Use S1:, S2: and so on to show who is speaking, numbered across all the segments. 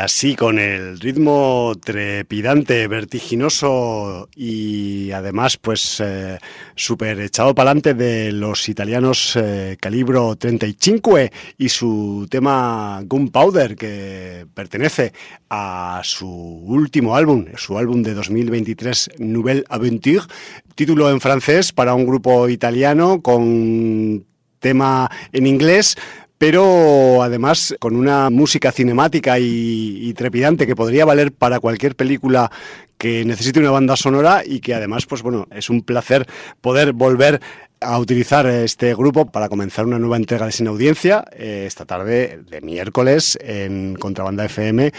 S1: así con el ritmo trepidante, vertiginoso y además pues eh, súper echado para adelante de los italianos eh, Calibro 35 y su tema Gunpowder que pertenece a su último álbum, su álbum de 2023 Nouvelle Aventure, título en francés para un grupo italiano con tema en inglés, pero además con una música cinemática y, trepidante que podría valer para cualquier película que necesite una banda sonora y que además, pues bueno, es un placer poder volver a utilizar este grupo para comenzar una nueva entrega de Sin Audiencia eh, esta tarde de miércoles en Contrabanda FM,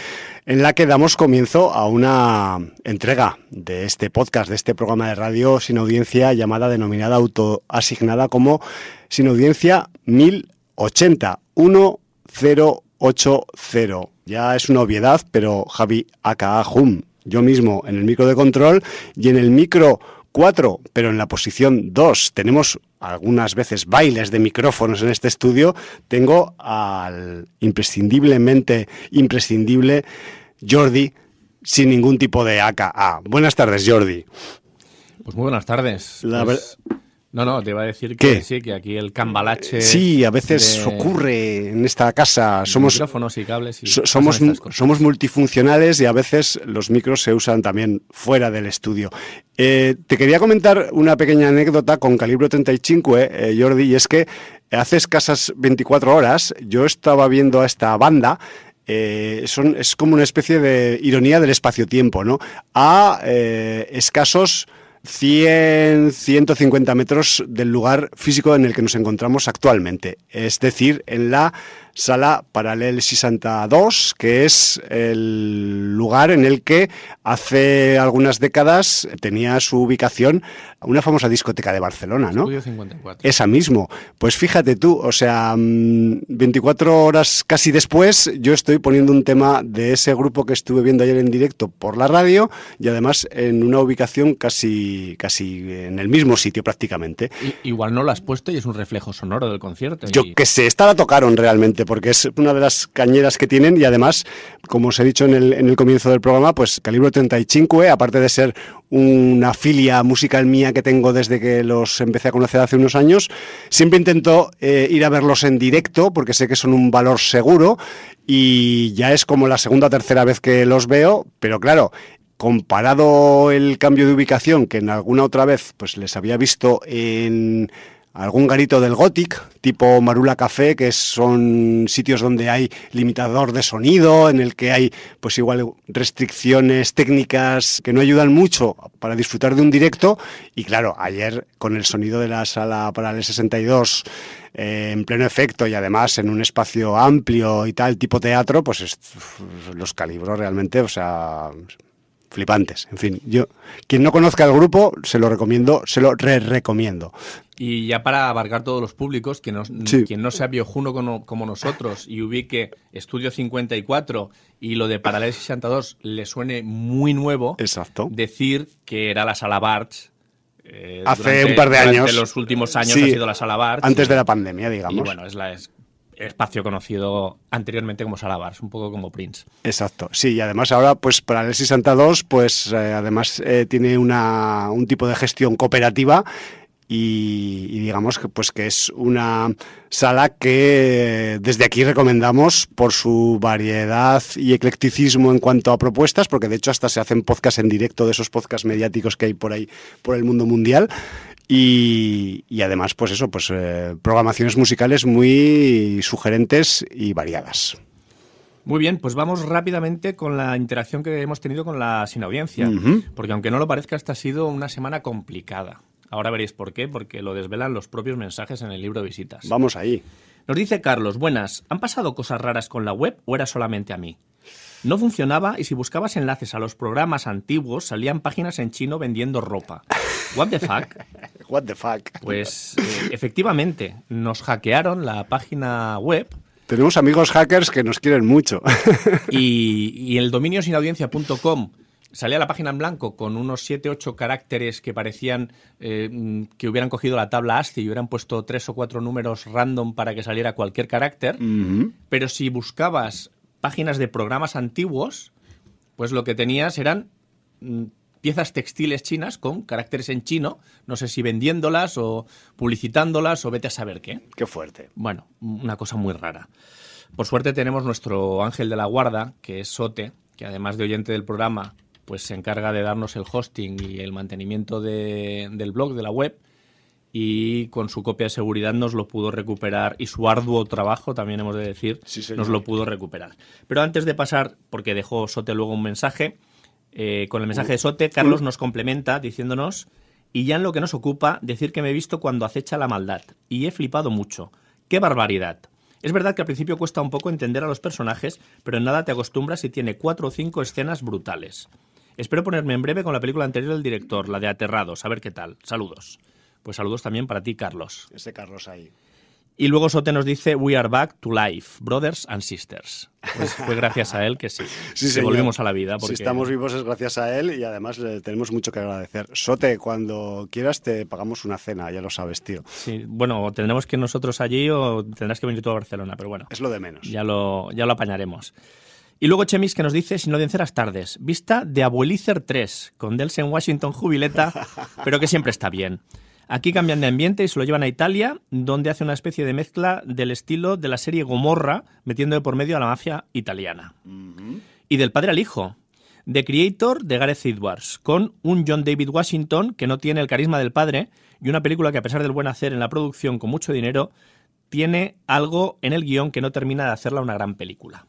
S1: en la que damos comienzo a una entrega de este podcast, de este programa de radio Sin Audiencia llamada denominada autoasignada como Sin Audiencia 1000 80 1080. Ya es una obviedad, pero Javi aka Hum, yo mismo en el micro de control y en el micro 4, pero en la posición 2. Tenemos algunas veces bailes de micrófonos en este estudio. Tengo al imprescindiblemente imprescindible Jordi sin ningún tipo de AKA. Buenas tardes, Jordi.
S2: Pues muy buenas tardes.
S1: La
S2: pues no, no, te iba a decir que sí, que aquí el cambalache.
S1: Sí, a veces ocurre en esta casa. Somos
S2: micrófonos y cables. Y
S1: somos, somos multifuncionales y a veces los micros se usan también fuera del estudio. Eh, te quería comentar una pequeña anécdota con Calibro 35, eh, Jordi, y es que hace escasas 24 horas yo estaba viendo a esta banda eh, son, es como una especie de ironía del espacio-tiempo, ¿no? A eh, escasos 100, 150 metros del lugar físico en el que nos encontramos actualmente, es decir, en la Sala Paralel 62, que es el lugar en el que hace algunas décadas tenía su ubicación una famosa discoteca de Barcelona, ¿no?
S2: 54.
S1: Esa mismo. Pues fíjate tú, o sea, 24 mm, horas casi después, yo estoy poniendo un tema de ese grupo que estuve viendo ayer en directo por la radio y además en una ubicación casi, casi en el mismo sitio prácticamente.
S2: igual no lo has puesto y es un reflejo sonoro del concierto.
S1: Yo que sé, esta la tocaron realmente porque es una de las cañeras que tienen y además, como os he dicho en el, en el comienzo del programa, pues Calibro 35, aparte de ser una filia musical mía que tengo desde que los empecé a conocer hace unos años, siempre intento eh, ir a verlos en directo porque sé que son un valor seguro y ya es como la segunda o tercera vez que los veo, pero claro, comparado el cambio de ubicación que en alguna otra vez pues les había visto en algún garito del Gothic, tipo Marula Café, que son sitios donde hay limitador de sonido, en el que hay pues igual restricciones técnicas que no ayudan mucho para disfrutar de un directo. Y claro, ayer con el sonido de la sala para el 62 eh, en pleno efecto y además en un espacio amplio y tal, tipo teatro, pues los calibros realmente, o sea, flipantes. En fin, yo, quien no conozca el grupo, se lo recomiendo, se lo re recomiendo.
S2: Y ya para abarcar todos los públicos, que no, quien no sea biojuno como, como, nosotros y ubique Estudio 54 y lo de Paralel 62 le suene muy nuevo,
S1: Exacto.
S2: decir que era la sala Barts
S1: eh, Hace un par de años.
S2: En los últimos años ha sido la sala Barts.
S1: Antes de la pandemia, digamos.
S2: Y bueno, es la, espacio conocido anteriormente como Salabars, un poco como Prince.
S1: Exacto, sí, y además ahora, pues para Santa 2, pues eh, además eh, tiene una, un tipo de gestión cooperativa y, digamos que pues que es una sala que desde aquí recomendamos por su variedad y eclecticismo en cuanto a propuestas, porque de hecho hasta se hacen podcasts en directo de esos podcasts mediáticos que hay por ahí por el mundo mundial. Y, además, pues eso, pues eh, programaciones musicales muy sugerentes y variadas.
S2: Muy bien, pues vamos rápidamente con la interacción que hemos tenido con la sin audiencia, porque aunque no lo parezca, esta ha sido una semana complicada. Ahora veréis por qué, porque lo desvelan los propios mensajes en el libro de visitas.
S1: Vamos ahí.
S2: Nos dice Carlos, buenas, ¿han pasado cosas raras con la web o era solamente a mí? No funcionaba y si buscabas enlaces a los programas antiguos salían páginas en chino vendiendo ropa. What the fuck?
S1: What the fuck?
S2: Pues eh, efectivamente, nos hackearon la página web.
S1: Tenemos amigos hackers que nos quieren mucho.
S2: y, y el dominio sinaudiencia.com salía la página en blanco con unos 7-8 caracteres que parecían eh, que hubieran cogido la tabla ASCII y hubieran puesto tres o cuatro números random para que saliera cualquier carácter. Pero si buscabas páginas de programas antiguos, pues lo que tenías eran mm, piezas textiles chinas con caracteres en chino, no sé si vendiéndolas o publicitándolas o vete a saber qué.
S1: Qué fuerte.
S2: Bueno, una cosa muy rara. Por suerte tenemos nuestro ángel de la guarda, que es Sote, que además de oyente del programa, pues se encarga de darnos el hosting y el mantenimiento del blog, de la web, y con su copia de seguridad nos lo pudo recuperar y su arduo trabajo, también hemos de decir, nos lo pudo recuperar. Pero antes de pasar, porque dejó Sote luego un mensaje, eh, con el mensaje de Sote, Carlos nos complementa diciéndonos, y ya en lo que nos ocupa, decir que me he visto cuando acecha la maldad, y he flipado mucho. ¡Qué barbaridad! Es verdad que al principio cuesta un poco entender a los personajes, pero en nada te acostumbras y tiene cuatro o cinco escenas brutales. Espero ponerme en breve con la película anterior del director, la de Aterrados, a ver qué tal. Saludos. Pues saludos también para ti, Carlos.
S1: Ese Carlos ahí.
S2: Y luego Sote nos dice We are back to life, brothers and sisters. Pues fue gracias a él que sí, sí volvimos a la vida.
S1: Si estamos vivos es gracias a él y además le tenemos mucho que agradecer. Sote, cuando quieras te pagamos una cena, ya lo sabes, tío.
S2: Sí, bueno, tendremos que ir nosotros allí o tendrás que venir tú a Barcelona, pero bueno.
S1: Es lo de menos.
S2: Ya lo, ya lo apañaremos. Y luego Chemis que nos dice, sin las tardes, vista de Abuelicer 3, con Delsen Washington jubileta, pero que siempre está bien. Aquí cambian de ambiente y se lo llevan a Italia, donde hace una especie de mezcla del estilo de la serie Gomorra, metiendo de por medio a la mafia italiana. Y del padre al hijo. The Creator de Gareth Edwards, con un John David Washington que no tiene el carisma del padre y una película que a pesar del buen hacer en la producción con mucho dinero, tiene algo en el guion que no termina de hacerla una gran película.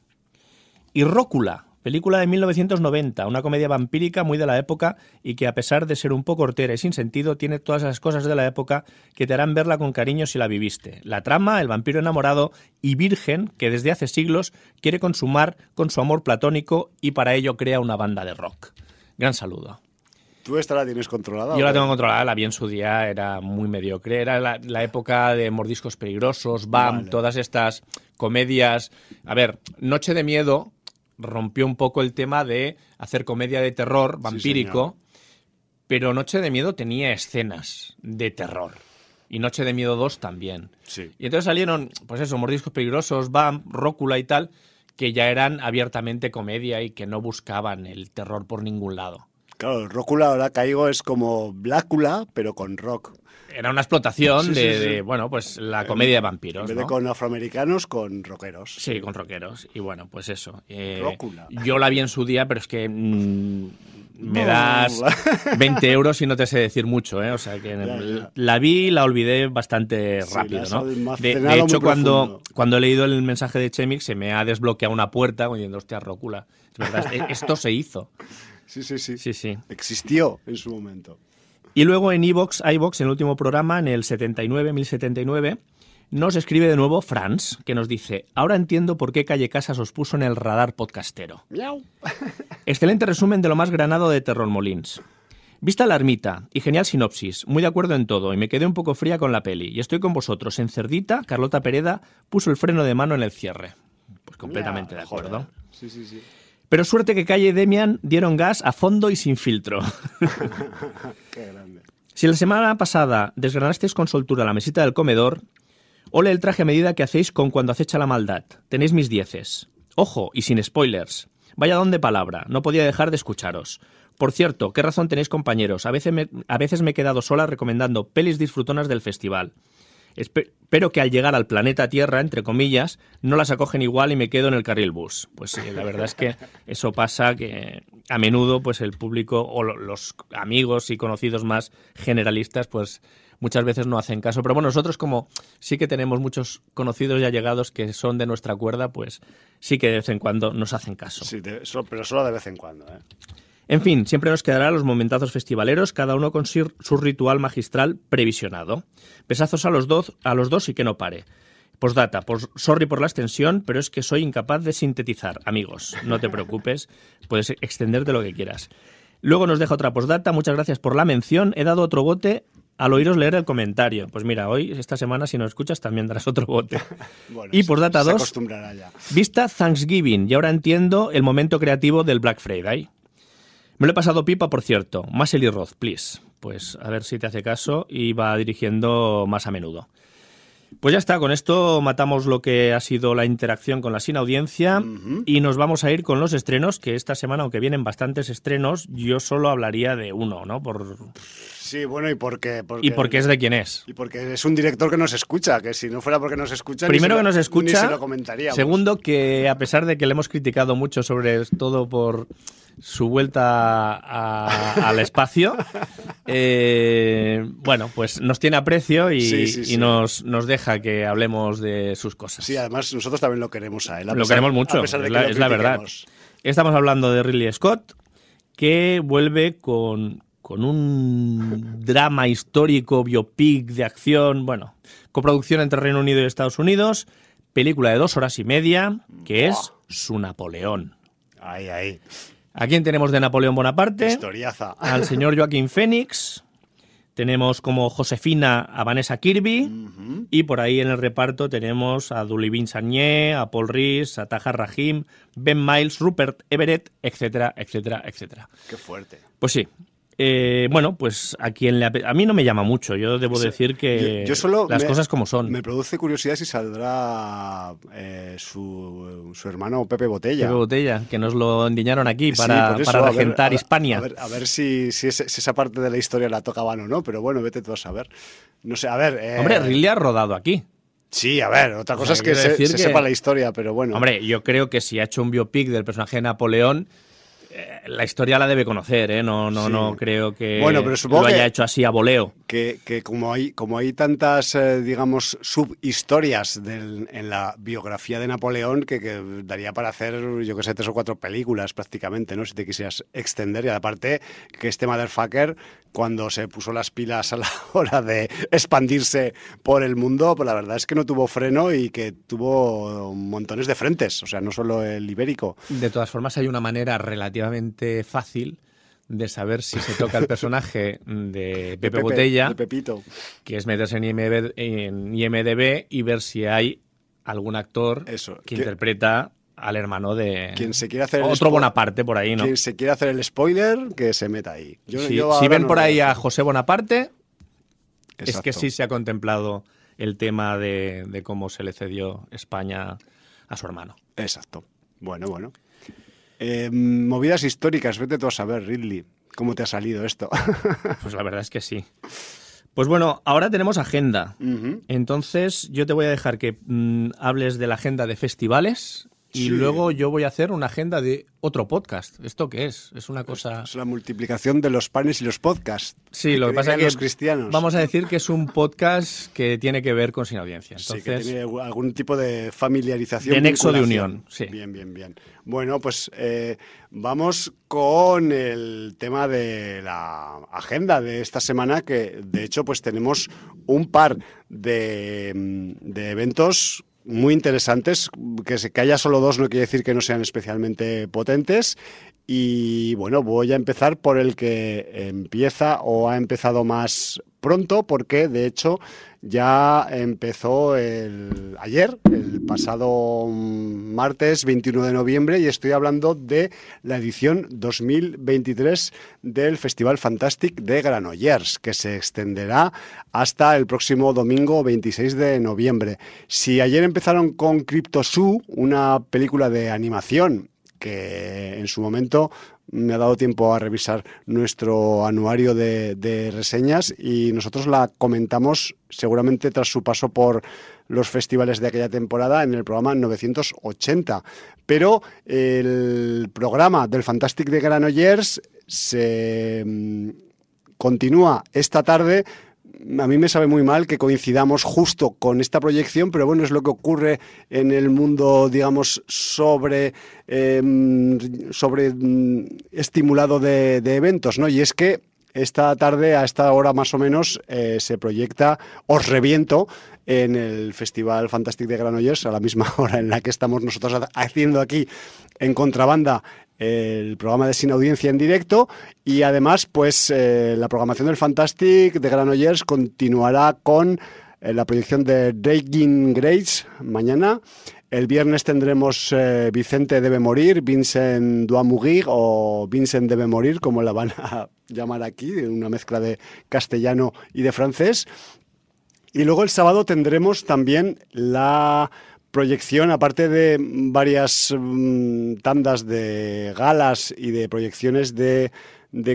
S2: Y Rócula, Película de 1990, una comedia vampírica muy de la época y que a pesar de ser un poco hortera y sin sentido, tiene todas esas cosas de la época que te harán verla con cariño si la viviste. La trama, el vampiro enamorado y virgen que desde hace siglos quiere consumar con su amor platónico y para ello crea una banda de rock. Gran saludo.
S1: ¿Tú esta la tienes controlada?
S2: Yo la tengo controlada, la vi en su día, era muy mediocre. Era la, época de Mordiscos Peligrosos, BAM, todas estas comedias. A ver, Noche de Miedo rompió un poco el tema de hacer comedia de terror vampírico, pero Noche de Miedo tenía escenas de terror. Y Noche de Miedo 2 también. Y entonces salieron, pues eso, Mordiscos Peligrosos, BAM, Rócula y tal, que ya eran abiertamente comedia y que no buscaban el terror por ningún lado.
S1: Claro, Rócula ahora caigo es como Blácula, pero con rock
S2: era una explotación de, bueno, pues la comedia de vampiros.
S1: En vez de con afroamericanos, con rockeros.
S2: Sí, con rockeros. Y bueno, pues eso. Eh, yo la vi en su día, pero es que mm, me das 20 euros y no te sé decir mucho, ¿eh? O sea que la vi y la olvidé bastante rápido, ¿no? De, hecho, cuando, cuando he leído el mensaje de Chemix se me ha desbloqueado una puerta diciendo, hostia, Rócula. Es verdad, esto se hizo.
S1: Sí, sí, sí.
S2: Sí, sí.
S1: Existió en su momento.
S2: Y luego en iVox, iVox, en el último programa, en el 79, 1079, nos escribe de nuevo Franz, que nos dice, ahora entiendo por qué Calle Casas os puso en el radar podcastero. Excelente resumen de lo más granado de Terror Molins. Vista la ermita y genial sinopsis, muy de acuerdo en todo y me quedé un poco fría con la peli y estoy con vosotros. En Cerdita, Carlota Pereda puso el freno de mano en el cierre. Pues completamente de acuerdo.
S1: Sí, sí, sí.
S2: Pero suerte que Calle y Demian dieron gas a fondo y sin filtro.
S1: Qué grande.
S2: Si la semana pasada desgranasteis con soltura la mesita del comedor, ole el traje a medida que hacéis con cuando acecha la maldad. Tenéis mis dieces. Ojo, y sin spoilers. Vaya don de palabra, no podía dejar de escucharos. Por cierto, qué razón tenéis compañeros, a veces me, a veces me he quedado sola recomendando pelis disfrutonas del festival. Espero que al llegar al planeta Tierra, entre comillas, no las acogen igual y me quedo en el carril bus. Pues la verdad es que eso pasa que a menudo pues el público o los amigos y conocidos más generalistas pues muchas veces no hacen caso. Pero bueno, nosotros como sí que tenemos muchos conocidos y allegados que son de nuestra cuerda, pues sí que de vez en cuando nos hacen caso.
S1: Sí, pero solo de vez en cuando. ¿eh?
S2: En fin, siempre nos quedarán los momentazos festivaleros, cada uno con su ritual magistral previsionado. Besazos a los dos, a los dos y que no pare. Postdata, pues sorry por la extensión, pero es que soy incapaz de sintetizar. Amigos, no te preocupes, puedes extenderte lo que quieras. Luego nos deja otra postdata, muchas gracias por la mención. He dado otro bote al oíros leer el comentario. Pues mira, hoy, esta semana, si no escuchas, también darás otro bote. y postdata 2, vista Thanksgiving, y ahora entiendo el momento creativo del Black Friday. Me lo he pasado pipa, por cierto. Más Roth, please. Pues a ver si te hace caso y va dirigiendo más a menudo. Pues ya está, con esto matamos lo que ha sido la interacción con la sin audiencia y nos vamos a ir con los estrenos, que esta semana, aunque vienen bastantes estrenos, yo solo hablaría de uno, ¿no? Por...
S1: Sí, bueno, y porque,
S2: y porque es de quién es.
S1: Y porque es un director que nos escucha, que si no fuera porque nos escucha...
S2: Primero que nos
S1: escucha,
S2: se
S1: lo comentaríamos.
S2: Segundo, que a pesar de que le hemos criticado mucho sobre todo por su vuelta al espacio, eh, bueno, pues nos tiene aprecio y, nos, nos, deja que hablemos de sus cosas.
S1: Sí, además nosotros también lo queremos a él.
S2: lo queremos mucho, es, la, verdad. Estamos hablando de Ridley Scott, que vuelve con, con un drama histórico, biopic de acción, bueno, coproducción entre Reino Unido y Estados Unidos, película de dos horas y media, que es su Napoleón.
S1: Ay, ay.
S2: ¿A quién tenemos de Napoleón Bonaparte?
S1: Historiaza.
S2: Al señor Joaquín Fénix. Tenemos como Josefina a Vanessa Kirby. Y por ahí en el reparto tenemos a Dulivin Sagné, a Paul Rees, a Tahar Rahim, Ben Miles, Rupert Everett, etcétera, etcétera, etcétera.
S1: Qué fuerte.
S2: Pues sí, eh, bueno, pues a quien le a mí no me llama mucho. Yo debo decir que las cosas como son.
S1: Me produce curiosidad si saldrá eh, su, su, hermano Pepe Botella.
S2: Pepe Botella, que nos lo endiñaron aquí para, para regentar Hispania.
S1: A ver, si, si, esa parte de la historia la tocaban o no, pero bueno, vete tú a saber. No sé, a ver.
S2: Eh, Hombre, Ridley ha rodado aquí.
S1: Sí, a ver, otra cosa es que se, sepa la historia, pero bueno.
S2: Hombre, yo creo que si ha hecho un biopic del personaje de Napoleón, la historia la debe conocer, ¿eh? No, no, no creo que lo haya hecho así a voleo.
S1: Que, como, hay, como hay tantas, eh, digamos, subhistorias en la biografía de Napoleón que, daría para hacer, yo que sé, tres o cuatro películas prácticamente, ¿no? Si te quisieras extender. Y aparte, que este motherfucker, cuando se puso las pilas a la hora de expandirse por el mundo, pues la verdad es que no tuvo freno y que tuvo montones de frentes, o sea, no solo el ibérico.
S2: De todas formas, hay una manera relativa fácil de saber si se toca el personaje de Pepe, Botella,
S1: Pepito.
S2: que es meterse en IMDB, y ver si hay algún actor que, interpreta al hermano de
S1: quien se quiere hacer
S2: otro Bonaparte por ahí, ¿no?
S1: Quien se quiere hacer el spoiler, que se meta ahí.
S2: si ven por ahí a José Bonaparte, es que sí se ha contemplado el tema de, de cómo se le cedió España a su hermano.
S1: Exacto. Bueno, bueno. Eh, movidas históricas, vete tú a saber, Ridley, cómo te ha salido esto.
S2: pues la verdad es que sí. Pues bueno, ahora tenemos agenda. Entonces yo te voy a dejar que mm, hables de la agenda de festivales y luego yo voy a hacer una agenda de otro podcast. ¿Esto qué es? Es una cosa...
S1: Es la multiplicación de los panes y los podcasts.
S2: Sí, lo que, pasa es que
S1: los cristianos.
S2: vamos a decir que es un podcast que tiene que ver con Sin Audiencia.
S1: sí, que tiene algún tipo de familiarización.
S2: De nexo de unión, sí.
S1: Bien, bien, bien. Bueno, pues eh, vamos con el tema de la agenda de esta semana, que de hecho pues tenemos un par de, de eventos muy interesantes. Que, que haya solo dos no quiere decir que no sean especialmente potentes. Y bueno, voy a empezar por el que empieza o ha empezado más pronto, porque de hecho ya empezó el, ayer, el pasado martes 21 de noviembre, y estoy hablando de la edición 2023 del Festival Fantastic de Granollers, que se extenderá hasta el próximo domingo 26 de noviembre. Si ayer empezaron con Crypto Zoo, una película de animación que en su momento me ha dado tiempo a revisar nuestro anuario de, reseñas y nosotros la comentamos seguramente tras su paso por los festivales de aquella temporada en el programa 980. Pero el programa del Fantastic de Granollers se mm, continúa esta tarde a mí me sabe muy mal que coincidamos justo con esta proyección, pero bueno, es lo que ocurre en el mundo, digamos, sobre, em, sobre mm, estimulado de, eventos, ¿no? Y es que esta tarde, a esta hora más o menos, eh, se proyecta Os Reviento en el Festival Fantastic de Granollers, a la misma hora en la que estamos nosotros haciendo aquí en contrabanda el programa de Sin Audiencia en directo y además pues eh, la programación del Fantastic de Granollers continuará con eh, la proyección de Breaking Grace mañana. El viernes tendremos eh, Vicente debe morir, Vincent doit mourir o Vincent debe morir, como la van a llamar aquí, una mezcla de castellano y de francés. Y luego el sábado tendremos también la proyección, aparte de varias mm, tandas de galas y de proyecciones de,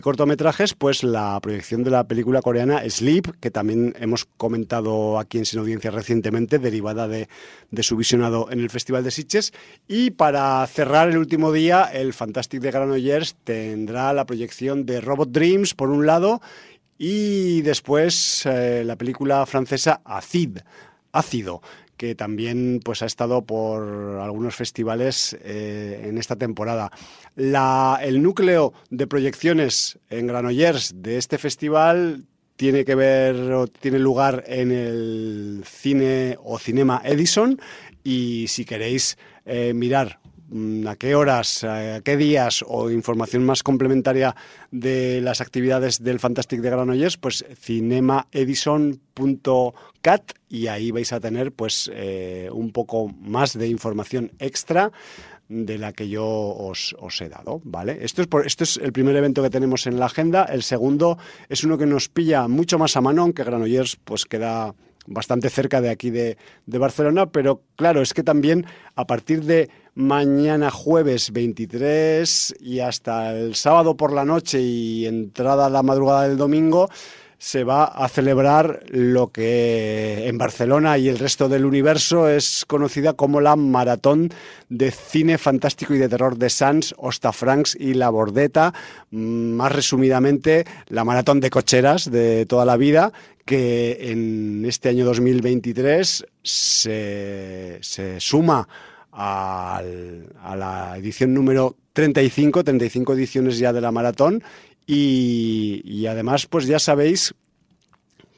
S1: cortometrajes, pues la proyección de la película coreana Sleep, que también hemos comentado aquí en Sin Audiencia recientemente, derivada de, de, su visionado en el Festival de Sitges. Y para cerrar el último día, el Fantastic de Granollers tendrá la proyección de Robot Dreams, por un lado, y después eh, la película francesa Acid, Ácido, que también pues, ha estado por algunos festivales eh, en esta temporada. el núcleo de proyecciones en Granollers de este festival tiene que ver o tiene lugar en el cine o cinema Edison y si queréis eh, mirar a qué horas, a qué días o información más complementaria de las actividades del Fantastic de Granollers, pues cinemaedison.cat y ahí vais a tener pues eh, un poco más de información extra de la que yo os, he dado, ¿vale? Esto es, por, esto es el primer evento que tenemos en la agenda. El segundo es uno que nos pilla mucho más a mano, aunque Granollers pues queda bastante cerca de aquí de Barcelona, pero claro, es que también a partir de mañana jueves 23 y hasta el sábado por la noche y entrada la madrugada del domingo se va a celebrar lo que en Barcelona y el resto del universo es conocida como la Maratón de Cine Fantástico y de Terror de Sans, Ostafrancs y La Bordeta, más resumidamente la Maratón de Cocheras de toda la vida, que en este año 2023 se, se suma a la edición número 35, 35 ediciones ya de la maratón y, además pues ya sabéis,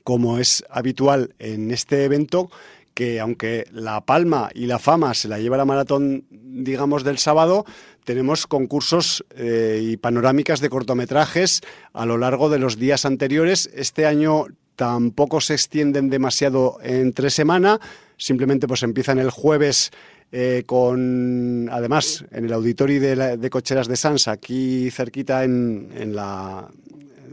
S1: como es habitual en este evento, que aunque la palma y la fama se la lleva la maratón, digamos, del sábado, tenemos concursos eh, y panorámicas de cortometrajes a lo largo de los días anteriores. Este año tampoco se extienden demasiado entre semana, simplemente pues empiezan el jueves eh, con, además, en el auditorio de, Cocheras de Sans, aquí cerquita en, la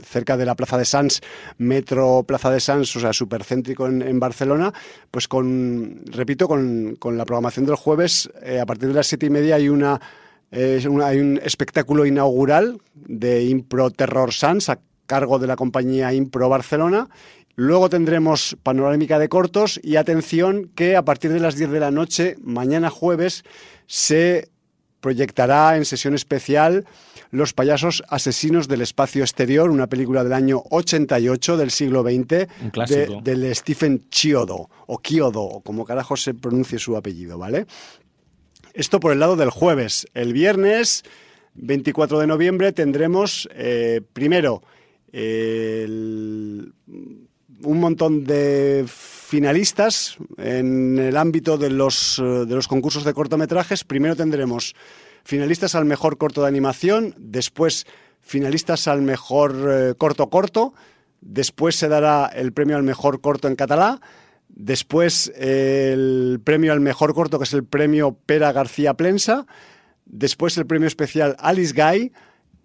S1: cerca de la Plaza de Sans, Metro Plaza de Sans, o sea, supercéntrico en, en Barcelona, pues con, repito, con, la programación del jueves, eh, a partir de las siete y media hay una, hay un espectáculo inaugural de Impro Terror Sans a cargo de la compañía Impro Barcelona Luego tendremos panorámica de cortos y atención que a partir de las 10 de la noche, mañana jueves, se proyectará en sesión especial Los payasos asesinos del espacio exterior, una película del año 88 del siglo XX de, del Stephen Chiodo o Chiodo, o como carajo se pronuncie su apellido, ¿vale? Esto por el lado del jueves. El viernes 24 de noviembre tendremos eh, primero el un montón de finalistas en el ámbito de los, eh, de los concursos de cortometrajes. Primero tendremos finalistas al mejor corto de animación, después finalistas al mejor eh, corto corto, después se dará el premio al mejor corto en catalá, después el premio al mejor corto que es el premio Pera García Plensa, después el premio especial Alice Guy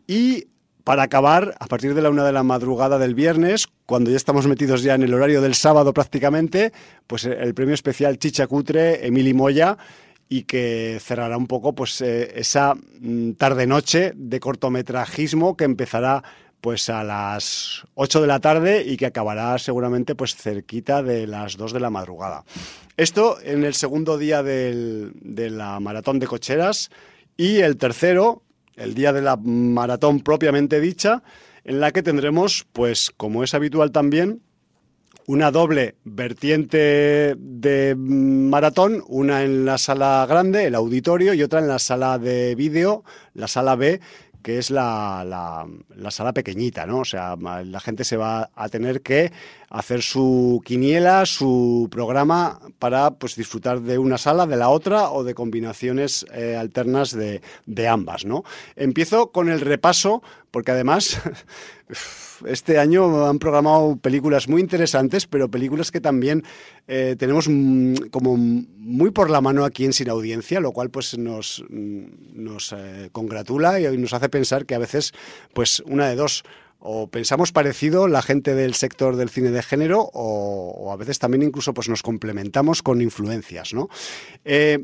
S1: y para acabar, a partir de la una de la madrugada del viernes, cuando ya estamos metidos ya en el horario del sábado prácticamente, pues eh, el premio especial Chicha Cutre, Emily Moya, y que cerrará un poco pues eh, esa mm, tarde-noche de cortometrajismo que empezará pues a las 8 de la tarde y que acabará seguramente pues cerquita de las 2 de la madrugada. Esto en el segundo día de la maratón de cocheras y el tercero el día de la maratón propiamente dicha, en la que tendremos, pues como es habitual también, una doble vertiente de maratón, una en la sala grande, el auditorio, y otra en la sala de vídeo, la sala B, que es la, la, sala pequeñita, ¿no? O sea, la gente se va a tener que hacer su quiniela, su programa para pues, disfrutar de una sala, de la otra o de combinaciones eh, alternas de, de ambas, ¿no? Empiezo con el repaso, porque además este año han programado películas muy interesantes, pero películas que también eh, tenemos mm, como muy por la mano aquí en Sin Audiencia, lo cual pues nos, mm, nos eh, congratula y nos hace pensar que a veces, pues una de dos, o pensamos parecido la gente del sector del cine de género o, a veces también incluso pues nos complementamos con influencias, ¿no? Eh,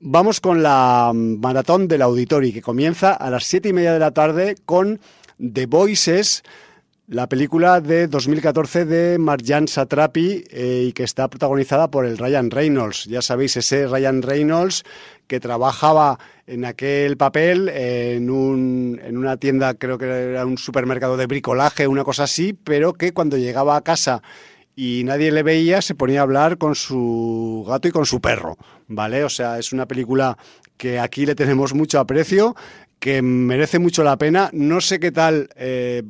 S1: vamos con la maratón del Auditori que comienza a las siete y media de la tarde con The Voices, la película de 2014 de Marjan Satrapi eh, y que está protagonizada por el Ryan Reynolds. Ya sabéis, ese Ryan Reynolds que trabajaba en aquel papel en, un, en una tienda, creo que era un supermercado de bricolaje, una cosa así, pero que cuando llegaba a casa y nadie le veía, se ponía a hablar con su gato y con su perro, ¿vale? O sea, es una película que aquí le tenemos mucho aprecio, que merece mucho la pena. No sé qué tal eh,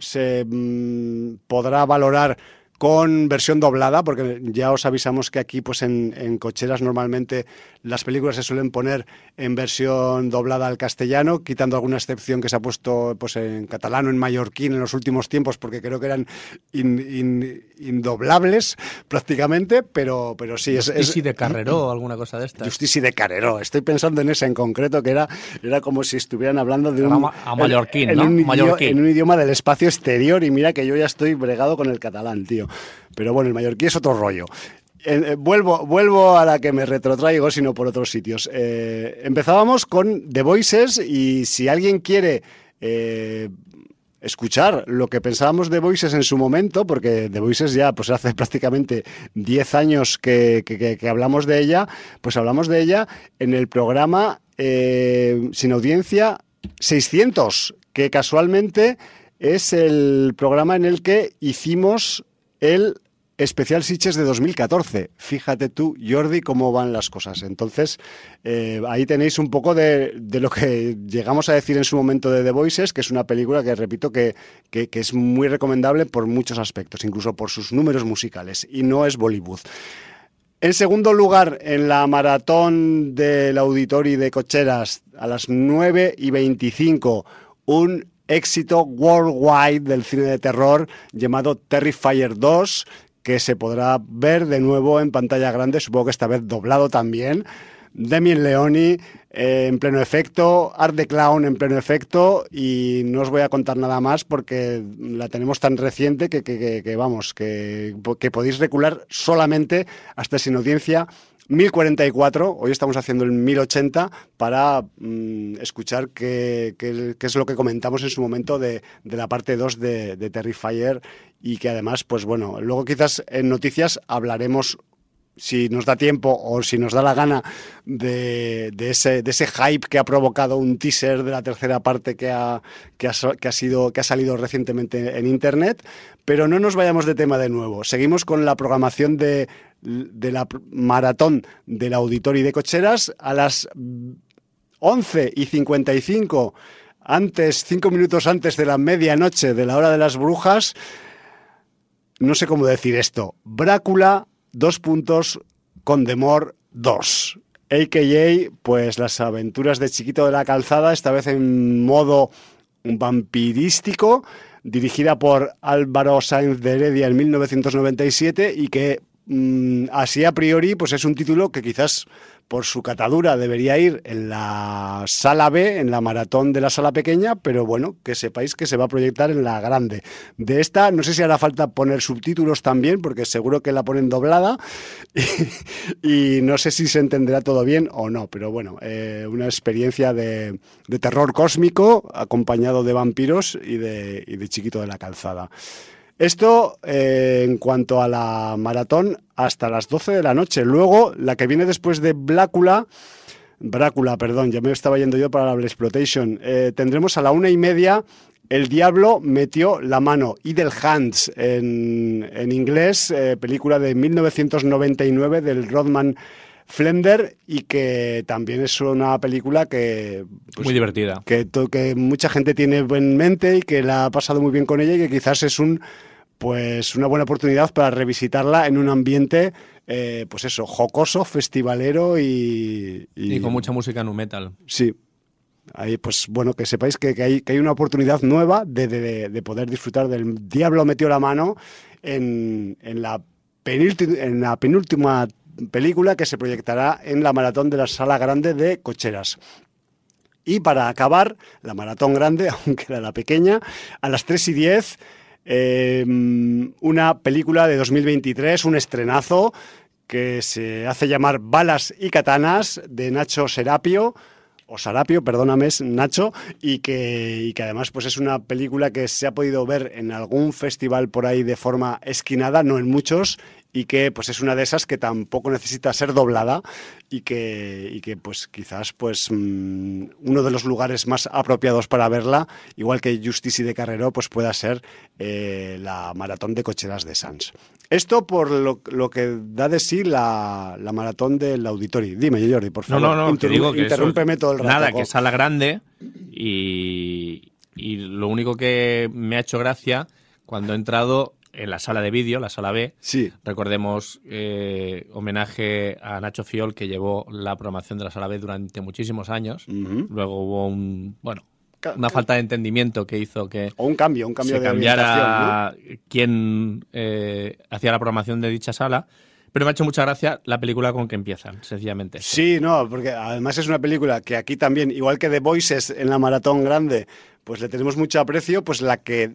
S1: se mm, podrá valorar con versión doblada, porque ya os avisamos que aquí pues en, cocheras normalmente las películas se suelen poner en versión doblada al castellano, quitando alguna excepción que se ha puesto pues en catalán o en mallorquín en los últimos tiempos, porque creo que eran indoblables prácticamente, pero, pero sí.
S2: Es, Justici de Carreró o alguna cosa de esta.
S1: Justici de Carreró, estoy pensando en esa en concreto, que era, era como si estuvieran hablando de un...
S2: A mallorquín, ¿no?
S1: en un idioma del espacio exterior y mira que yo ya estoy bregado con el catalán, tío. Pero bueno, el mallorquí es otro rollo. Eh, vuelvo, vuelvo a la que me retrotraigo, sino por otros sitios. Eh, empezábamos con The Voices y si alguien quiere eh, escuchar lo que pensábamos de Voices en su momento, porque The Voices ya pues hace prácticamente 10 años que, que, hablamos de ella, pues hablamos de ella en el programa Sin Audiencia 600, que casualmente es el programa en el que hicimos el especial Siches de 2014. Fíjate tú, Jordi, cómo van las cosas. Entonces, eh, ahí tenéis un poco de, lo que llegamos a decir en su momento de The Voices, que es una película que, repito, que, es muy recomendable por muchos aspectos, incluso por sus números musicales, y no es Bollywood. En segundo lugar, en la maratón del auditorio de cocheras a las 9 y 25, un éxito worldwide del cine de terror llamado Terrifier 2, que se podrá ver de nuevo en pantalla grande, supongo que esta vez doblado también. Demien Leoni eh, en pleno efecto, Art the Clown en pleno efecto y no os voy a contar nada más porque la tenemos tan reciente que, que vamos, que, que podéis recular solamente hasta sin audiencia 1044, hoy estamos haciendo el 1080 para mm, escuchar qué, es lo que comentamos en su momento de, la parte 2 de, de Terrifier y que además, pues bueno, luego quizás en noticias hablaremos si nos da tiempo o si nos da la gana de, ese, de ese hype que ha provocado un teaser de la tercera parte que ha, que ha, sido, que ha salido recientemente en Internet. Pero no nos vayamos de tema de nuevo. Seguimos con la programación de, la maratón del auditorio de cocheras a las 11 y 55, antes, cinco minutos antes de la medianoche de la hora de las brujas. No sé cómo decir esto. Brácula dos puntos con Demor 2. AKA, pues las aventuras de Chiquito de la Calzada, esta vez en modo vampirístico, dirigida por Álvaro Sáenz de Heredia en 1997 y que mm, así a priori pues es un título que quizás por su catadura debería ir en la sala B, en la maratón de la sala pequeña, pero bueno, que sepáis que se va a proyectar en la grande. De esta, no sé si hará falta poner subtítulos también, porque seguro que la ponen doblada y, no sé si se entenderá todo bien o no, pero bueno, eh, una experiencia de, terror cósmico acompañado de vampiros y de, y de chiquito de la calzada. Esto eh, en cuanto a la maratón hasta las 12 de la noche. Luego, la que viene después de Blácula, Brácula, perdón, ya me estaba yendo yo para la Exploitation, eh, tendremos a la una y media El Diablo metió la mano, Idle Hands en, en inglés, eh, película de 1999 del Rodman Flender y que también es una película que...
S2: Pues, muy divertida.
S1: Que, que mucha gente tiene en mente y que la ha pasado muy bien con ella y que quizás es un pues una buena oportunidad para revisitarla en un ambiente, eh, pues eso, jocoso, festivalero y,
S2: y... con mucha música nu metal.
S1: Sí. Ahí, pues bueno, que sepáis que, hay, que hay, una oportunidad nueva de, de, poder disfrutar del Diablo metió la mano en, en, la en la penúltima película que se proyectará en la maratón de la sala grande de cocheras. Y para acabar, la maratón grande, aunque era la pequeña, a las 3 y 10, eh, una película de 2023, un estrenazo que se hace llamar Balas y Katanas de Nacho Serapio o Sarapio, perdóname, Nacho, y que, que además pues es una película que se ha podido ver en algún festival por ahí de forma esquinada, no en muchos, y que pues es una de esas que tampoco necesita ser doblada y que, y que pues quizás pues mm, uno de los lugares más apropiados para verla, igual que Justice y de Carrero, pues pueda ser eh, la maratón de cocheras de Sans. Esto por lo, lo que da de sí la, la, maratón del auditorio. Dime, Jordi, por favor.
S2: No, no, no, te digo que
S1: interrúmpeme todo el rato.
S2: Nada, que sala grande y, y lo único que me ha hecho gracia cuando he entrado en la sala de vídeo, la sala B.
S1: Sí.
S2: Recordemos eh, homenaje a Nacho Fiol, que llevó la programación de la sala B durante muchísimos años. Luego hubo un, bueno, una falta de entendimiento que hizo que
S1: o un cambio, un cambio
S2: se
S1: de
S2: cambiara quién eh, hacía la programación de dicha sala. Pero me ha hecho mucha gracia la película con que empiezan, sencillamente.
S1: Sí, no, porque además es una película que aquí también, igual que The Voices en la maratón grande, pues le tenemos mucho aprecio, pues la que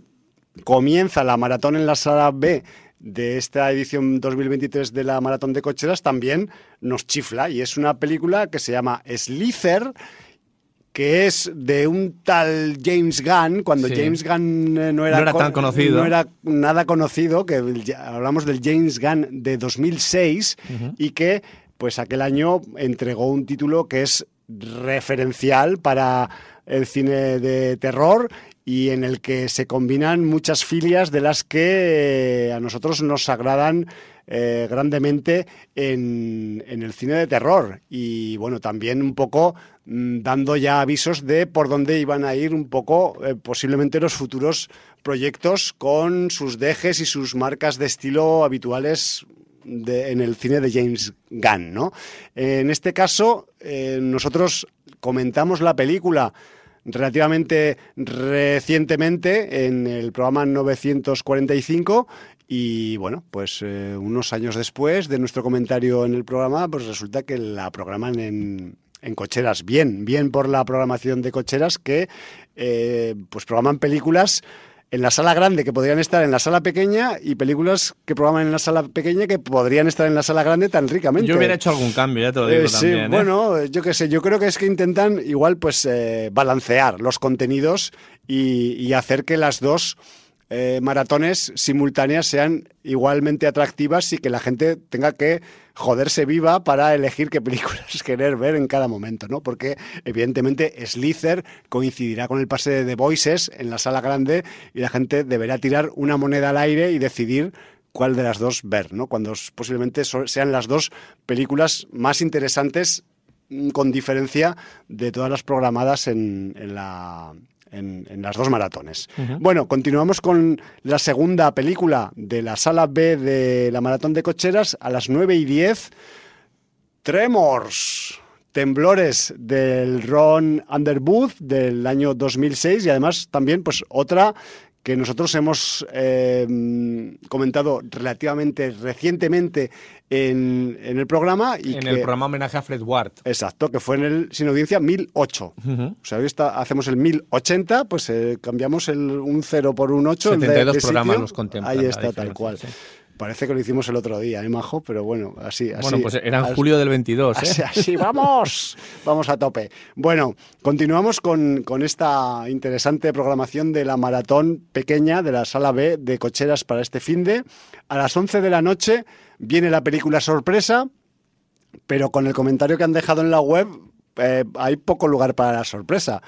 S1: comienza la maratón en la sala B de esta edición 2023 de la Maratón de Cocheras también nos chifla y es una película que se llama Slither que es de un tal James Gunn, cuando James Gunn eh, no era,
S2: tan conocido.
S1: No era nada conocido, que hablamos del James Gunn de 2006 y que pues aquel año entregó un título que es referencial para el cine de terror y en el que se combinan muchas filias de las que eh, a nosotros nos agradan eh, grandemente en, el cine de terror y bueno, también un poco mm, dando ya avisos de por dónde iban a ir un poco eh, posiblemente los futuros proyectos con sus dejes y sus marcas de estilo habituales en el cine de James Gunn. ¿no? en este caso, nosotros comentamos la película relativamente recientemente en el programa 945 y bueno, pues eh, unos años después de nuestro comentario en el programa, pues resulta que la programan en, en cocheras. Bien, bien por la programación de cocheras que eh, pues programan películas en la sala grande que podrían estar en la sala pequeña y películas que programan en la sala pequeña que podrían estar en la sala grande tan ricamente.
S2: Yo hubiera hecho algún cambio, ya te lo digo
S1: eh,
S2: también.
S1: Sí, bueno, yo qué sé, yo creo que es que intentan igual pues eh, balancear los contenidos y, y hacer que las dos eh, maratones simultáneas sean igualmente atractivas y que la gente tenga que joderse viva para elegir qué películas querer ver en cada momento, ¿no? Porque evidentemente Slither coincidirá con el pase de The Voices en la sala grande y la gente deberá tirar una moneda al aire y decidir cuál de las dos ver, ¿no? Cuando posiblemente sean las dos películas más interesantes mm, con diferencia de todas las programadas en, en la en, las dos maratones. Bueno, continuamos con la segunda película de la sala B de la maratón de cocheras a las 9 y 10. Tremors. Temblores del Ron Underwood del año 2006 y además también pues otra que nosotros hemos eh, comentado relativamente recientemente en, el programa. Y
S2: en el programa homenaje a Fred Ward.
S1: Exacto, que fue en el Sin Audiencia 1008. O sea, hoy está, hacemos el 1080, pues eh, cambiamos el, un 0 por un 8.
S2: 72 programas nos contemplan.
S1: Ahí está, tal cual. Parece que lo hicimos el otro día, ¿eh, Majo? Pero bueno, así. así
S2: bueno, pues era en julio del 22,
S1: ¿eh? Así, vamos, vamos a tope. Bueno, continuamos con, con, esta interesante programación de la maratón pequeña de la sala B de cocheras para este fin de. A las 11 de la noche viene la película sorpresa, pero con el comentario que han dejado en la web, eh, hay poco lugar para la sorpresa.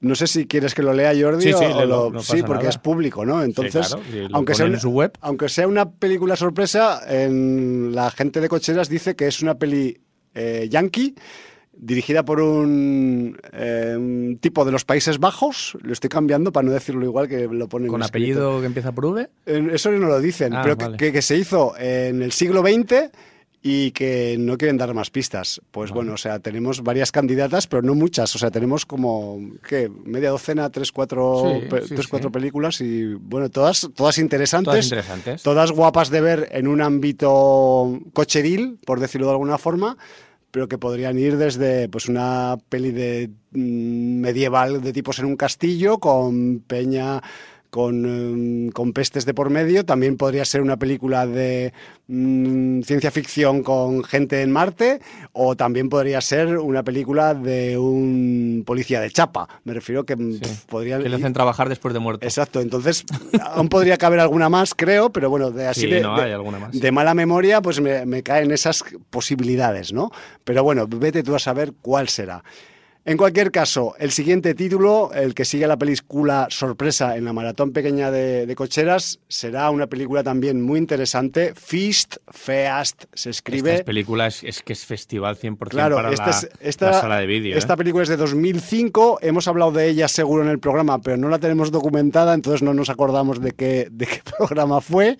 S1: No sé si quieres que lo lea Jordi
S2: sí, sí,
S1: o sí porque es público, ¿no? Entonces, aunque, sea una,
S2: su web.
S1: aunque sea una película sorpresa, en, la gente de cocheras dice que es una peli eh, yankee dirigida por un, eh, un, tipo de los Países Bajos. Lo estoy cambiando para no decirlo igual que lo ponen.
S2: ¿Con apellido que empieza por V?
S1: Eso no lo dicen,
S2: Ah,
S1: pero
S2: vale.
S1: que, que se hizo en el siglo XX y que no quieren dar más pistas. Pues bueno, o sea, tenemos varias candidatas, pero no muchas. O sea, tenemos como, ¿qué? Media docena, tres, cuatro,
S2: Sí,
S1: pe-
S2: sí,
S1: tres,
S2: sí.
S1: cuatro películas y, bueno, todas, todas interesantes.
S2: Todas interesantes.
S1: todas guapas de ver en un ámbito cocheril, por decirlo de alguna forma, pero que podrían ir desde pues una peli de mm, medieval de tipos en un castillo con peña con, con, pestes de por medio. También podría ser una película de mm, ciencia ficción con gente en Marte. O también podría ser una película de un policía de chapa. Me refiero que mm, podrían.
S2: Que le hacen trabajar después de muerto.
S1: Exacto, entonces aún podría caber alguna más, creo, pero bueno, de así
S2: Sí,
S1: de,
S2: no,
S1: de-
S2: hay alguna más.
S1: de mala memoria, pues me, me caen esas posibilidades, ¿no? Pero bueno, vete tú a saber cuál será. En cualquier caso, el siguiente título, el que sigue la película sorpresa en la maratón pequeña de, de cocheras, será una película también muy interesante. Feast, Feast, se escribe.
S2: Estas películas es que es festival 100%
S1: Claro,
S2: para
S1: esta,
S2: la,
S1: es- esta-
S2: la sala de vídeo.
S1: esta
S2: ¿eh?
S1: película es de 2005, hemos hablado de ella seguro en el programa, pero no la tenemos documentada, entonces no nos acordamos de qué, de qué programa fue.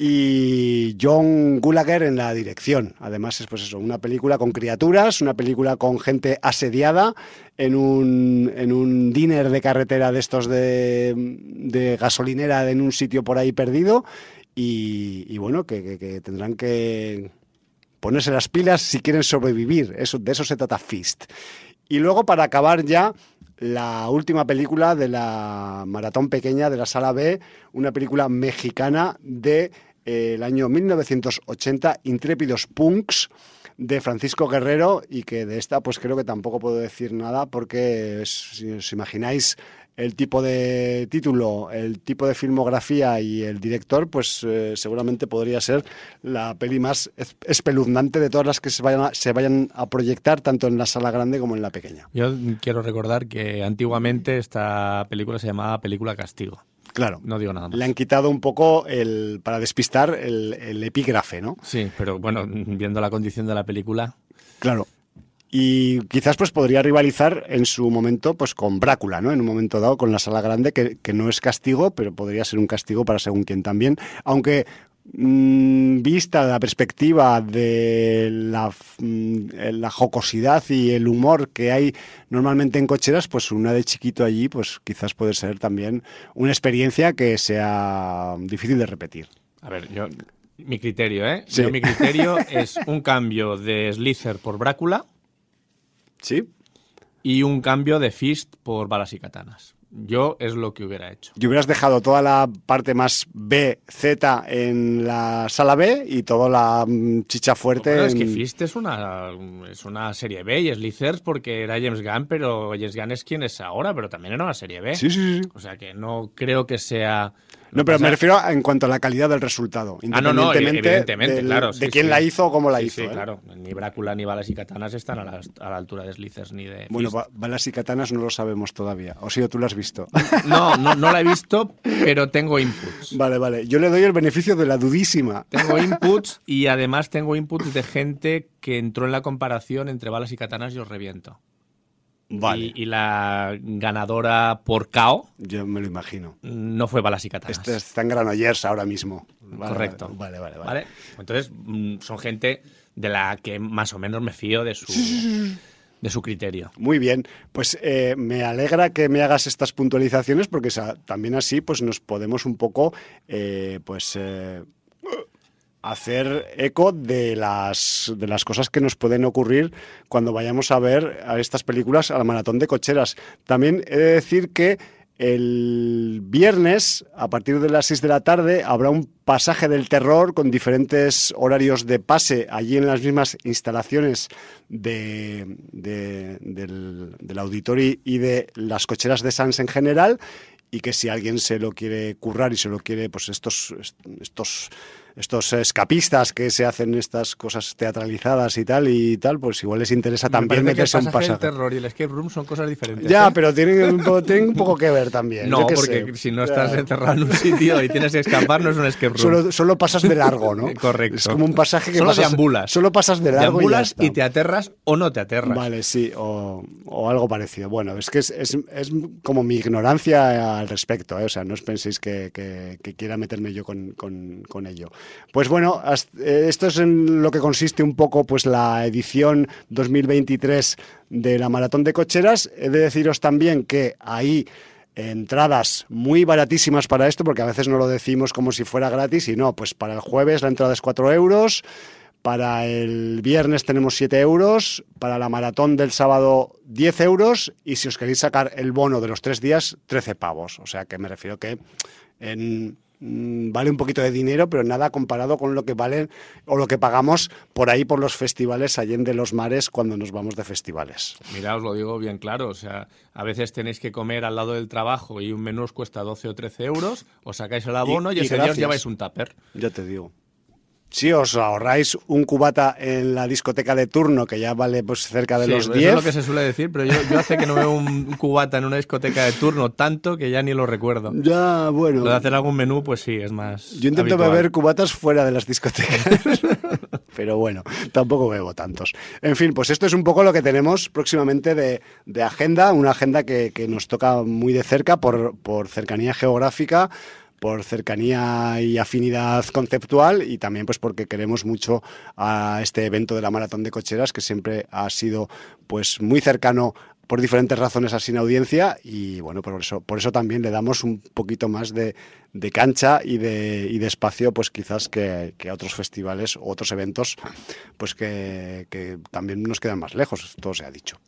S1: Y John Gulager en la dirección. Además es pues eso, una película con criaturas, una película con gente asediada en un, en un diner de carretera de estos de, de gasolinera en un sitio por ahí perdido. Y, bueno, que tendrán que, ponerse las pilas si quieren sobrevivir. Eso, de eso se trata Fist. Y luego, para acabar ya, la última película de la maratón pequeña de la sala B, una película mexicana de el año 1980, Intrépidos Punks de Francisco Guerrero y que de esta pues creo que tampoco puedo decir nada porque si os imagináis el tipo de título, el tipo de filmografía y el director, pues eh, seguramente podría ser la peli más es- espeluznante de todas las que se vayan, a, se vayan a proyectar, tanto en la sala grande como en la pequeña.
S2: Yo quiero recordar que antiguamente esta película se llamaba Película Castigo.
S1: Claro,
S2: No digo nada más.
S1: le han quitado un poco el para despistar el, el epígrafe, ¿no?
S2: Sí, pero bueno, viendo la condición de la película,
S1: Claro. Y quizás pues podría rivalizar en su momento pues con Brácula, ¿no? En un momento dado con la sala grande, que, que no es castigo, pero podría ser un castigo para según quien también. Aunque mm, vista la perspectiva de la, mm, la jocosidad y el humor que hay normalmente en cocheras, pues una de chiquito allí, pues quizás puede ser también una experiencia que sea difícil de repetir.
S2: a ver, yo mi criterio, ¿eh?
S1: Sí.
S2: Yo, mi criterio es un cambio de Slither por Brácula
S1: ¿Sí?
S2: y un cambio de Fist por Balas y Katanas. Yo es lo que hubiera hecho.
S1: Y hubieras dejado toda la parte más B, Z en la sala B y toda la mm, chicha fuerte.
S2: Bueno, es que Fist es una, es una serie B y Slither porque era James Gunn, pero James Gunn es quien es ahora, pero también era una serie B.
S1: Sí, sí, sí.
S2: O sea que no creo que sea...
S1: No, pero me refiero a- en cuanto a la calidad del resultado.
S2: Ah, no, no, evidentemente,
S1: del-
S2: claro.
S1: de quién
S2: sí.
S1: la hizo o cómo la
S2: Sí,
S1: hizo.
S2: Sí,
S1: ¿eh?
S2: claro. Ni Brácula ni Balas y Katanas están a la, a la altura de Slithers ni de.
S1: Bueno, ba- balas y katanas no lo sabemos todavía. O si tú lo has visto.
S2: No, no, no la he visto, pero tengo inputs.
S1: vale, vale. Yo le doy el beneficio de la dudísima.
S2: Tengo inputs y además tengo inputs de gente que entró en la comparación entre balas y katanas y os reviento.
S1: Vale.
S2: Y, y la ganadora por KO
S1: Yo me lo imagino.
S2: no fue balas y katanas.
S1: Este está en Granollers ahora mismo. Vale,
S2: Correcto.
S1: Vale, vale, vale.
S2: ¿Vale? Entonces, mm, son gente de la que más o menos me fío de su, de su criterio.
S1: Muy bien, pues eh, me alegra que me hagas estas puntualizaciones porque también así pues nos podemos un poco eh, pues eh, hacer eco de las de las cosas que nos pueden ocurrir cuando vayamos a ver a estas películas a la maratón de cocheras. También he de decir que el viernes, a partir de las 6 de la tarde, habrá un pasaje del terror con diferentes horarios de pase allí en las mismas instalaciones de, de- del, del auditorio y de las cocheras de Sans en general. Y que si alguien se lo quiere currar y se lo quiere, pues estos, estos, estos escapistas que se hacen estas cosas teatralizadas y tal y tal, pues igual les interesa también
S2: Me
S1: meterse
S2: que
S1: un
S2: el pasaje del
S1: pasaje.
S2: terror y el escape room son cosas diferentes.
S1: Ya,
S2: ¿eh?
S1: pero tienen un, poco, tienen un poco que ver también.
S2: No, porque
S1: sé.
S2: si no
S1: Ya.
S2: estás encerrado en un sitio y tienes que escapar, no es un escape room.
S1: Solo, solo pasas de largo, ¿no?
S2: Correcto.
S1: Es como un pasaje que
S2: Solo
S1: pasas,
S2: deambulas.
S1: Solo pasas de largo
S2: Deambulas
S1: y, ya
S2: te aterras o no te aterras.
S1: Vale, sí, o, o algo parecido. Bueno, es que es, es- es como mi ignorancia al respecto, ¿eh? o sea, no os penséis que, que- que quiera meterme yo con, con- con ello. Pues bueno, eh, esto es en lo que consiste un poco pues la edición 2023 de la Maratón de Cocheras. He de deciros también que ahí entradas muy baratísimas para esto, porque a veces no lo decimos como si fuera gratis, y no, pues para el jueves la entrada es 4 euros, Para el viernes tenemos 7 euros, para la maratón del sábado 10 euros y si os queréis sacar el bono de los tres días, 13 pavos. O sea que me refiero que en vale un poquito de dinero, pero nada comparado con lo que valen o lo que pagamos por ahí por los festivales de los mares cuando nos vamos de festivales.
S2: Mira, os lo digo bien claro, o sea, a veces tenéis que comer al lado del trabajo y un menú os cuesta 12 o 13 euros, os sacáis el abono y, ese día os lleváis un tupper.
S1: Ya te digo. Si os ahorráis un cubata en la discoteca de turno, que ya vale pues cerca de los 10.
S2: Eso es lo que se suele decir, pero yo, hace que no veo un cubata en una discoteca de turno tanto que ya ni lo recuerdo.
S1: Ya, bueno.
S2: Lo de hacer algún menú, pues sí, es más.
S1: Yo intento beber cubatas fuera de las discotecas. pero bueno, tampoco bebo tantos. En fin, pues esto es un poco lo que tenemos próximamente de, agenda, una agenda que, que, nos toca muy de cerca por, por cercanía geográfica por cercanía y afinidad conceptual y también pues porque queremos mucho a este evento de la maratón de cocheras que siempre ha sido pues muy cercano por diferentes razones a sin audiencia y bueno por eso por eso también le damos un poquito más de, cancha y de, y de espacio pues quizás que, a otros festivales o otros eventos pues que, que también nos quedan más lejos todo se ha dicho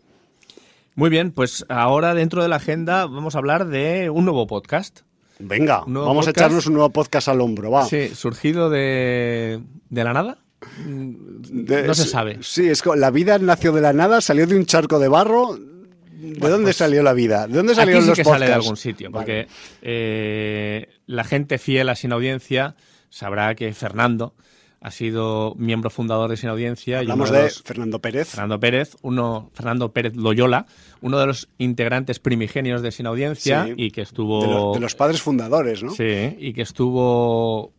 S2: muy bien, pues ahora dentro de la agenda vamos a hablar de un nuevo podcast.
S1: Venga, vamos a echarnos un nuevo podcast al hombro, va.
S2: Sí, surgido de, de la nada. no se sabe.
S1: Sí, es que la vida nació de la nada, salió de un charco de barro. ¿De dónde pues salió la vida? ¿De dónde salieron
S2: aquí
S1: sí
S2: que sale de algún sitio, porque eh, la gente fiel a Sin Audiencia sabrá que Fernando ha sido miembro fundador de Sin Audiencia.
S1: Hablamos de, Fernando Pérez.
S2: Fernando Pérez, uno, Fernando Pérez Loyola, uno de los integrantes primigenios de Sin Audiencia y que estuvo...
S1: De, los padres fundadores, ¿no?
S2: Sí, y que estuvo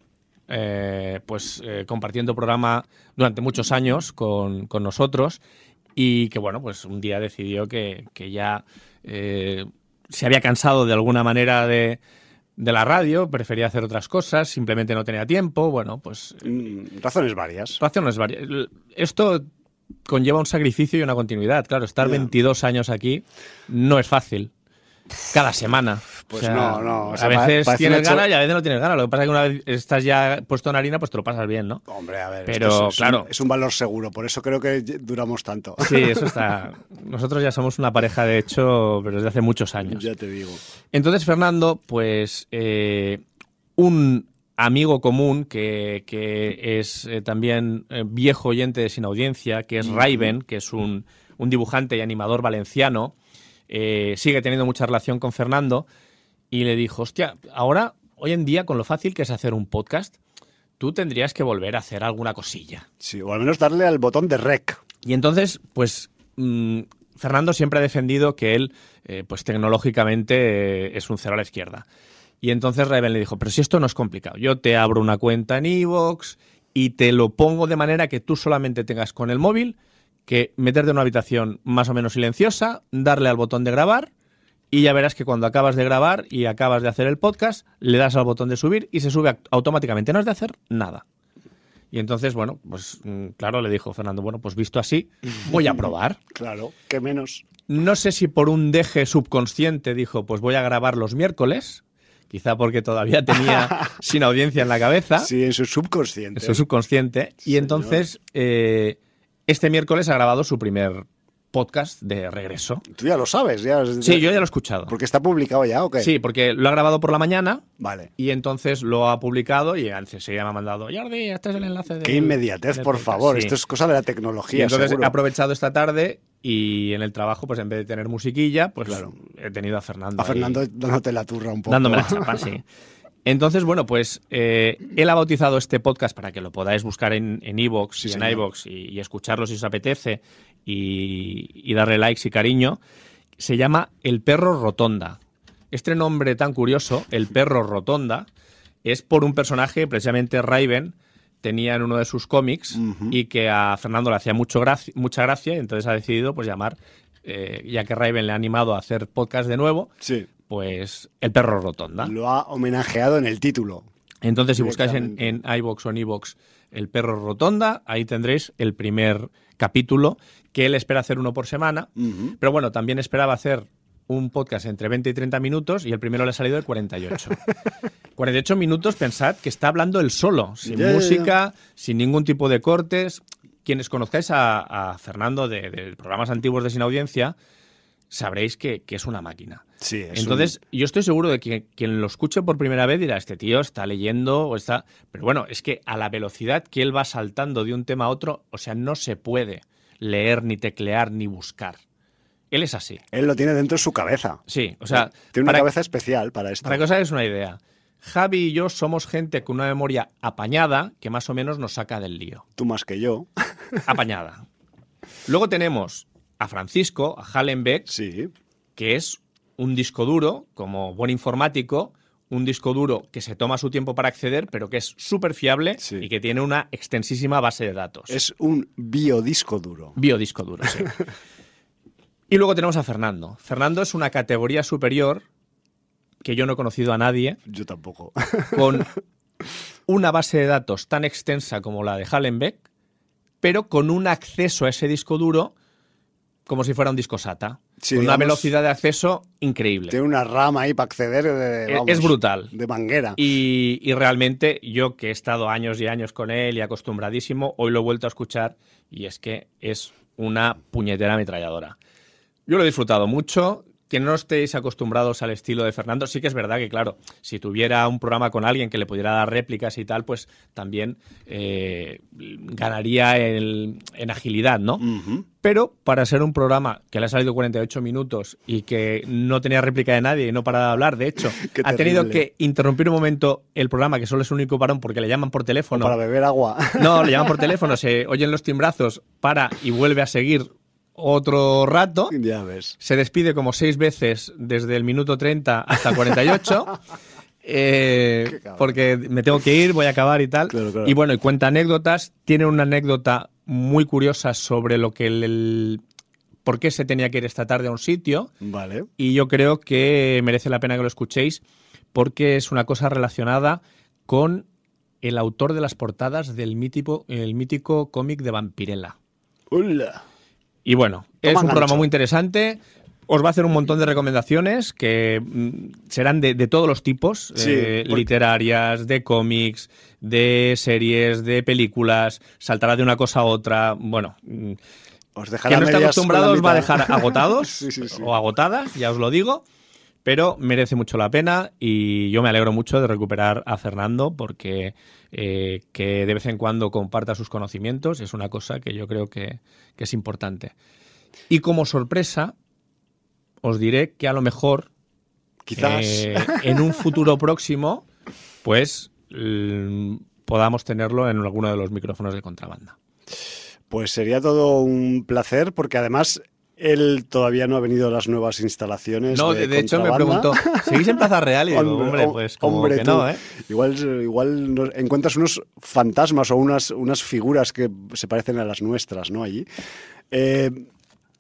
S2: eh, pues eh, compartiendo programa durante muchos años con, nosotros y que, bueno, pues un día decidió que, ya eh, se había cansado de alguna manera de de la radio, prefería hacer otras cosas, simplemente no tenía tiempo, bueno, pues...
S1: Mm, razones varias.
S2: Razones varias. Esto conlleva un sacrificio y una continuidad. Claro, estar 22 años aquí no es fácil cada semana.
S1: Pues no, no.
S2: a veces tienes ganas y a veces no tienes ganas. Lo que pasa es que una vez estás ya puesto en harina, pues te lo pasas bien, ¿no?
S1: Hombre, a ver.
S2: Pero
S1: es,
S2: claro.
S1: Un, es un valor seguro, por eso creo que duramos tanto.
S2: Sí, eso está. Nosotros ya somos una pareja, de hecho, pero desde hace muchos años.
S1: Ya te digo.
S2: Entonces, Fernando, pues eh, un amigo común que, es eh, también eh, viejo oyente de Sin Audiencia, que es Raven, que es un, un dibujante y animador valenciano eh, sigue teniendo mucha relación con Fernando y le dijo, hostia, ahora, hoy en día, con lo fácil que es hacer un podcast, tú tendrías que volver a hacer alguna cosilla.
S1: Sí, o al menos darle al botón de rec.
S2: Y entonces, pues, mm, Fernando siempre ha defendido que él, pues tecnológicamente, es un cero a la izquierda. Y entonces Raven le dijo, pero si esto no es complicado, yo te abro una cuenta en Evox y te lo pongo de manera que tú solamente tengas con el móvil que meterte en una habitación más o menos silenciosa, darle al botón de grabar y ya verás que cuando acabas de grabar y acabas de hacer el podcast, le das al botón de subir y se sube automáticamente. No has de hacer nada. Y entonces, bueno, pues mm, claro, le dijo Fernando, bueno, pues visto así, voy a probar.
S1: Claro, qué menos.
S2: No sé si por un deje subconsciente dijo, pues voy a grabar los miércoles, quizá porque todavía tenía sin audiencia en la cabeza.
S1: Sí, en su subconsciente.
S2: En su subconsciente. Y entonces eh, este miércoles ha grabado su primer podcast de regreso.
S1: Tú ya lo sabes, ya.
S2: Sí, yo ya lo he escuchado.
S1: ¿Porque está publicado ya o qué?
S2: Sí, porque lo ha grabado por la mañana.
S1: Vale.
S2: Y entonces lo ha publicado y se me ha mandado, Jordi, este es el enlace de.
S1: Qué inmediatez, por favor. Esto es cosa de la tecnología.
S2: Y entonces he aprovechado esta tarde y en el trabajo, pues en vez de tener musiquilla, pues claro. he tenido a Fernando.
S1: A Fernando dándote la turra un poco.
S2: Dándome la chapa, sí. Entonces, bueno, pues eh, él ha bautizado este podcast para que lo podáis buscar en Evox y en iVoox y, escucharlo si os apetece y, darle likes y cariño. Se llama El Perro Rotonda. Este nombre tan curioso, El Perro Rotonda, es por un personaje, precisamente Raven, tenía en uno de sus cómics y que a Fernando le hacía mucho mucha gracia y entonces ha decidido pues llamar, eh, ya que Raven le ha animado a hacer podcast de nuevo,
S1: sí
S2: pues El perro rotonda.
S1: Lo ha homenajeado en el título.
S2: Entonces, si buscáis en, en iVox o en iVox El perro rotonda, ahí tendréis el primer capítulo, que él espera hacer uno por semana. Pero bueno, también esperaba hacer un podcast entre 20 y 30 minutos y el primero le ha salido de 48. 48 minutos, pensad que está hablando él solo, sin música, sin ningún tipo de cortes. Quienes conozcáis a, Fernando de, programas antiguos de Sin Audiencia, sabréis que, es una máquina.
S1: Sí,
S2: Entonces, yo estoy seguro de que quien lo escuche por primera vez dirá, este tío está leyendo o está... Pero bueno, es que a la velocidad que él va saltando de un tema a otro, o sea, no se puede leer, ni teclear, ni buscar. Él es así.
S1: Él lo tiene dentro de su cabeza.
S2: Sí, o sea...
S1: Tiene una cabeza especial para esto.
S2: Para que os hagáis una idea. Javi y yo somos gente con una memoria apañada que más o menos nos saca del lío.
S1: Tú más que yo.
S2: Apañada. Luego tenemos a Francisco, a Hallenbeck,
S1: sí.
S2: que es un disco duro, como buen informático, un disco duro que se toma su tiempo para acceder, pero que es súper fiable y que tiene una extensísima base de datos.
S1: Es un biodisco duro.
S2: Biodisco duro, sí. y luego tenemos a Fernando. Fernando es una categoría superior que yo no he conocido a nadie.
S1: Yo tampoco.
S2: con una base de datos tan extensa como la de Hallenbeck, pero con un acceso a ese disco duro como si fuera un disco SATA. con una velocidad de acceso increíble.
S1: Tiene una rama ahí para acceder. De,
S2: es brutal.
S1: De manguera.
S2: Y, y, realmente yo que he estado años y años con él y acostumbradísimo, hoy lo he vuelto a escuchar y es que es una puñetera ametralladora. Yo lo he disfrutado mucho que no estéis acostumbrados al estilo de Fernando, sí que es verdad que, claro, si tuviera un programa con alguien que le pudiera dar réplicas y tal, pues también eh, ganaría en agilidad, ¿no? Pero para ser un programa que le ha salido 48 minutos y que no tenía réplica de nadie y no para de hablar, de hecho, ha tenido que interrumpir un momento el programa, que solo es un único parón porque le llaman por teléfono.
S1: para beber agua.
S2: No, le llaman por teléfono, se oyen los timbrazos, para y vuelve a seguir otro rato.
S1: Ya ves.
S2: Se despide como seis veces desde el minuto 30 hasta 48. eh, porque me tengo que ir, voy a acabar y tal. Y bueno, y cuenta anécdotas. Tiene una anécdota muy curiosa sobre lo que el, por qué se tenía que ir esta tarde a un sitio.
S1: Vale.
S2: Y yo creo que merece la pena que lo escuchéis porque es una cosa relacionada con el autor de las portadas del mítico, el mítico cómic de Vampirella.
S1: ¡Hola!
S2: Y bueno, es un programa muy interesante. Os va a hacer un montón de recomendaciones que mm, serán de, todos los tipos, eh, literarias, de cómics, de series, de películas, saltará de una cosa a otra. Bueno, mm,
S1: os dejará
S2: quien no está acostumbrado os va a dejar agotados o agotadas, ya os lo digo. Pero merece mucho la pena y yo me alegro mucho de recuperar a Fernando porque eh, que de vez en cuando comparta sus conocimientos es una cosa que yo creo que, es importante. Y como sorpresa, os diré que a lo mejor,
S1: quizás
S2: eh, en un futuro próximo, pues podamos tenerlo en alguno de los micrófonos de contrabanda.
S1: Pues sería todo un placer porque además él todavía no ha venido a las nuevas instalaciones.
S2: No, de, hecho me preguntó, ¿seguís en Plaza Real? Y digo, hombre, pues como que no, ¿eh?
S1: Igual, igual encuentras unos fantasmas o unas, unas figuras que se parecen a las nuestras, ¿no? Allí. Eh,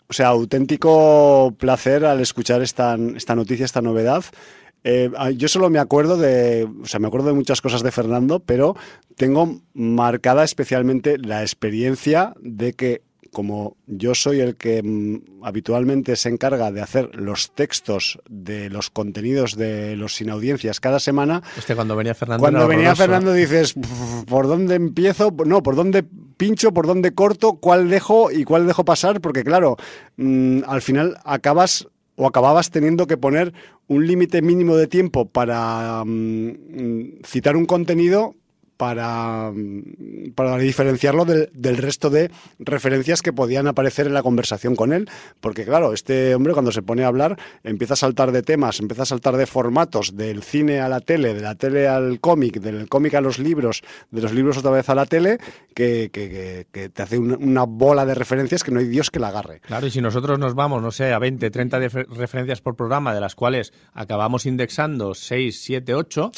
S1: o sea, auténtico placer al escuchar esta, esta noticia, esta novedad. Eh, yo solo me acuerdo de, o sea, me acuerdo de muchas cosas de Fernando, pero tengo marcada especialmente la experiencia de que como yo soy el que mm, habitualmente se encarga de hacer los textos de los contenidos de los sin audiencias cada semana.
S2: Este, cuando venía Fernando.
S1: Cuando venía Fernando dices, ¿por dónde empiezo? No, ¿por dónde pincho? ¿Por dónde corto? ¿Cuál dejo y cuál dejo pasar? Porque claro, mm, al final acabas o acababas teniendo que poner un límite mínimo de tiempo para mm, citar un contenido para, para diferenciarlo del, resto de referencias que podían aparecer en la conversación con él. Porque claro, este hombre cuando se pone a hablar empieza a saltar de temas, empieza a saltar de formatos, del cine a la tele, de la tele al cómic, del cómic a los libros, de los libros otra vez a la tele, que, te hace una, bola de referencias que no hay Dios que la agarre.
S2: Claro, y si nosotros nos vamos, no sé, a 20, 30 referencias por programa, de las cuales acabamos indexando 6, 7, 8,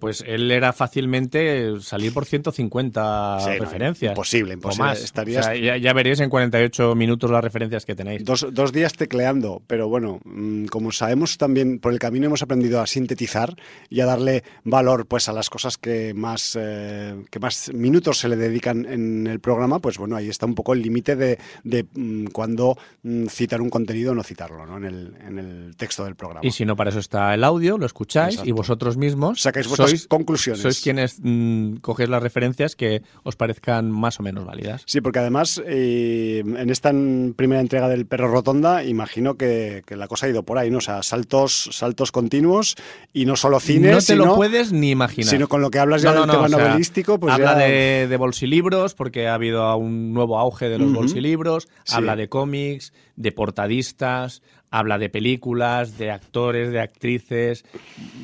S2: pues él era fácilmente salir por 150 referencias.
S1: imposible, imposible.
S2: Estarías... ya, veréis en 48 minutos las referencias que tenéis.
S1: Dos, dos, días tecleando, pero bueno, mm, como sabemos también, por el camino hemos aprendido a sintetizar y a darle valor pues a las cosas que más, eh, que más minutos se le dedican en el programa, pues bueno, ahí está un poco el límite de, de mm, cuándo mm, citar un contenido o no citarlo ¿no? En, el, en el texto del programa.
S2: Y si no, para eso está el audio, lo escucháis y vosotros mismos
S1: sacáis vuestras conclusiones.
S2: Sois quienes mm, cogéis las referencias que os parezcan más o menos válidas.
S1: Sí, porque además eh, en esta primera entrega del Perro Rotonda imagino que, la cosa ha ido por ahí, ¿no? O sea, saltos, saltos continuos y no solo cine,
S2: No te lo puedes ni imaginar.
S1: Sino con lo que hablas ya del tema novelístico, pues
S2: Habla de, de bolsilibros, porque ha habido un nuevo auge de los bolsilibros, habla de cómics, de portadistas, habla de películas, de actores, de actrices,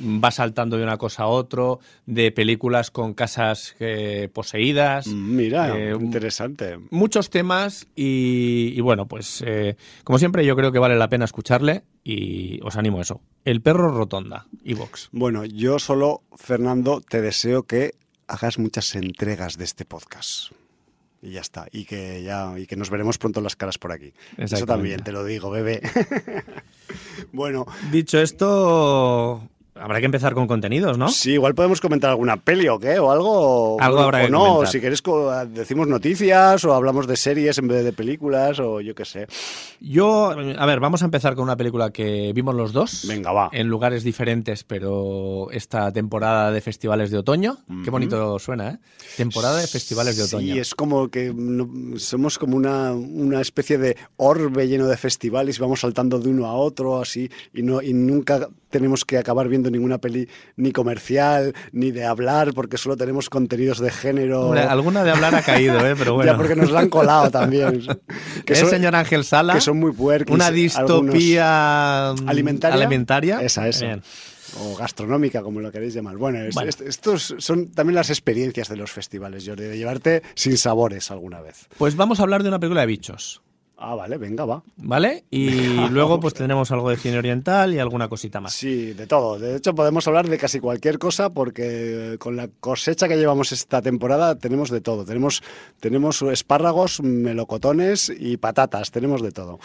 S2: va saltando de una cosa a otro, de películas con casas eh, poseídas.
S1: Mm, mira, eh, interesante.
S2: Muchos temas y, bueno, pues eh, como siempre yo creo que vale la pena escucharle y os animo a eso. El perro rotonda, Vox.
S1: Bueno, yo solo, Fernando, te deseo que hagas muchas entregas de este podcast y ya está. Y que ya y que nos veremos pronto las caras por aquí. Eso también te lo digo, bebé. bueno.
S2: Dicho esto, Habrá que empezar con contenidos, ¿no?
S1: Sí, igual podemos comentar alguna peli o qué, o algo.
S2: Algo habrá
S1: o no, si queréis decimos noticias o hablamos de series en vez de películas o yo qué sé.
S2: Yo, a ver, vamos a empezar con una película que vimos los dos.
S1: Venga, va.
S2: En lugares diferentes, pero esta temporada de festivales de otoño. Qué bonito suena, ¿eh? Temporada de festivales de otoño.
S1: Sí, es como que somos como una, una especie de orbe lleno de festivales y vamos saltando de uno a otro así y, no, y nunca tenemos que acabar viendo ninguna peli ni comercial, ni de hablar, porque solo tenemos contenidos de género.
S2: alguna de hablar ha caído, ¿eh? pero bueno.
S1: ya, porque nos la han colado también.
S2: Que ¿Eh, señor Ángel Sala?
S1: Que son muy puerquis.
S2: Una distopía
S1: alimentaria.
S2: alimentaria.
S1: Esa, esa. o gastronómica, como lo queréis llamar. Bueno, estos son también las experiencias de los festivales, Jordi, de llevarte sin sabores alguna vez.
S2: Pues vamos a hablar de una película de bichos.
S1: Ah, vale, venga, va.
S2: ¿Vale? Y luego pues tenemos algo de cine oriental y alguna cosita más.
S1: Sí, de todo. De hecho, podemos hablar de casi cualquier cosa porque con la cosecha que llevamos esta temporada tenemos de todo. Tenemos, tenemos espárragos, melocotones y patatas, tenemos de todo.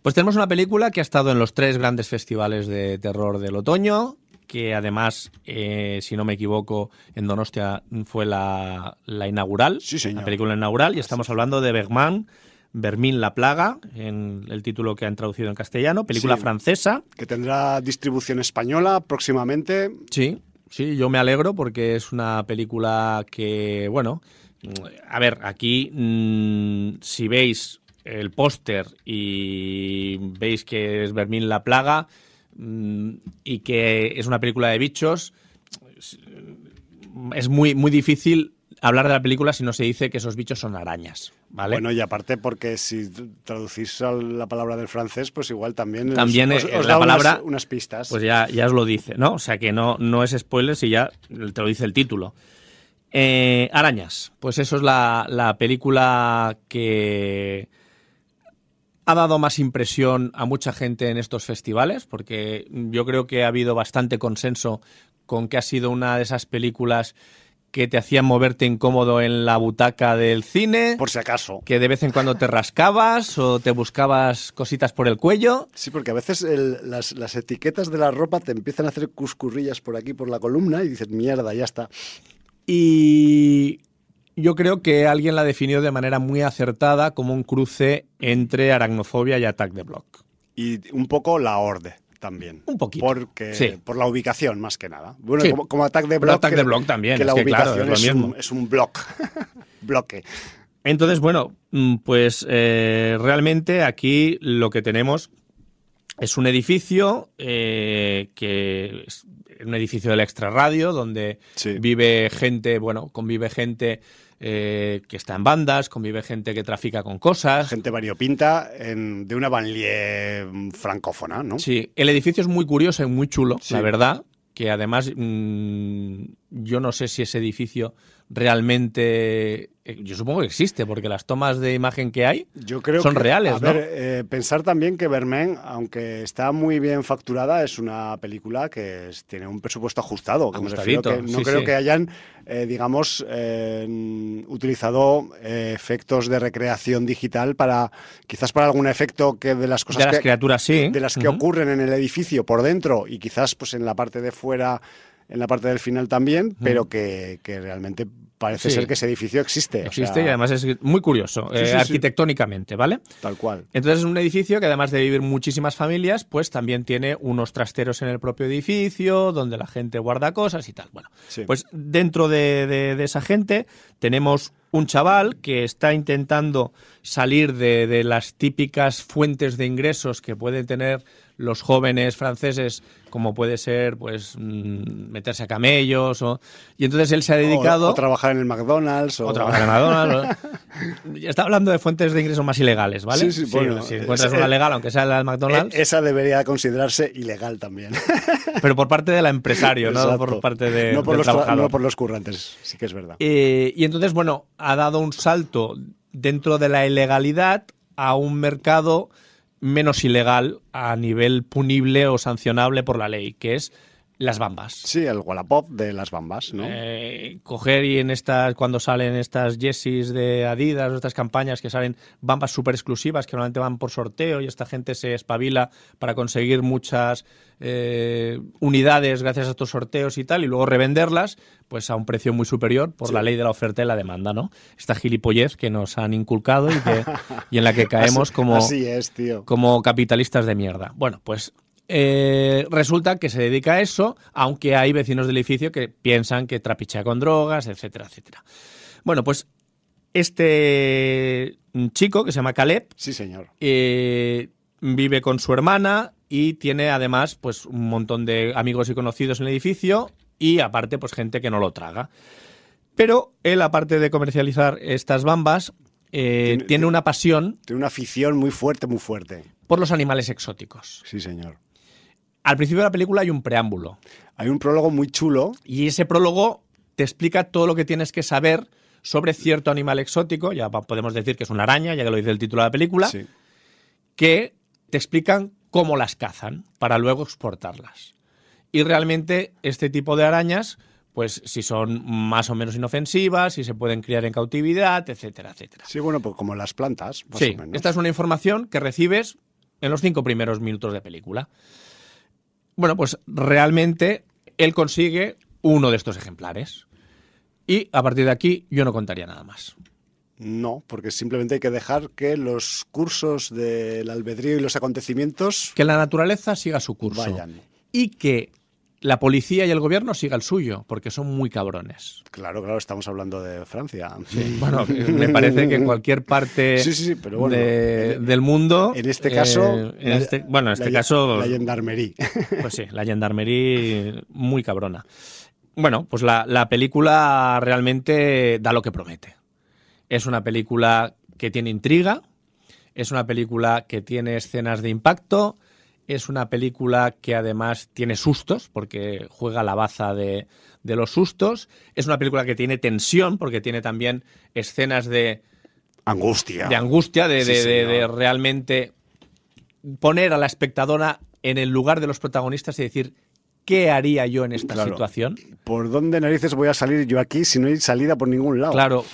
S2: Pues tenemos una película que ha estado en los tres grandes festivales de terror del otoño, que además, eh, si no me equivoco, en Donostia fue la, inaugural,
S1: sí, señor.
S2: la película inaugural, y estamos hablando de Bergman, Bermín la Plaga, en el título que han traducido en castellano, película francesa.
S1: Que tendrá distribución española próximamente.
S2: Sí, sí, yo me alegro porque es una película que, bueno, a ver, aquí mm, si veis el póster y veis que es Bermín la Plaga mm, y que es una película de bichos, es muy, muy difícil hablar de la película si no se dice que esos bichos son arañas. ¿vale?
S1: Bueno, y aparte porque si traducís la palabra del francés, pues igual también,
S2: también
S1: os,
S2: la palabra,
S1: unas, pistas.
S2: Pues ya, ya os lo dice, ¿no? O sea que no, no es spoiler si ya te lo dice el título. Eh, arañas, pues eso es la, la película que ha dado más impresión a mucha gente en estos festivales, porque yo creo que ha habido bastante consenso con que ha sido una de esas películas que te hacían moverte incómodo en la butaca del cine.
S1: Por si acaso.
S2: Que de vez en cuando te rascabas o te buscabas cositas por el cuello.
S1: Sí, porque a veces las, etiquetas de la ropa te empiezan a hacer cuscurrillas por aquí, por la columna, y dices, mierda, ya está.
S2: Y yo creo que alguien la definió de manera muy acertada como un cruce entre aracnofobia y Attack the Block.
S1: Y un poco la orde también.
S2: Un poquito.
S1: Porque, Por la ubicación, más que nada. Bueno, como, como Attack de Block.
S2: Attack de Block también.
S1: Que la ubicación es, un, es, un, block. bloque.
S2: Entonces, bueno, mm, pues eh, realmente aquí lo que tenemos es un edificio eh, que es un edificio del extra radio donde vive gente, bueno, convive gente eh, que está en bandas, convive gente que trafica con cosas.
S1: Gente variopinta de una banlieue francófona, ¿no?
S2: Sí, el edificio es muy curioso y muy chulo, la verdad, que además mm, yo no sé si ese edificio realmente eh, yo supongo que existe, porque las tomas de imagen que hay
S1: yo creo
S2: son reales.
S1: A ver, eh, pensar también que Bermen, aunque está muy bien facturada, es una película que tiene un presupuesto ajustado. Que no creo que hayan, eh, digamos, utilizado efectos de recreación digital para, quizás para algún efecto que de las cosas
S2: de las criaturas sí,
S1: de las que ocurren en el edificio por dentro y quizás pues en la parte de fuera en la parte del final también, pero que, que realmente parece ser que ese edificio existe.
S2: Existe y además es muy curioso, eh, arquitectónicamente, ¿vale?
S1: Tal cual.
S2: Entonces es un edificio que además de vivir muchísimas familias, pues también tiene unos trasteros en el propio edificio, donde la gente guarda cosas y tal. Bueno, pues dentro de, esa gente tenemos un chaval que está intentando salir de, de las típicas fuentes de ingresos que pueden tener los jóvenes franceses, como puede ser pues mm, meterse a camellos, o, y entonces él se ha dedicado...
S1: O, trabajar en el McDonald's.
S2: O, trabajar en el McDonald's. está hablando de fuentes de ingresos más ilegales, ¿vale?
S1: Sí, sí, bueno,
S2: si encuentras una legal, aunque sea la del McDonald's...
S1: Esa debería considerarse ilegal también.
S2: Pero por parte del empresario, no por parte de,
S1: no por
S2: los
S1: trabajador. No por los currantes, sí que es verdad.
S2: Eh, y entonces, bueno, ha dado un salto dentro de la ilegalidad a un mercado menos ilegal a nivel punible o sancionable por la ley, que es las bambas.
S1: Sí, el Wallapop de las bambas, ¿no?
S2: Eh, coger y en estas, cuando salen estas jerseys de Adidas, estas campañas que salen bambas súper exclusivas que normalmente van por sorteo y esta gente se espabila para conseguir muchas eh, unidades gracias a estos sorteos y tal, y luego revenderlas, pues a un precio muy superior por la ley de la oferta y la demanda, ¿no? Esta gilipollez que nos han inculcado y, que, y en la que caemos como,
S1: así es, tío.
S2: como capitalistas de mierda. Bueno, pues eh, resulta que se dedica a eso, aunque hay vecinos del edificio que piensan que trapichea con drogas, etcétera, etcétera. Bueno, pues este chico que se llama Caleb.
S1: Sí, señor.
S2: Eh, vive con su hermana y tiene además pues un montón de amigos y conocidos en el edificio y aparte pues gente que no lo traga. Pero él, aparte de comercializar estas bambas, eh, tiene, una pasión.
S1: Tiene una afición muy fuerte, muy fuerte.
S2: Por los animales exóticos.
S1: Sí, señor.
S2: Al principio de la película hay un preámbulo.
S1: Hay un prólogo muy chulo.
S2: Y ese prólogo te explica todo lo que tienes que saber sobre cierto animal exótico, ya podemos decir que es una araña, ya que lo dice el título de la película, que te explican cómo las cazan para luego exportarlas. Y realmente este tipo de arañas, pues si son más o menos inofensivas, si se pueden criar en cautividad, etcétera, etcétera.
S1: Sí, bueno, pues como las plantas. Más
S2: sí, esta es una información que recibes en los cinco primeros minutos de película. Bueno, pues realmente él consigue uno de estos ejemplares. Y a partir de aquí yo no contaría nada más.
S1: No, porque simplemente hay que dejar que los cursos del albedrío y los acontecimientos...
S2: Que la naturaleza siga su curso.
S1: Vayan.
S2: Y que la policía y el gobierno siga el suyo, porque son muy cabrones.
S1: Claro, claro, estamos hablando de Francia.
S2: Bueno, me parece que en cualquier parte del mundo.
S1: En este caso.
S2: Eh, este, bueno, en este caso.
S1: La gendarmerie.
S2: Pues sí, la gendarmerie muy cabrona. Bueno, pues la, la película realmente da lo que promete. Es una película que tiene intriga, es una película que tiene escenas de impacto es una película que además tiene sustos, porque juega la baza de, los sustos. Es una película que tiene tensión, porque tiene también escenas de...
S1: Angustia.
S2: De angustia, de, realmente poner a la espectadora en el lugar de los protagonistas y decir, ¿qué haría yo en esta situación?
S1: ¿Por dónde narices voy a salir yo aquí si no hay salida por ningún lado?
S2: Claro,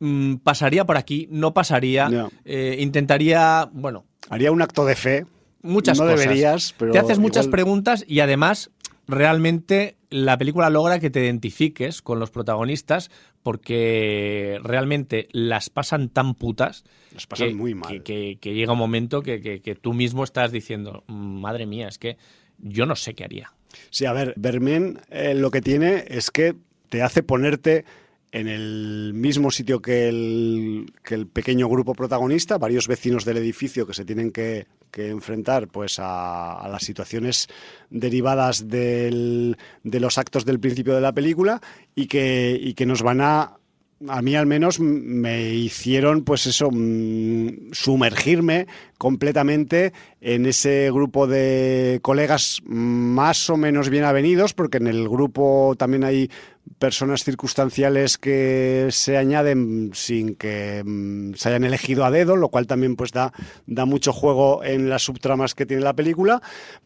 S2: mm, pasaría por aquí, no pasaría, eh, intentaría, bueno...
S1: Haría un acto de fe
S2: muchas
S1: no
S2: cosas.
S1: deberías, pero.
S2: Te haces muchas preguntas y además realmente la película logra que te identifiques con los protagonistas porque realmente las pasan tan putas.
S1: Las pasan muy mal.
S2: Que, llega un momento que, tú mismo estás diciendo, madre mía, es que yo no sé qué haría.
S1: Sí, a ver, Bermen eh, lo que tiene es que te hace ponerte en el mismo sitio que el, que el, pequeño grupo protagonista, varios vecinos del edificio que se tienen que, enfrentar pues a, las situaciones derivadas de los actos del principio de la película y que, que nos van a a mí al menos me hicieron pues eso mm, sumergirme completamente en ese grupo de colegas más o menos bien avenidos porque en el grupo también hay personas circunstanciales que se añaden sin que mm, se hayan elegido a dedo, lo cual también pues da, da mucho juego en las subtramas que tiene la película,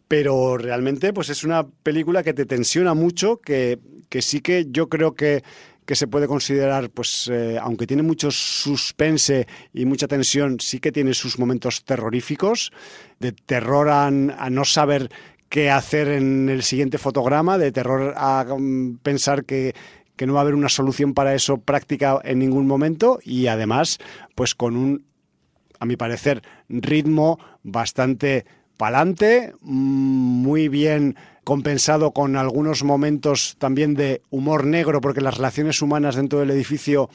S1: pero realmente pues es una película que te tensiona mucho, que, que sí que yo creo que que se puede considerar, pues, eh, aunque tiene mucho suspense y mucha tensión, sí que tiene sus momentos terroríficos, de terror a, no saber qué hacer en el siguiente fotograma, de terror a mm, pensar que, que no va a haber una solución para eso práctica en ningún momento y además, pues con un, a mi parecer, ritmo bastante palante, mm, muy bien compensado con algunos momentos también de humor negro, porque las relaciones humanas dentro del edificio,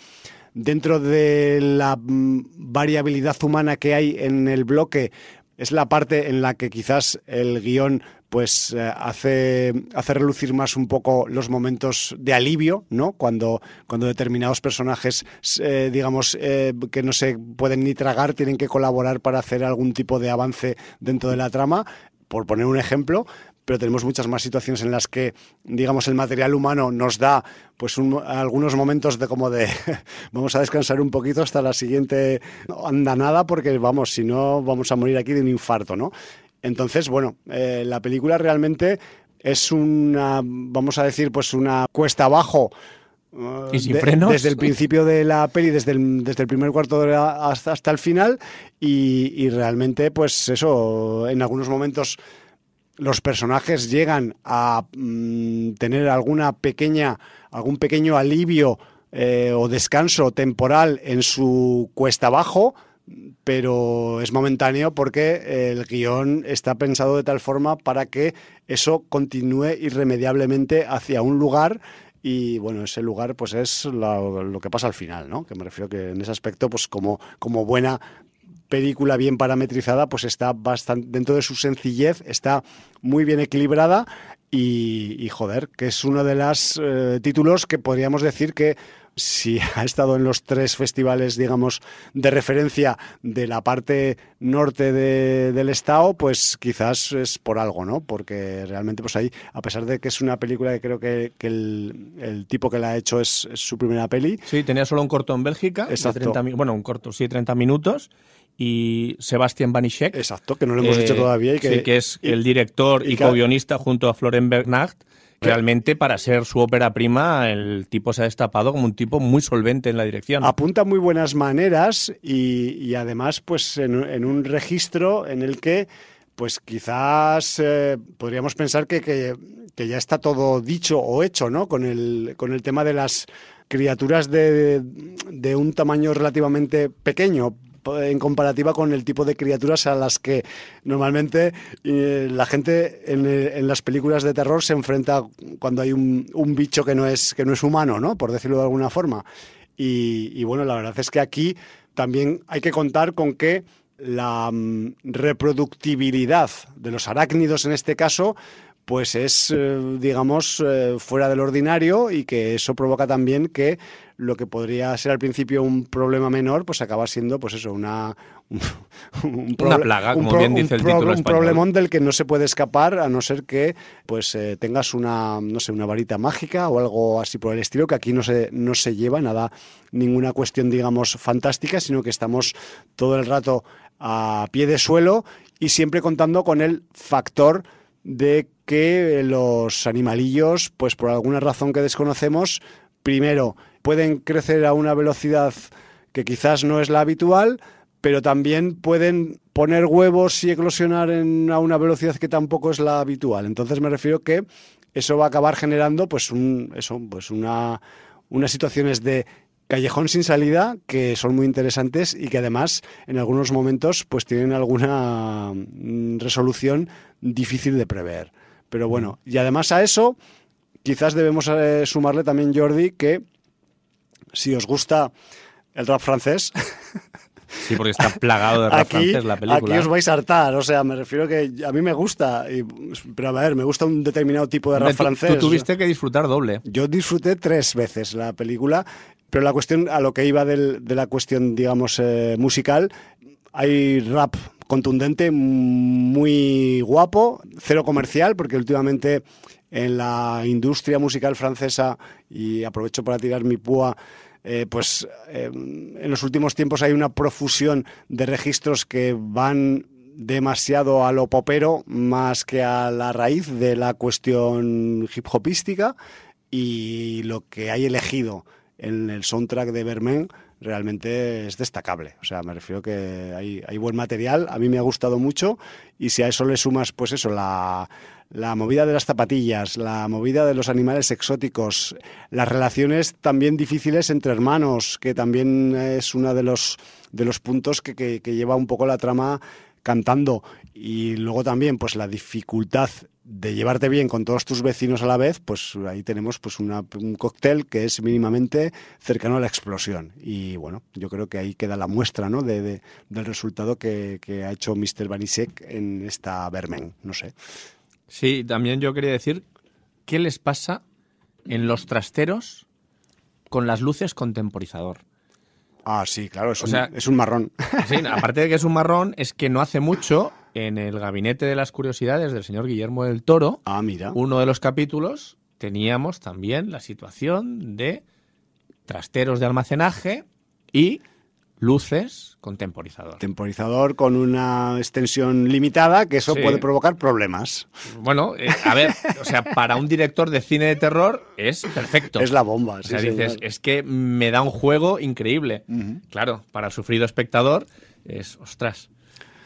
S1: dentro de la mm, variabilidad humana que hay en el bloque, es la parte en la que quizás el guion pues eh, hace, relucir más un poco los momentos de alivio, ¿no? Cuando, cuando determinados personajes, eh, digamos, eh, que no se pueden ni tragar, tienen que colaborar para hacer algún tipo de avance dentro de la trama. Por poner un ejemplo, pero tenemos muchas más situaciones en las que, digamos, el material humano nos da pues algunos momentos de como de vamos a descansar un poquito hasta la siguiente andanada porque vamos, si no vamos a morir aquí de un infarto, ¿no? Entonces, bueno, eh, la película realmente es una, vamos a decir, pues una cuesta abajo.
S2: Uh, ¿Y sin frenos?
S1: Desde el principio de la peli, desde el, desde el primer cuarto de hora hasta, hasta el final, y, y realmente, pues eso, en algunos momentos los personajes llegan a mm, tener alguna pequeña, algún pequeño alivio eh, o descanso temporal en su cuesta abajo, pero es momentáneo porque el guion está pensado de tal forma para que eso continúe irremediablemente hacia un lugar y bueno, ese lugar pues es lo, lo, que pasa al final, ¿no? Que me refiero que en ese aspecto pues como, como buena película bien parametrizada, pues está bastante, dentro de su sencillez, está muy bien equilibrada y, joder, que es uno de los eh, títulos que podríamos decir que si ha estado en los tres festivales, digamos, de referencia de la parte norte del estado, pues quizás es por algo, ¿no? Porque realmente, pues ahí, a pesar de que es una película que creo que, el, tipo que la ha hecho es, su primera peli.
S2: Sí, tenía solo un corto en Bélgica, bueno, un corto, sí, 30 minutos, y Sebastián Banishek.
S1: Exacto, que no lo hemos dicho eh, todavía. Y
S2: que, que es el director y, co-guionista junto a Florent Bernard. Realmente, para ser su ópera prima, el tipo se ha destapado como un tipo muy solvente en la dirección.
S1: Apunta muy buenas maneras y, además, pues en, un registro en el que, pues quizás eh, podríamos pensar que, que, que, ya está todo dicho o hecho, ¿no? Con el, con el tema de las criaturas de, de un tamaño relativamente pequeño en comparativa con el tipo de criaturas a las que normalmente eh, la gente en, las películas de terror se enfrenta cuando hay un, bicho que no es que no es humano, ¿no? Por decirlo de alguna forma. Y, bueno, la verdad es que aquí también hay que contar con que la mm, reproductibilidad de los arácnidos en este caso pues es, eh, digamos, eh, fuera del ordinario y que eso provoca también que lo que podría ser al principio un problema menor, pues acaba siendo, pues eso, una...
S2: Un, una plaga, como bien dice el título
S1: Un problemón del que no se puede escapar a no ser que pues eh, tengas una, no sé, una varita mágica o algo así por el estilo, que aquí no se, no se lleva nada, ninguna cuestión, digamos, fantástica, sino que estamos todo el rato a pie de suelo y siempre contando con el factor de que los animalillos, pues por alguna razón que desconocemos, primero pueden crecer a una velocidad que quizás no es la habitual, pero también pueden poner huevos y eclosionar en, a una velocidad que tampoco es la habitual. Entonces me refiero que eso va a acabar generando pues un, eso, pues una, unas situaciones de callejón sin salida que son muy interesantes y que además en algunos momentos pues tienen alguna mm, resolución difícil de prever. Pero bueno, y además a eso, quizás debemos eh, sumarle también, Jordi, que si os gusta el rap francés.
S2: Sí, porque está plagado de rap francés la película.
S1: Aquí os vais a hartar, o sea, me refiero que a mí me gusta, pero a ver, me gusta un determinado tipo de rap francés.
S2: Tú tuviste que disfrutar doble.
S1: Yo disfruté tres veces la película, pero la cuestión, a lo que iba de la cuestión, digamos, eh, musical, hay rap contundente, muy guapo, cero comercial, porque últimamente en la industria musical francesa, y aprovecho para tirar mi púa, eh, pues eh, en los últimos tiempos hay una profusión de registros que van demasiado a lo popero más que a la raíz de la cuestión hip hopística y lo que hay elegido en el soundtrack de Bermen realmente es destacable. O sea, me refiero que hay, hay buen material, a mí me ha gustado mucho y si a eso le sumas, pues eso, la, la movida de las zapatillas, la movida de los animales exóticos, las relaciones también difíciles entre hermanos, que también es uno de los, de los puntos que, que, que lleva un poco la trama cantando y luego también pues la dificultad de llevarte bien con todos tus vecinos a la vez, pues ahí tenemos pues una, un cóctel que es mínimamente cercano a la explosión. Y bueno, yo creo que ahí queda la muestra ¿no? de, de, del resultado que, que, ha hecho Mr. Banisek en esta Vermen, no sé.
S2: Sí, también yo quería decir, ¿qué les pasa en los trasteros con las luces con temporizador?
S1: Ah, sí, claro, es, o un, sea, es un marrón.
S2: Sí, aparte de que es un marrón, es que no hace mucho en el gabinete de las curiosidades del señor Guillermo del Toro,
S1: ah, mira.
S2: uno de los capítulos, teníamos también la situación de trasteros de almacenaje y luces con temporizador.
S1: Temporizador con una extensión limitada, que eso sí. puede provocar problemas.
S2: Bueno, eh, a ver, o sea, para un director de cine de terror es perfecto.
S1: Es la bomba.
S2: O sea, sí, dices, señor. es que me da un juego increíble. Uh -huh. Claro, para el sufrido espectador es, ostras.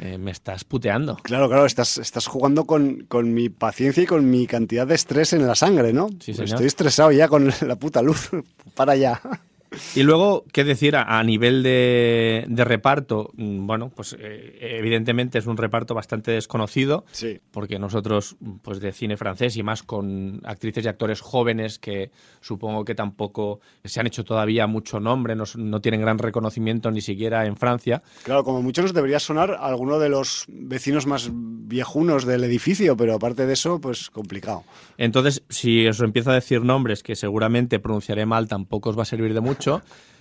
S2: Eh, me estás puteando.
S1: Claro, claro, estás, estás jugando con, con, mi paciencia y con mi cantidad de estrés en la sangre, ¿no?
S2: Sí, señor.
S1: Estoy estresado ya con la puta luz. Para allá.
S2: Y luego, ¿qué decir a, a nivel de, de, reparto? Mm, Bueno, pues eh, evidentemente es un reparto bastante desconocido,
S1: sí.
S2: porque nosotros, pues de cine francés y más con actrices y actores jóvenes que supongo que tampoco se han hecho todavía mucho nombre, no, no tienen gran reconocimiento ni siquiera en Francia.
S1: Claro, como mucho nos debería sonar alguno de los vecinos más viejunos del edificio, pero aparte de eso, pues complicado.
S2: Entonces, si os empiezo a decir nombres que seguramente pronunciaré mal, tampoco os va a servir de mucho.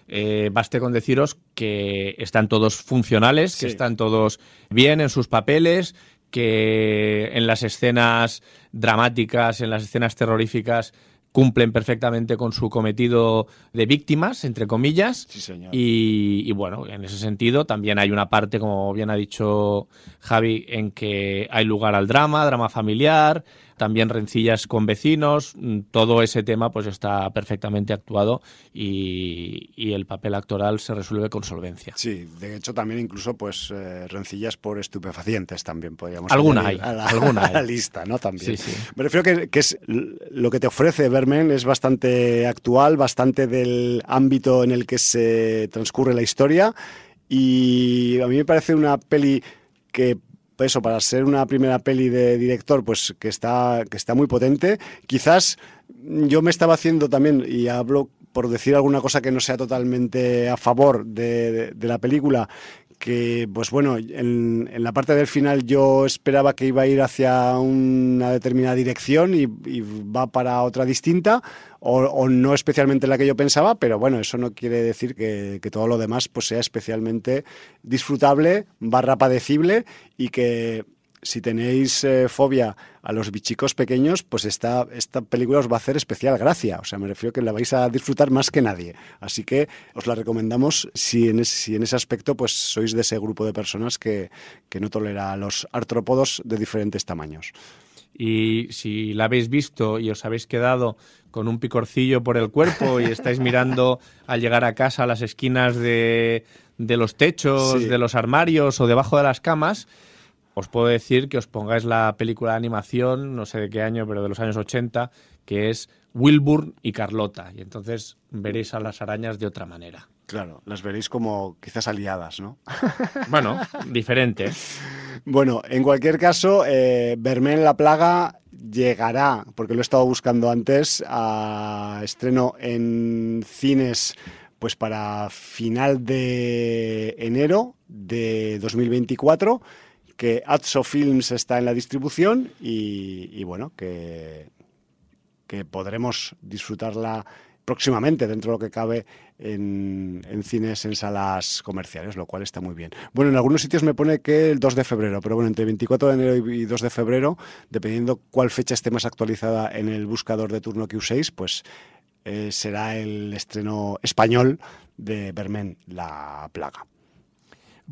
S2: Eh, baste con deciros que están todos funcionales, sí. que están todos bien en sus papeles, que en las escenas dramáticas, en las escenas terroríficas, cumplen perfectamente con su cometido de víctimas, entre comillas.
S1: Sí,
S2: y, y, bueno, en ese sentido también hay una parte, como bien ha dicho Javi, en que hay lugar al drama, drama familiar, también rencillas con vecinos, mm, todo ese tema pues está perfectamente actuado y, y, el papel actoral se resuelve con solvencia.
S1: Sí, de hecho también incluso pues eh, rencillas por estupefacientes también podríamos
S2: alguna hay,
S1: a la,
S2: alguna
S1: a la lista, ¿no? También.
S2: Sí, sí.
S1: Me refiero que, que, es lo que te ofrece Vermen es bastante actual, bastante del ámbito en el que se transcurre la historia y a mí me parece una peli que eso, para ser una primera peli de director, pues que está, que está muy potente. Quizás yo me estaba haciendo también, y hablo por decir alguna cosa que no sea totalmente a favor de, la película, que, pues bueno, en, la parte del final yo esperaba que iba a ir hacia una determinada dirección y, va para otra distinta, o, o, no especialmente la que yo pensaba, pero bueno, eso no quiere decir que, que todo lo demás pues sea especialmente disfrutable, barra padecible y que si tenéis eh, fobia a los bichicos pequeños, pues esta, esta película os va a hacer especial gracia. O sea, me refiero que la vais a disfrutar más que nadie. Así que os la recomendamos si en, ese, si en ese aspecto pues sois de ese grupo de personas que, que no tolera a los artrópodos de diferentes tamaños.
S2: Y si la habéis visto y os habéis quedado con un picorcillo por el cuerpo y estáis mirando al llegar a casa las esquinas de, de los techos, sí. de los armarios o debajo de las camas, os puedo decir que os pongáis la película de animación, no sé de qué año, pero de los años 80, que es Wilbur y Carlota. Y entonces veréis a las arañas de otra manera.
S1: Claro, las veréis como quizás aliadas, ¿no?
S2: Bueno, diferente.
S1: Bueno, en cualquier caso, eh, Vermen la Plaga llegará, porque lo he estado buscando antes, a estreno en cines pues para final de enero de 2024 que Atso Films está en la distribución y, bueno, que, podremos disfrutarla próximamente, dentro de lo que cabe en, cines, en salas comerciales, lo cual está muy bien. Bueno, en algunos sitios me pone que el 2 de febrero, pero bueno, entre 24 de enero y 2 de febrero, dependiendo cuál fecha esté más actualizada en el buscador de turno que uséis, pues eh, será el estreno español de Bermen, La Plaga.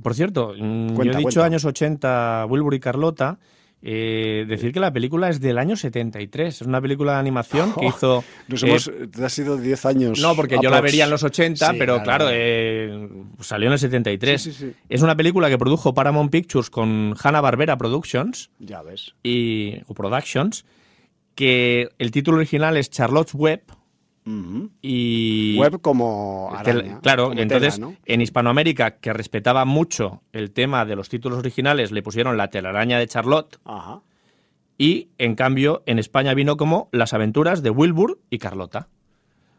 S2: Por cierto, mm, yo he dicho años 80, Wilbur y Carlota, eh, decir que la película es del año 73. Es una película de animación que hizo.
S1: Nos hemos, ha sido 10 años.
S2: No, porque yo la vería en los 80, pero claro, eh, salió en el 73. es una película que produjo Paramount Pictures con Hanna-Barbera Productions.
S1: Ya ves.
S2: Y, o Productions. Que el título original es Charlotte's Web y
S1: Web como
S2: claro, entonces en Hispanoamérica, que respetaba mucho el tema de los títulos originales, le pusieron la telaraña de Charlotte. Y en cambio, en España vino como Las aventuras de Wilbur y Carlota.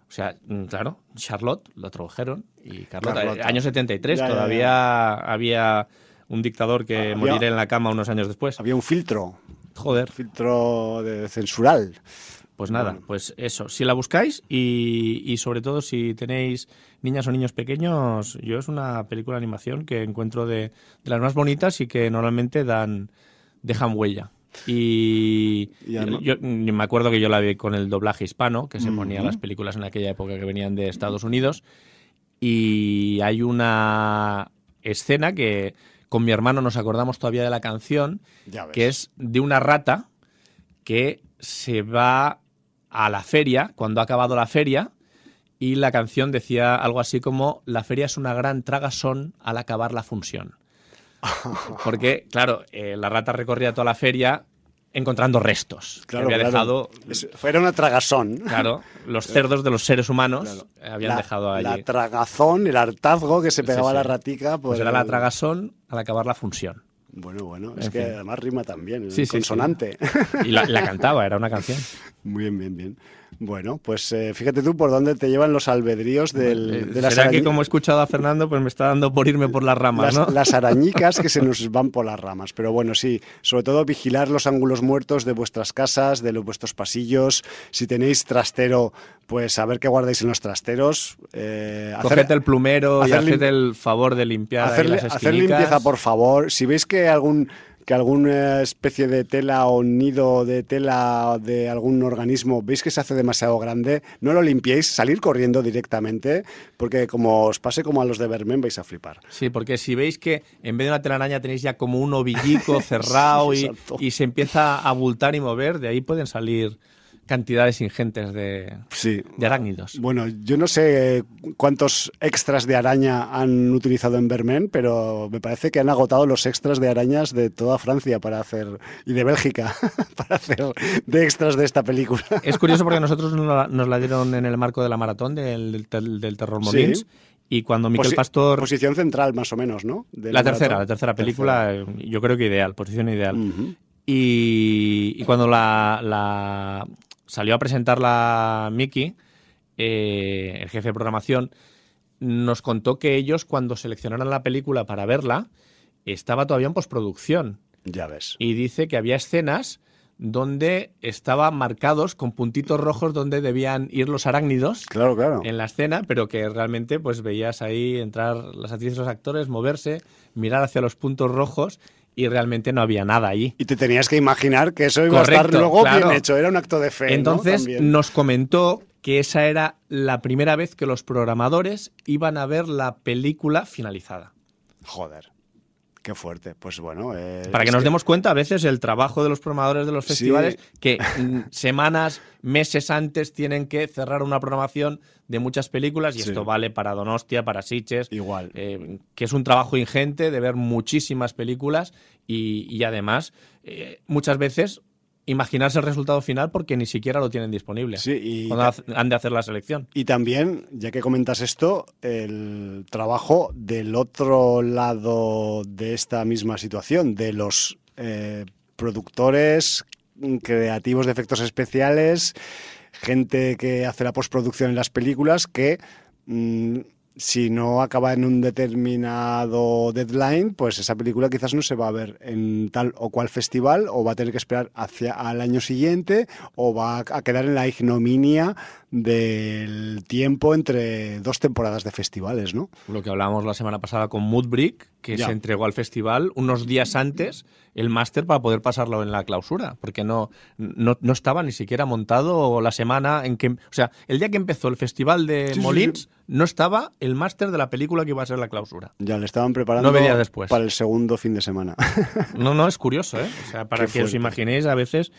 S2: O sea, mm, claro, Charlotte lo tradujeron y Carlota. Carlota. Año 73, todavía había un dictador que morirá en la cama unos años después.
S1: Había un filtro.
S2: Joder.
S1: Filtro de censural.
S2: Pues nada, pues eso. Si la buscáis y, sobre todo si tenéis niñas o niños pequeños, yo es una película de animación que encuentro de, las más bonitas y que normalmente dan dejan huella. Y, yo, me acuerdo que yo la vi con el doblaje hispano, que se ponía las películas en aquella época que venían de Estados Unidos. Y hay una escena que con mi hermano nos acordamos todavía de la canción, que es de una rata que se va a la feria, cuando ha acabado la feria, y la canción decía algo así como la feria es una gran tragasón al acabar la función. Porque, claro, eh, la rata recorría toda la feria encontrando restos.
S1: Claro, había dejado. Era una tragasón.
S2: Claro, los cerdos de los seres humanos habían dejado ahí.
S1: La tragazón, el hartazgo que se pegaba a la ratica.
S2: Pues, pues era la tragazón al acabar la función.
S1: Bueno, bueno, es que además rima también, consonante.
S2: Y la, cantaba, era una canción.
S1: Muy bien, bien, bien. Bueno, pues eh, fíjate tú por dónde te llevan los albedríos del,
S2: eh, de las ¿Será que como he escuchado a Fernando, pues me está dando por irme por las ramas,
S1: las, Las arañicas que se nos van por las ramas. Pero bueno, sí, sobre todo vigilar los ángulos muertos de vuestras casas, de los, vuestros pasillos. Si tenéis trastero, pues a ver qué guardáis en los trasteros.
S2: Eh, Coged el plumero y haced el favor de limpiar
S1: hacer,
S2: las
S1: hacer limpieza, por favor. Si veis que algún que alguna especie de tela o nido de tela de algún organismo veis que se hace demasiado grande, no lo limpiéis, salir corriendo directamente, porque como os pase como a los de Bermen vais a flipar.
S2: Sí, porque si veis que en vez de una telaraña tenéis ya como un ovillico cerrado y, y se empieza a abultar y mover, de ahí pueden salir cantidades ingentes de, de arácnidos.
S1: Bueno, yo no sé cuántos extras de araña han utilizado en Bermen, pero me parece que han agotado los extras de arañas de toda Francia para hacer, y de Bélgica, para hacer de extras de esta película.
S2: Es curioso porque nosotros nos la, dieron en el marco de la maratón del, del, Terror Molins. Y cuando Miquel Pastor...
S1: Posición central, más o menos, ¿no?
S2: la, tercera, la tercera película, yo creo que ideal, posición ideal. y, cuando la, salió a presentarla Mickey, eh, el jefe de programación, nos contó que ellos cuando seleccionaron la película para verla, estaba todavía en postproducción.
S1: Ya ves.
S2: Y dice que había escenas donde estaban marcados con puntitos rojos donde debían ir los arácnidos
S1: claro, claro.
S2: en la escena, pero que realmente pues veías ahí entrar las actrices y los actores, moverse, mirar hacia los puntos rojos y realmente no había nada allí.
S1: Y te tenías que imaginar que eso iba a estar luego bien hecho, era un acto de fe.
S2: Entonces nos comentó que esa era la primera vez que los programadores iban a ver la película finalizada.
S1: Joder. Qué fuerte. Pues bueno. Eh,
S2: Para que nos demos cuenta, a veces el trabajo de los programadores de los festivales, que semanas, meses antes tienen que cerrar una programación de muchas películas, y esto vale para Donostia, para Sitges.
S1: Igual.
S2: Eh, que es un trabajo ingente de ver muchísimas películas y, además, eh, muchas veces imaginarse el resultado final porque ni siquiera lo tienen disponible
S1: sí, y
S2: cuando han de hacer la selección.
S1: Y también, ya que comentas esto, el trabajo del otro lado de esta misma situación, de los eh, productores creativos de efectos especiales, gente que hace la postproducción en las películas, que mm, si no acaba en un determinado deadline, pues esa película quizás no se va a ver en tal o cual festival o va a tener que esperar hacia al año siguiente o va a quedar en la ignominia del tiempo entre dos temporadas de festivales, ¿no?
S2: Lo que hablábamos la semana pasada con Moodbrick, que se entregó al festival unos días antes el máster para poder pasarlo en la clausura, porque no, no, estaba ni siquiera montado la semana en que... O sea, el día que empezó el festival de Molins no estaba el máster de la película que iba a ser la clausura.
S1: Ya, le estaban preparando
S2: después.
S1: para el segundo fin de semana.
S2: no, no, es curioso, ¿eh? O sea, para que os imaginéis a veces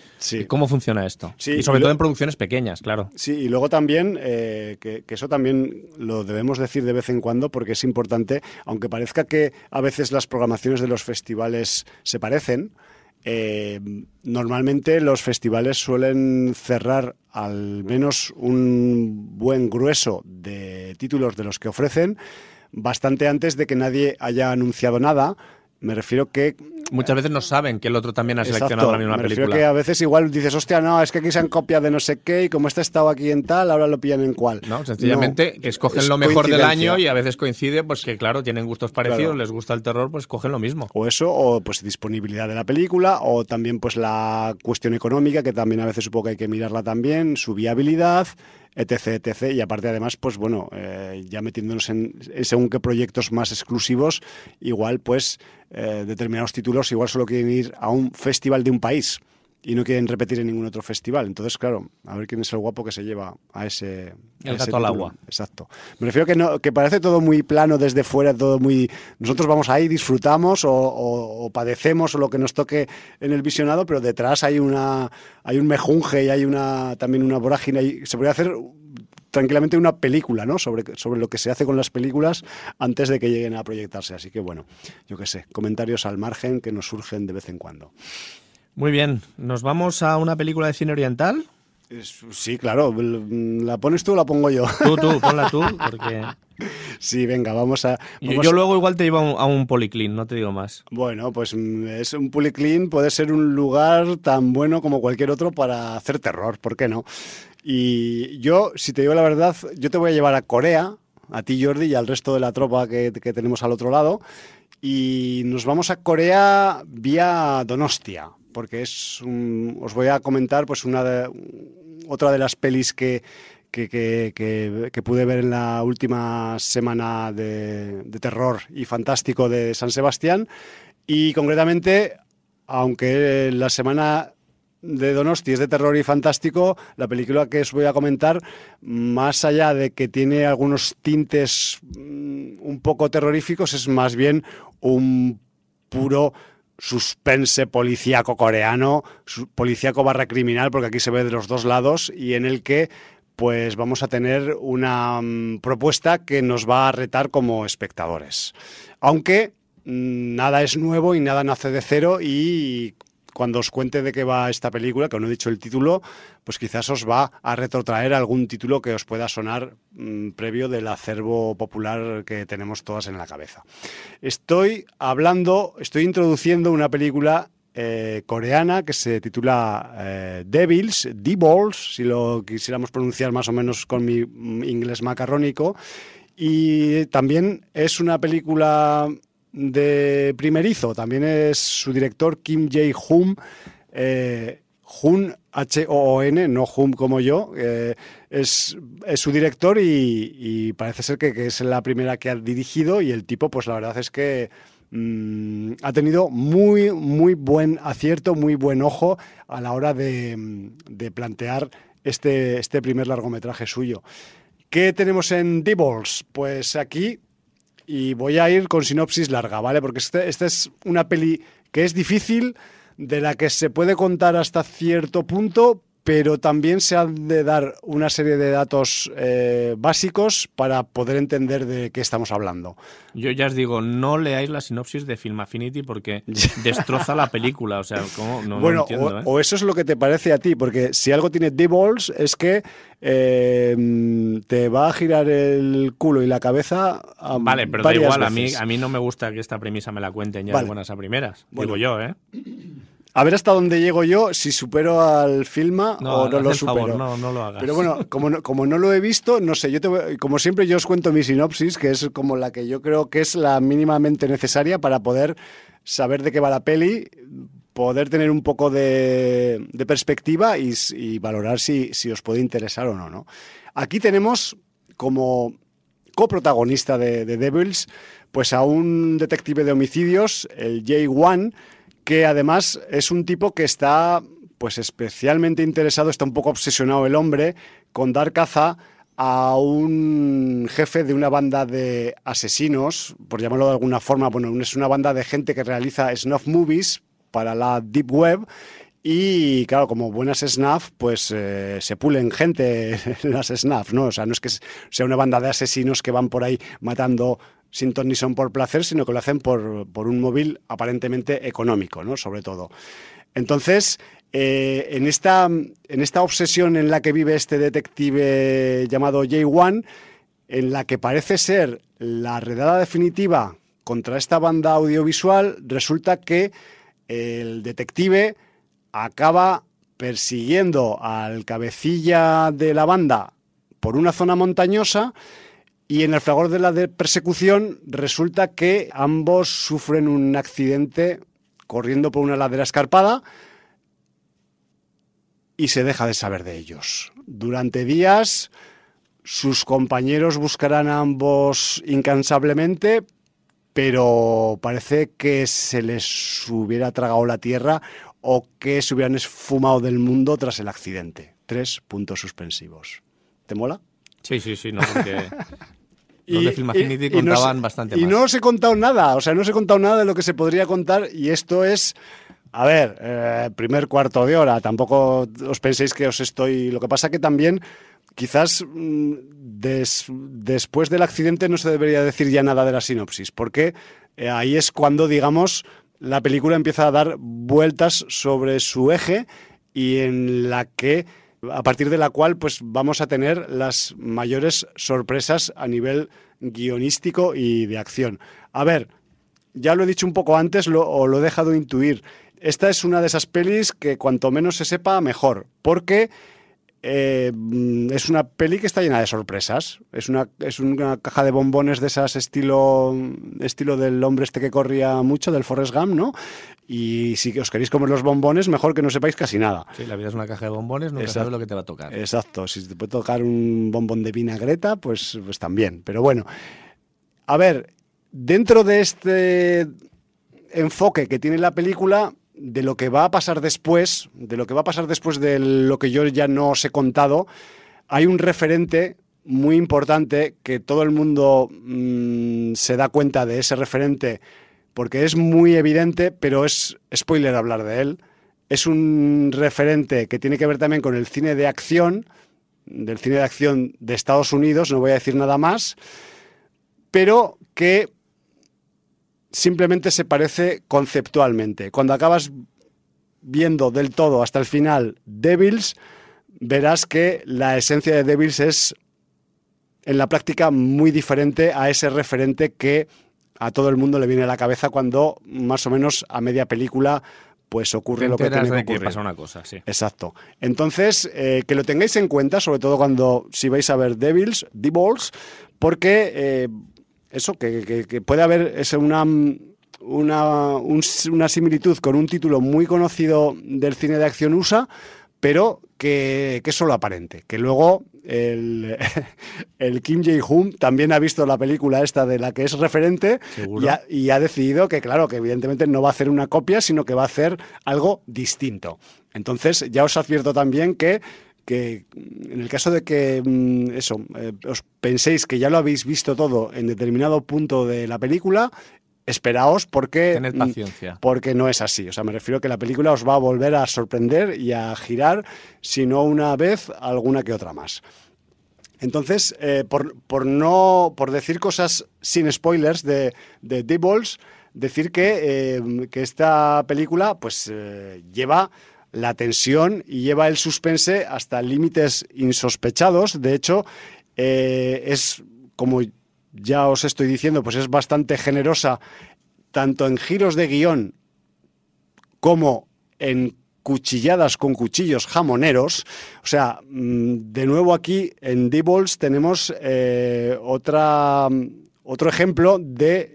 S2: cómo funciona esto. y sobre todo en producciones pequeñas, claro.
S1: Sí, y luego también, eh, que, eso también lo debemos decir de vez en cuando porque es importante, aunque parezca que a veces las programaciones de los festivales se parecen, eh, normalmente los festivales suelen cerrar al menos un buen grueso de títulos de los que ofrecen bastante antes de que nadie haya anunciado nada. Me refiero que
S2: muchas veces no saben que el otro también ha seleccionado la misma
S1: me
S2: película.
S1: que a veces igual dices, hostia, no, es que aquí se han copiado de no sé qué y como este estado aquí en tal, ahora lo pillan en cual.
S2: No, sencillamente escogen lo mejor del año y a veces coincide, pues que claro, tienen gustos parecidos, les gusta el terror, pues cogen lo mismo.
S1: O eso, o pues disponibilidad de la película, o también pues la cuestión económica, que también a veces supongo que hay que mirarla también, su viabilidad, etc, etc. Y aparte, además, pues bueno, eh, ya metiéndonos en, según qué proyectos más exclusivos, igual pues eh, determinados títulos igual solo quieren ir a un festival de un país y no quieren repetir en ningún otro festival. Entonces, claro, a ver quién es el guapo que se lleva a ese.
S2: El gato al agua.
S1: Exacto. Me refiero que, no, que parece todo muy plano desde fuera, todo muy. Nosotros vamos ahí, disfrutamos o, padecemos o lo que nos toque en el visionado, pero detrás hay una hay un mejunje y hay una también una vorágine. Y se podría hacer tranquilamente una película, ¿no? Sobre, sobre lo que se hace con las películas antes de que lleguen a proyectarse. Así que bueno, yo qué sé, comentarios al margen que nos surgen de vez en cuando.
S2: Muy bien, ¿nos vamos a una película de cine oriental?
S1: Sí, claro. ¿La pones tú o la pongo yo?
S2: Tú, tú, ponla tú, porque...
S1: Sí, venga, vamos a...
S2: yo, luego igual te llevo a un, policlín, no te digo más.
S1: Bueno, pues mm, es un policlín puede ser un lugar tan bueno como cualquier otro para hacer terror, ¿por qué no? Y yo, si te digo la verdad, yo te voy a llevar a Corea, a ti Jordi y al resto de la tropa que, que tenemos al otro lado, y nos vamos a Corea vía Donostia porque es os voy a comentar pues una otra de las pelis que, que, pude ver en la última semana de, terror y fantástico de San Sebastián. Y concretamente, aunque la semana de Donosti es de terror y fantástico, la película que os voy a comentar, más allá de que tiene algunos tintes mm, un poco terroríficos, es más bien un puro suspense policíaco coreano, policíaco barra criminal, porque aquí se ve de los dos lados, y en el que pues vamos a tener una mm, propuesta que nos va a retar como espectadores. Aunque mm, nada es nuevo y nada nace de cero y cuando os cuente de qué va esta película, que no he dicho el título, pues quizás os va a retrotraer algún título que os pueda sonar mm, previo del acervo popular que tenemos todas en la cabeza. Estoy hablando, estoy introduciendo una película eh, coreana que se titula eh, Devils, Devils, si lo quisiéramos pronunciar más o menos con mi mm, inglés macarrónico. Y también es una película de primerizo. También es su director Kim Jae-hoon. Eh, H-O-O-N, no Hum como yo, eh, es, su director y, parece ser que, es la primera que ha dirigido y el tipo, pues la verdad es que mm, ha tenido muy, muy buen acierto, muy buen ojo a la hora de, plantear este, este primer largometraje suyo. ¿Qué tenemos en Devils? Pues aquí y voy a ir con sinopsis larga, ¿vale? Porque esta este es una peli que es difícil, de la que se puede contar hasta cierto punto, pero también se han de dar una serie de datos eh, básicos para poder entender de qué estamos hablando.
S2: Yo ya os digo, no leáis la sinopsis de Film Affinity porque destroza la película. O sea, ¿cómo? No,
S1: bueno,
S2: entiendo,
S1: ¿eh? o, eso es lo que te parece a ti, porque si algo tiene D-Balls es que eh, te va a girar el culo y la cabeza a
S2: Vale, pero da igual, a mí, a mí no me gusta que esta premisa me la cuenten ya de buenas a primeras. digo yo, ¿eh?
S1: A ver hasta dónde llego yo, si supero al Filma o no lo supero.
S2: no, no lo hagas.
S1: Pero bueno, como no, como no lo he visto, no sé, yo te como siempre yo os cuento mi sinopsis, que es como la que yo creo que es la mínimamente necesaria para poder saber de qué va la peli, poder tener un poco de, perspectiva y, valorar si, si, os puede interesar o no, no. Aquí tenemos como coprotagonista de, de Devils, pues a un detective de homicidios, el J1, que además es un tipo que está pues especialmente interesado, está un poco obsesionado el hombre con dar caza a un jefe de una banda de asesinos, por llamarlo de alguna forma, bueno, es una banda de gente que realiza snuff movies para la Deep Web y claro, como buenas snuff, pues eh, se pulen gente en las snuff, ¿no? O sea, no es que sea una banda de asesinos que van por ahí matando sin ton ni son por placer, sino que lo hacen por, por un móvil aparentemente económico, ¿no? Sobre todo. Entonces, eh, en, esta, en esta obsesión en la que vive este detective llamado J1, en la que parece ser la redada definitiva contra esta banda audiovisual, resulta que el detective acaba persiguiendo al cabecilla de la banda por una zona montañosa y en el fragor de la persecución resulta que ambos sufren un accidente corriendo por una ladera escarpada y se deja de saber de ellos. Durante días sus compañeros buscarán a ambos incansablemente, pero parece que se les hubiera tragado la tierra o que se hubieran esfumado del mundo tras el accidente. Tres puntos suspensivos. ¿Te mola?
S2: Sí, sí, sí, no, porque Los de Film Affinity contaban bastante
S1: más. Y no os he contado nada, o sea, no os he contado nada de lo que se podría contar y esto es... A ver, eh, primer cuarto de hora, tampoco os penséis que os estoy... Lo que pasa que también quizás mm, después del accidente no se debería decir ya nada de la sinopsis, porque eh, ahí es cuando, digamos, la película empieza a dar vueltas sobre su eje y en la que a partir de la cual pues vamos a tener las mayores sorpresas a nivel guionístico y de acción. A ver, ya lo he dicho un poco antes o lo he dejado intuir. Esta es una de esas pelis que cuanto menos se sepa, mejor, porque eh, es una peli que está llena de sorpresas. Es una, es una caja de bombones de esas estilo, estilo del hombre este que corría mucho, del Forrest Gump, ¿no? Y si os queréis comer los bombones, mejor que no sepáis casi nada.
S2: Sí, la vida es una caja de bombones, nunca sabes lo que te va a tocar.
S1: Exacto, si te puede tocar un bombón de vinagreta, pues, pues también. Pero bueno, a ver, dentro de este enfoque que tiene la película, de lo que va a pasar después, de lo que va a pasar después de lo que yo ya no os he contado, hay un referente muy importante que todo el mundo mm, se da cuenta de ese referente porque es muy evidente, pero es spoiler hablar de él. Es un referente que tiene que ver también con el cine de acción, del cine de acción de Estados Unidos, no voy a decir nada más, pero que simplemente se parece conceptualmente. Cuando acabas viendo del todo hasta el final Devils, verás que la esencia de Devils es en la práctica muy diferente a ese referente que a todo el mundo le viene a la cabeza cuando más o menos a media película pues ocurre lo que tiene que ocurrir.
S2: pasa una cosa, sí.
S1: Exacto. Entonces, eh, que lo tengáis en cuenta, sobre todo cuando si vais a ver Devils, Devils, porque eh, eso, que, puede haber es una, una, una, similitud con un título muy conocido del cine de acción USA, pero que, que es solo aparente, que luego el, el Kim Jae-hoon también ha visto la película esta de la que es referente y y ha, decidido que, claro, que evidentemente no va a hacer una copia, sino que va a hacer algo distinto. Entonces, ya os advierto también que que en el caso de que mm, eso eh, os penséis que ya lo habéis visto todo en determinado punto de la película, esperaos porque
S2: Tened mm, paciencia.
S1: porque no es así. O sea, me refiero a que la película os va a volver a sorprender y a girar, si no una vez, alguna que otra más. Entonces, eh, por, no por decir cosas sin spoilers de, de Balls, decir que, eh, que, esta película pues lleva la tensión y lleva el suspense hasta límites insospechados. De hecho, eh, es como ya os estoy diciendo, pues es bastante generosa tanto en giros de guion como en cuchilladas con cuchillos jamoneros. O sea, mm, de nuevo aquí en D-Balls tenemos eh, otra, otro ejemplo de,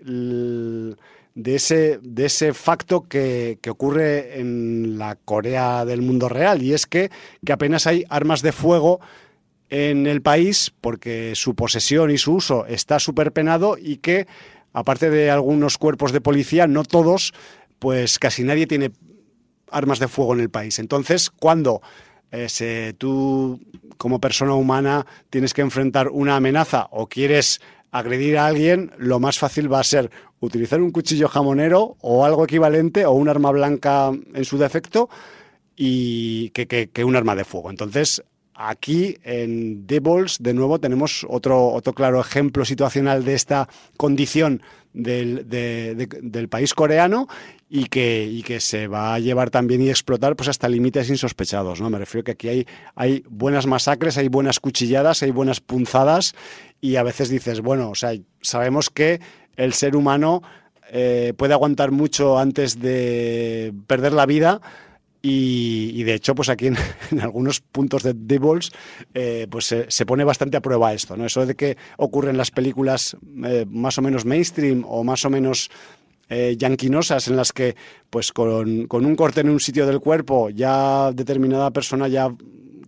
S1: de, ese, de ese facto que, ocurre en la Corea del mundo real y es que, que apenas hay armas de fuego en el país porque su posesión y su uso está súper penado y que, aparte de algunos cuerpos de policía, no todos, pues casi nadie tiene armas de fuego en el país. Entonces, cuando eh, tú como persona humana tienes que enfrentar una amenaza o quieres agredir a alguien, lo más fácil va a ser utilizar un cuchillo jamonero o algo equivalente o un arma blanca en su defecto y que, que un arma de fuego. Entonces, Aquí en Devils, de nuevo, tenemos otro, otro claro ejemplo situacional de esta condición del, del país coreano y que, y que se va a llevar también y explotar pues hasta límites insospechados. ¿no? Me refiero que aquí hay, hay buenas masacres, hay buenas cuchilladas, hay buenas punzadas y a veces dices, bueno, o sea, sabemos que el ser humano eh, puede aguantar mucho antes de perder la vida, y, de hecho, pues aquí en, algunos puntos de Devils, eh, pues se, pone bastante a prueba esto, ¿no? Eso de que ocurre en las películas eh, más o menos mainstream o más o menos eh, yanquinosas en las que, pues con, con, un corte en un sitio del cuerpo, ya determinada persona ya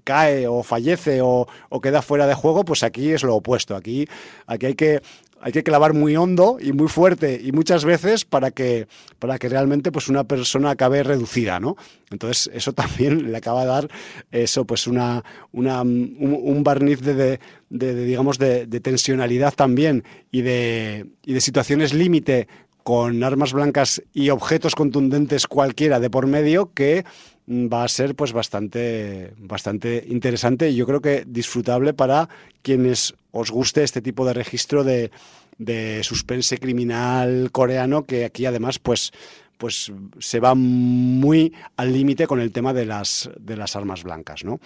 S1: cae o fallece o, o, queda fuera de juego, pues aquí es lo opuesto. Aquí, aquí hay que hay que clavar muy hondo y muy fuerte y muchas veces para que, para que realmente pues una persona acabe reducida, ¿no? Entonces eso también le acaba de dar eso pues una, una un, barniz de, de, digamos de, tensionalidad también y de, y de situaciones límite con armas blancas y objetos contundentes cualquiera de por medio que va a ser pues bastante, bastante interesante y yo creo que disfrutable para quienes os guste este tipo de registro de, de suspense criminal coreano que aquí además pues pues se va muy al límite con el tema de las, de las armas blancas, ¿no?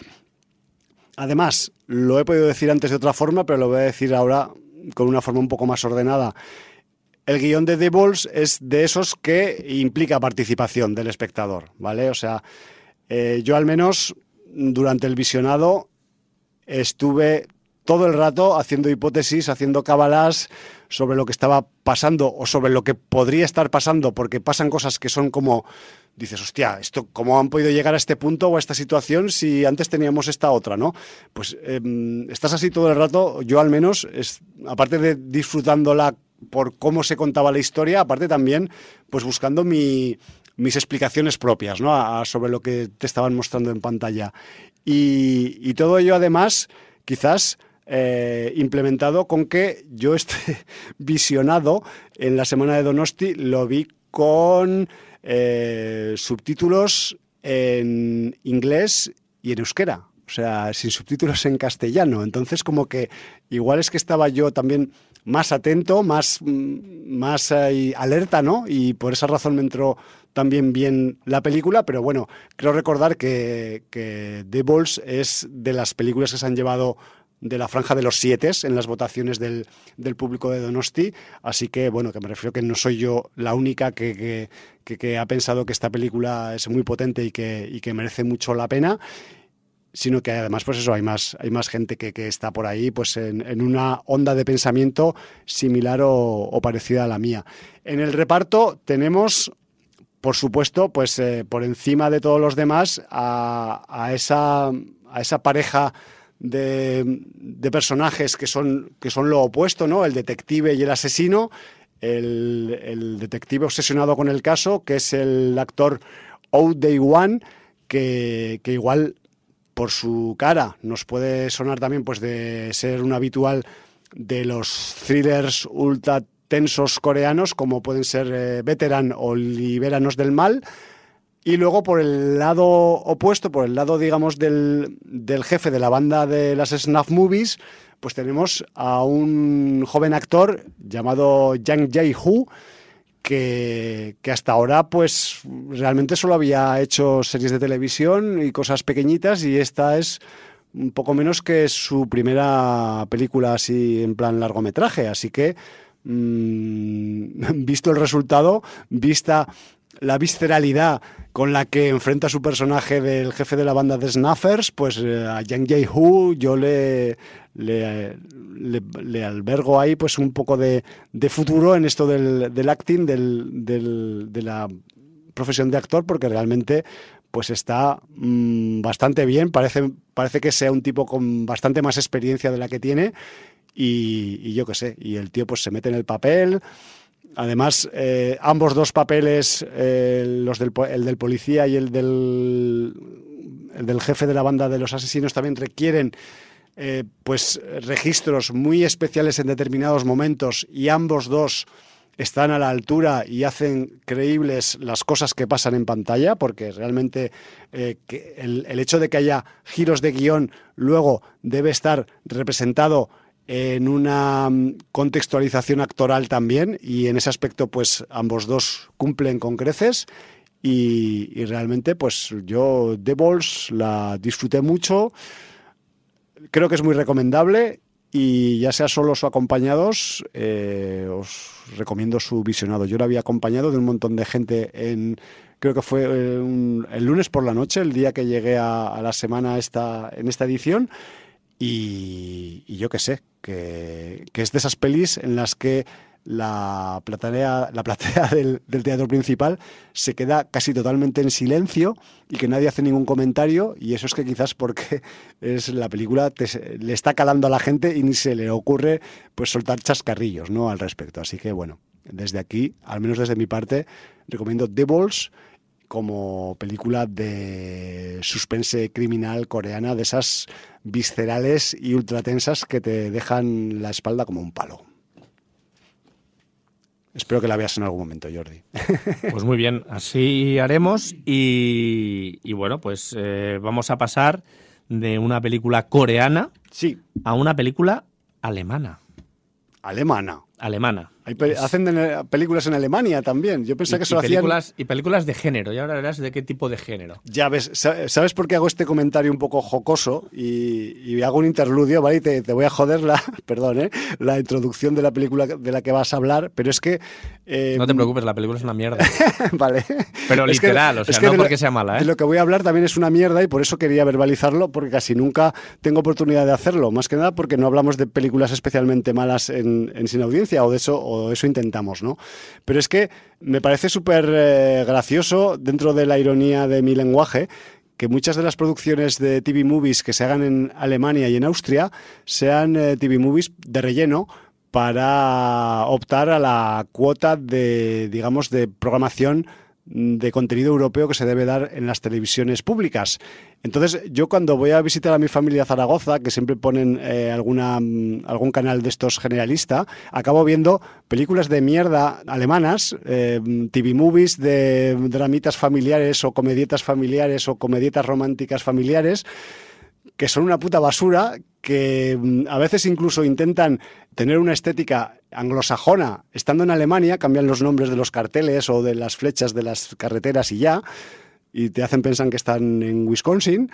S1: Además, lo he podido decir antes de otra forma, pero lo voy a decir ahora con una forma un poco más ordenada. El guion de Devils es de esos que implica participación del espectador, ¿vale? O sea, eh, yo al menos durante el visionado estuve todo el rato haciendo hipótesis, haciendo cábalas sobre lo que estaba pasando o sobre lo que podría estar pasando, porque pasan cosas que son como, dices, hostia, esto, ¿cómo han podido llegar a este punto o a esta situación si antes teníamos esta otra, no? Pues em, estás así todo el rato, yo al menos, aparte de disfrutándola por cómo se contaba la historia, aparte también, pues buscando mi, mis explicaciones propias, ¿no? sobre lo que te estaban mostrando en pantalla. Y, todo ello, además, quizás eh, implementado con que yo este visionado en la semana de Donosti lo vi con eh, subtítulos en inglés y en euskera. O sea, sin subtítulos en castellano. Entonces, como que igual es que estaba yo también más atento, más, más alerta, ¿no? Y por esa razón me entró también bien la película, pero bueno, creo recordar que, que The Balls es de las películas que se han llevado de la franja de los siete en las votaciones del, público de Donosti. Así que, bueno, que me refiero que no soy yo la única que, ha pensado que esta película es muy potente y que, que merece mucho la pena sino que además, pues eso, hay más, hay más gente que, está por ahí, pues en, una onda de pensamiento similar o, parecida a la mía. En el reparto tenemos, por supuesto, pues eh, por encima de todos los demás, a, a, esa, a esa pareja de, personajes que son, que son lo opuesto, ¿no? El detective y el asesino. El, detective obsesionado con el caso, que es el actor O Day One, que, que igual por su cara nos puede sonar también pues de ser un habitual de los thrillers ultra tensos coreanos como pueden ser eh, Veteran o Libéranos del Mal y luego por el lado opuesto, por el lado, digamos, del, jefe de la banda de las Snuff Movies, pues tenemos a un joven actor llamado Yang Jae-hoo, que, que, hasta ahora pues realmente solo había hecho series de televisión y cosas pequeñitas y esta es un poco menos que su primera película así en plan largometraje. Así que, mm, visto el resultado, vista la visceralidad con la que enfrenta su personaje del jefe de la banda de Snuffers, pues eh, a Yang Jae-hoo yo le, albergo ahí pues un poco de, futuro en esto del, acting, de la profesión de actor, porque realmente pues está mm, bastante bien, parece, parece que sea un tipo con bastante más experiencia de la que tiene y, yo qué sé, y el tío pues se mete en el papel. Además, eh, ambos dos papeles, eh, los del, el del policía y el del, el jefe de la banda de los asesinos, también requieren eh, pues registros muy especiales en determinados momentos y ambos dos están a la altura y hacen creíbles las cosas que pasan en pantalla, porque realmente el, el, hecho de que haya giros de guion luego debe estar representado en una mm, contextualización actoral también y en ese aspecto pues ambos dos cumplen con creces y, realmente pues yo The Balls la disfruté mucho, creo que es muy recomendable y ya sea solos o acompañados, eh, os recomiendo su visionado. Yo lo había acompañado de un montón de gente en, creo que fue eh, el lunes por la noche, el día que llegué a, la semana esta, en esta edición. Y, yo qué sé, que, es de esas pelis en las que la platea, la platea del, teatro principal se queda casi totalmente en silencio y que nadie hace ningún comentario y eso es que quizás porque es la película le está calando a la gente y ni se le ocurre pues soltar chascarrillos ¿no? al respecto. Así que bueno, desde aquí, al menos desde mi parte, recomiendo The Balls como película de suspense criminal coreana, de esas viscerales y ultratensas que te dejan la espalda como un palo. Espero que la veas en algún momento, Jordi.
S2: Pues muy bien, así haremos y, bueno, pues eh, vamos a pasar de una película coreana
S1: sí.
S2: a una película alemana.
S1: Alemana.
S2: Alemana
S1: hacen películas en Alemania también. Yo pensaba que eso
S2: películas, Y películas de género. Y ahora verás de qué tipo de género.
S1: Ya ves, ¿sabes por qué hago este comentario un poco jocoso? Y, hago un interludio, ¿vale? Y te, voy a joder la, perdón, ¿eh? la introducción de la película de la que vas a hablar, pero es que...
S2: Eh, no te preocupes, la película es una mierda.
S1: vale.
S2: Pero literal, o sea, no porque sea mala, ¿eh?
S1: lo que voy a hablar también es una mierda y por eso quería verbalizarlo, porque casi nunca tengo oportunidad de hacerlo. Más que nada porque no hablamos de películas especialmente malas en, en Sin Audiencia o de eso, o eso intentamos. ¿no? Pero es que me parece súper eh, gracioso, dentro de la ironía de mi lenguaje, que muchas de las producciones de TV movies que se hagan en Alemania y en Austria sean eh, TV movies de relleno para optar a la cuota de, digamos, de programación de contenido europeo que se debe dar en las televisiones públicas. Entonces, yo cuando voy a visitar a mi familia Zaragoza, que siempre ponen eh, alguna, mm, algún canal de estos generalista, acabo viendo películas de mierda alemanas, eh, TV movies de dramitas familiares o comedietas familiares o comedietas románticas familiares que son una puta basura, que mm, a veces incluso intentan tener una estética anglosajona. Estando en Alemania, cambian los nombres de los carteles o de las flechas de las carreteras y ya, y te hacen pensar que están en Wisconsin,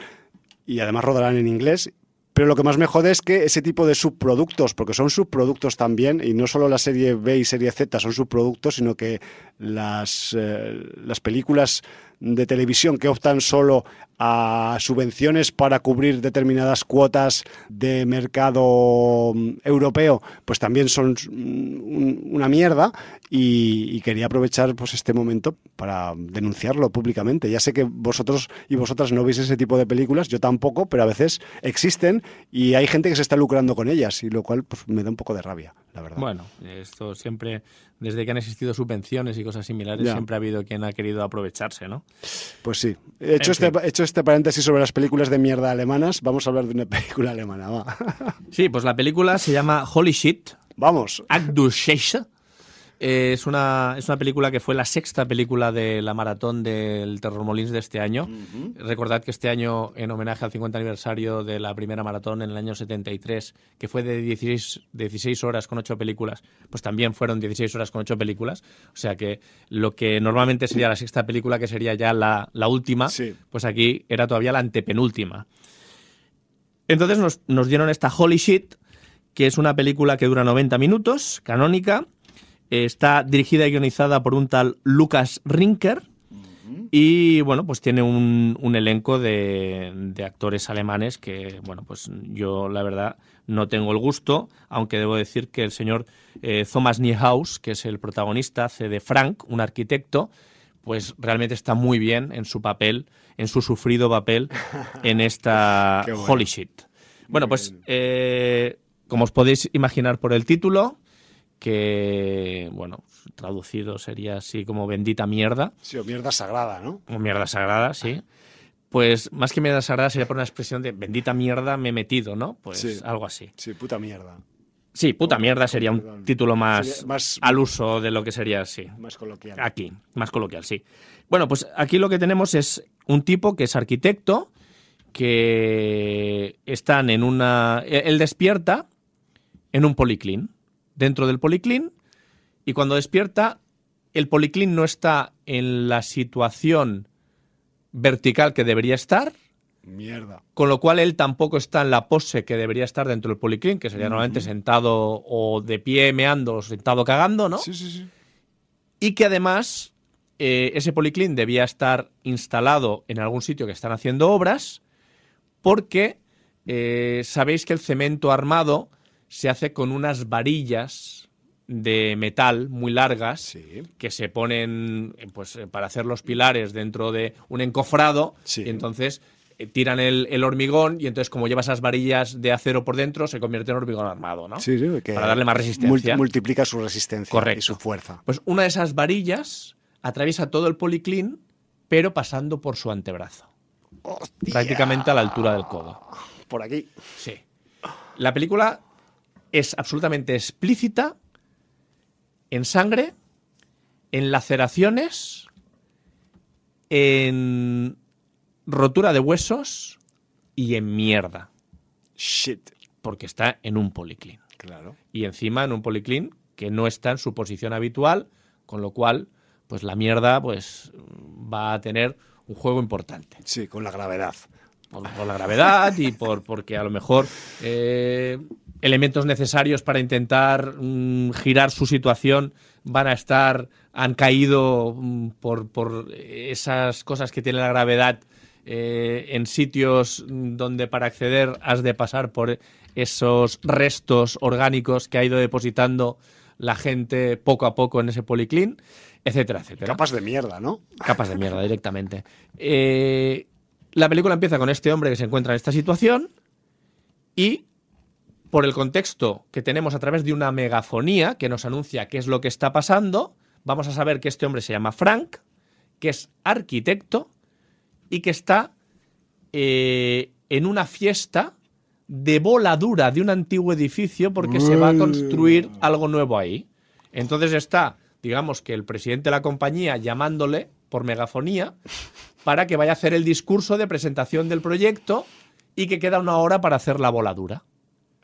S1: y además rodarán en inglés, pero lo que más me jode es que ese tipo de subproductos, porque son subproductos también, y no solo la serie B y serie Z son subproductos, sino que las, eh, las películas de televisión que optan solo a subvenciones para cubrir determinadas cuotas de mercado mm, europeo, pues también son mm, una mierda y, quería aprovechar pues este momento para denunciarlo públicamente. Ya sé que vosotros y vosotras no veis ese tipo de películas, yo tampoco, pero a veces existen y hay gente que se está lucrando con ellas y lo cual pues me da un poco de rabia, la verdad.
S2: Bueno, esto siempre desde que han existido subvenciones y cosas similares, siempre ha habido quien ha querido aprovecharse, ¿no?
S1: Pues sí. He hecho, este, hecho este paréntesis sobre las películas de mierda alemanas. Vamos a hablar de una película alemana, va.
S2: Sí, pues la película se llama Holy Shit.
S1: Vamos.
S2: Scheiße. Es una, es una película que fue la sexta película de la maratón del Terror Molins de este año. Recordad que este año, en homenaje al 50 aniversario de la primera maratón en el año 73, que fue de 16, 16 horas con 8 películas, pues también fueron 16 horas con 8 películas. O sea que lo que normalmente sería la sexta película, que sería ya la, la última, pues aquí era todavía la antepenúltima. Entonces nos, nos dieron esta Holy Shit, que es una película que dura 90 minutos, canónica, Está dirigida y guionizada por un tal Lucas Rinker, Y bueno, pues tiene un, un elenco de, de, actores alemanes que, bueno, pues yo la verdad no tengo el gusto, aunque debo decir que el señor eh, Thomas Niehaus, que es el protagonista, hace de Frank, un arquitecto, pues realmente está muy bien en su papel, en su sufrido papel en esta bueno. Holy Shit. Bueno, pues eh, como os podéis imaginar por el título, que, bueno, traducido sería así como bendita mierda.
S1: Sí, o mierda sagrada, ¿no?
S2: O mierda sagrada, sí. Pues más que mierda sagrada sería por una expresión de bendita mierda me he metido, ¿no? Pues
S1: sí.
S2: algo así.
S1: Sí, puta mierda.
S2: Sí, puta mierda sería un título más, más, al uso de lo que sería así.
S1: Más coloquial.
S2: Aquí, más coloquial, sí. Bueno, pues aquí lo que tenemos es un tipo que es arquitecto, que están en una... Él despierta en un policlín, dentro del policlín, y cuando despierta, el policlín no está en la situación vertical que debería estar.
S1: Mierda.
S2: Con lo cual él tampoco está en la pose que debería estar dentro del policlín, que sería uh -huh. normalmente sentado o de pie meando o sentado cagando, ¿no?
S1: Sí, sí, sí.
S2: Y que además eh, ese policlín debía estar instalado en algún sitio que están haciendo obras, porque eh, sabéis que el cemento armado se hace con unas varillas de metal muy largas
S1: sí.
S2: que se ponen pues, para hacer los pilares dentro de un encofrado
S1: sí.
S2: y entonces eh, tiran el, el, hormigón y entonces como lleva esas varillas de acero por dentro se convierte en hormigón armado, ¿no?
S1: Sí, sí,
S2: para darle más resistencia.
S1: Multiplica su resistencia
S2: Correcto.
S1: y su fuerza.
S2: Pues una de esas varillas atraviesa todo el policlín pero pasando por su antebrazo.
S1: Hostia.
S2: Prácticamente a la altura del codo.
S1: Por aquí.
S2: Sí. La película es absolutamente explícita en sangre, en laceraciones, en rotura de huesos y en mierda.
S1: Shit.
S2: Porque está en un policlín.
S1: Claro.
S2: Y encima en un policlín que no está en su posición habitual, con lo cual, pues la mierda pues va a tener un juego importante.
S1: Sí, con la gravedad.
S2: Por, por la gravedad y por porque a lo mejor eh, elementos necesarios para intentar mm, girar su situación van a estar, han caído mm, por, por, esas cosas que tiene la gravedad eh, en sitios donde para acceder has de pasar por esos restos orgánicos que ha ido depositando la gente poco a poco en ese policlín, etcétera, etcétera.
S1: Capas de mierda, ¿no?
S2: Capas de mierda, directamente. Eh, la película empieza con este hombre que se encuentra en esta situación y por el contexto que tenemos a través de una megafonía que nos anuncia qué es lo que está pasando, vamos a saber que este hombre se llama Frank, que es arquitecto y que está eh, en una fiesta de voladura de un antiguo edificio porque se va a construir algo nuevo ahí. Entonces está, digamos que el presidente de la compañía llamándole por megafonía para que vaya a hacer el discurso de presentación del proyecto y que queda una hora para hacer la voladura.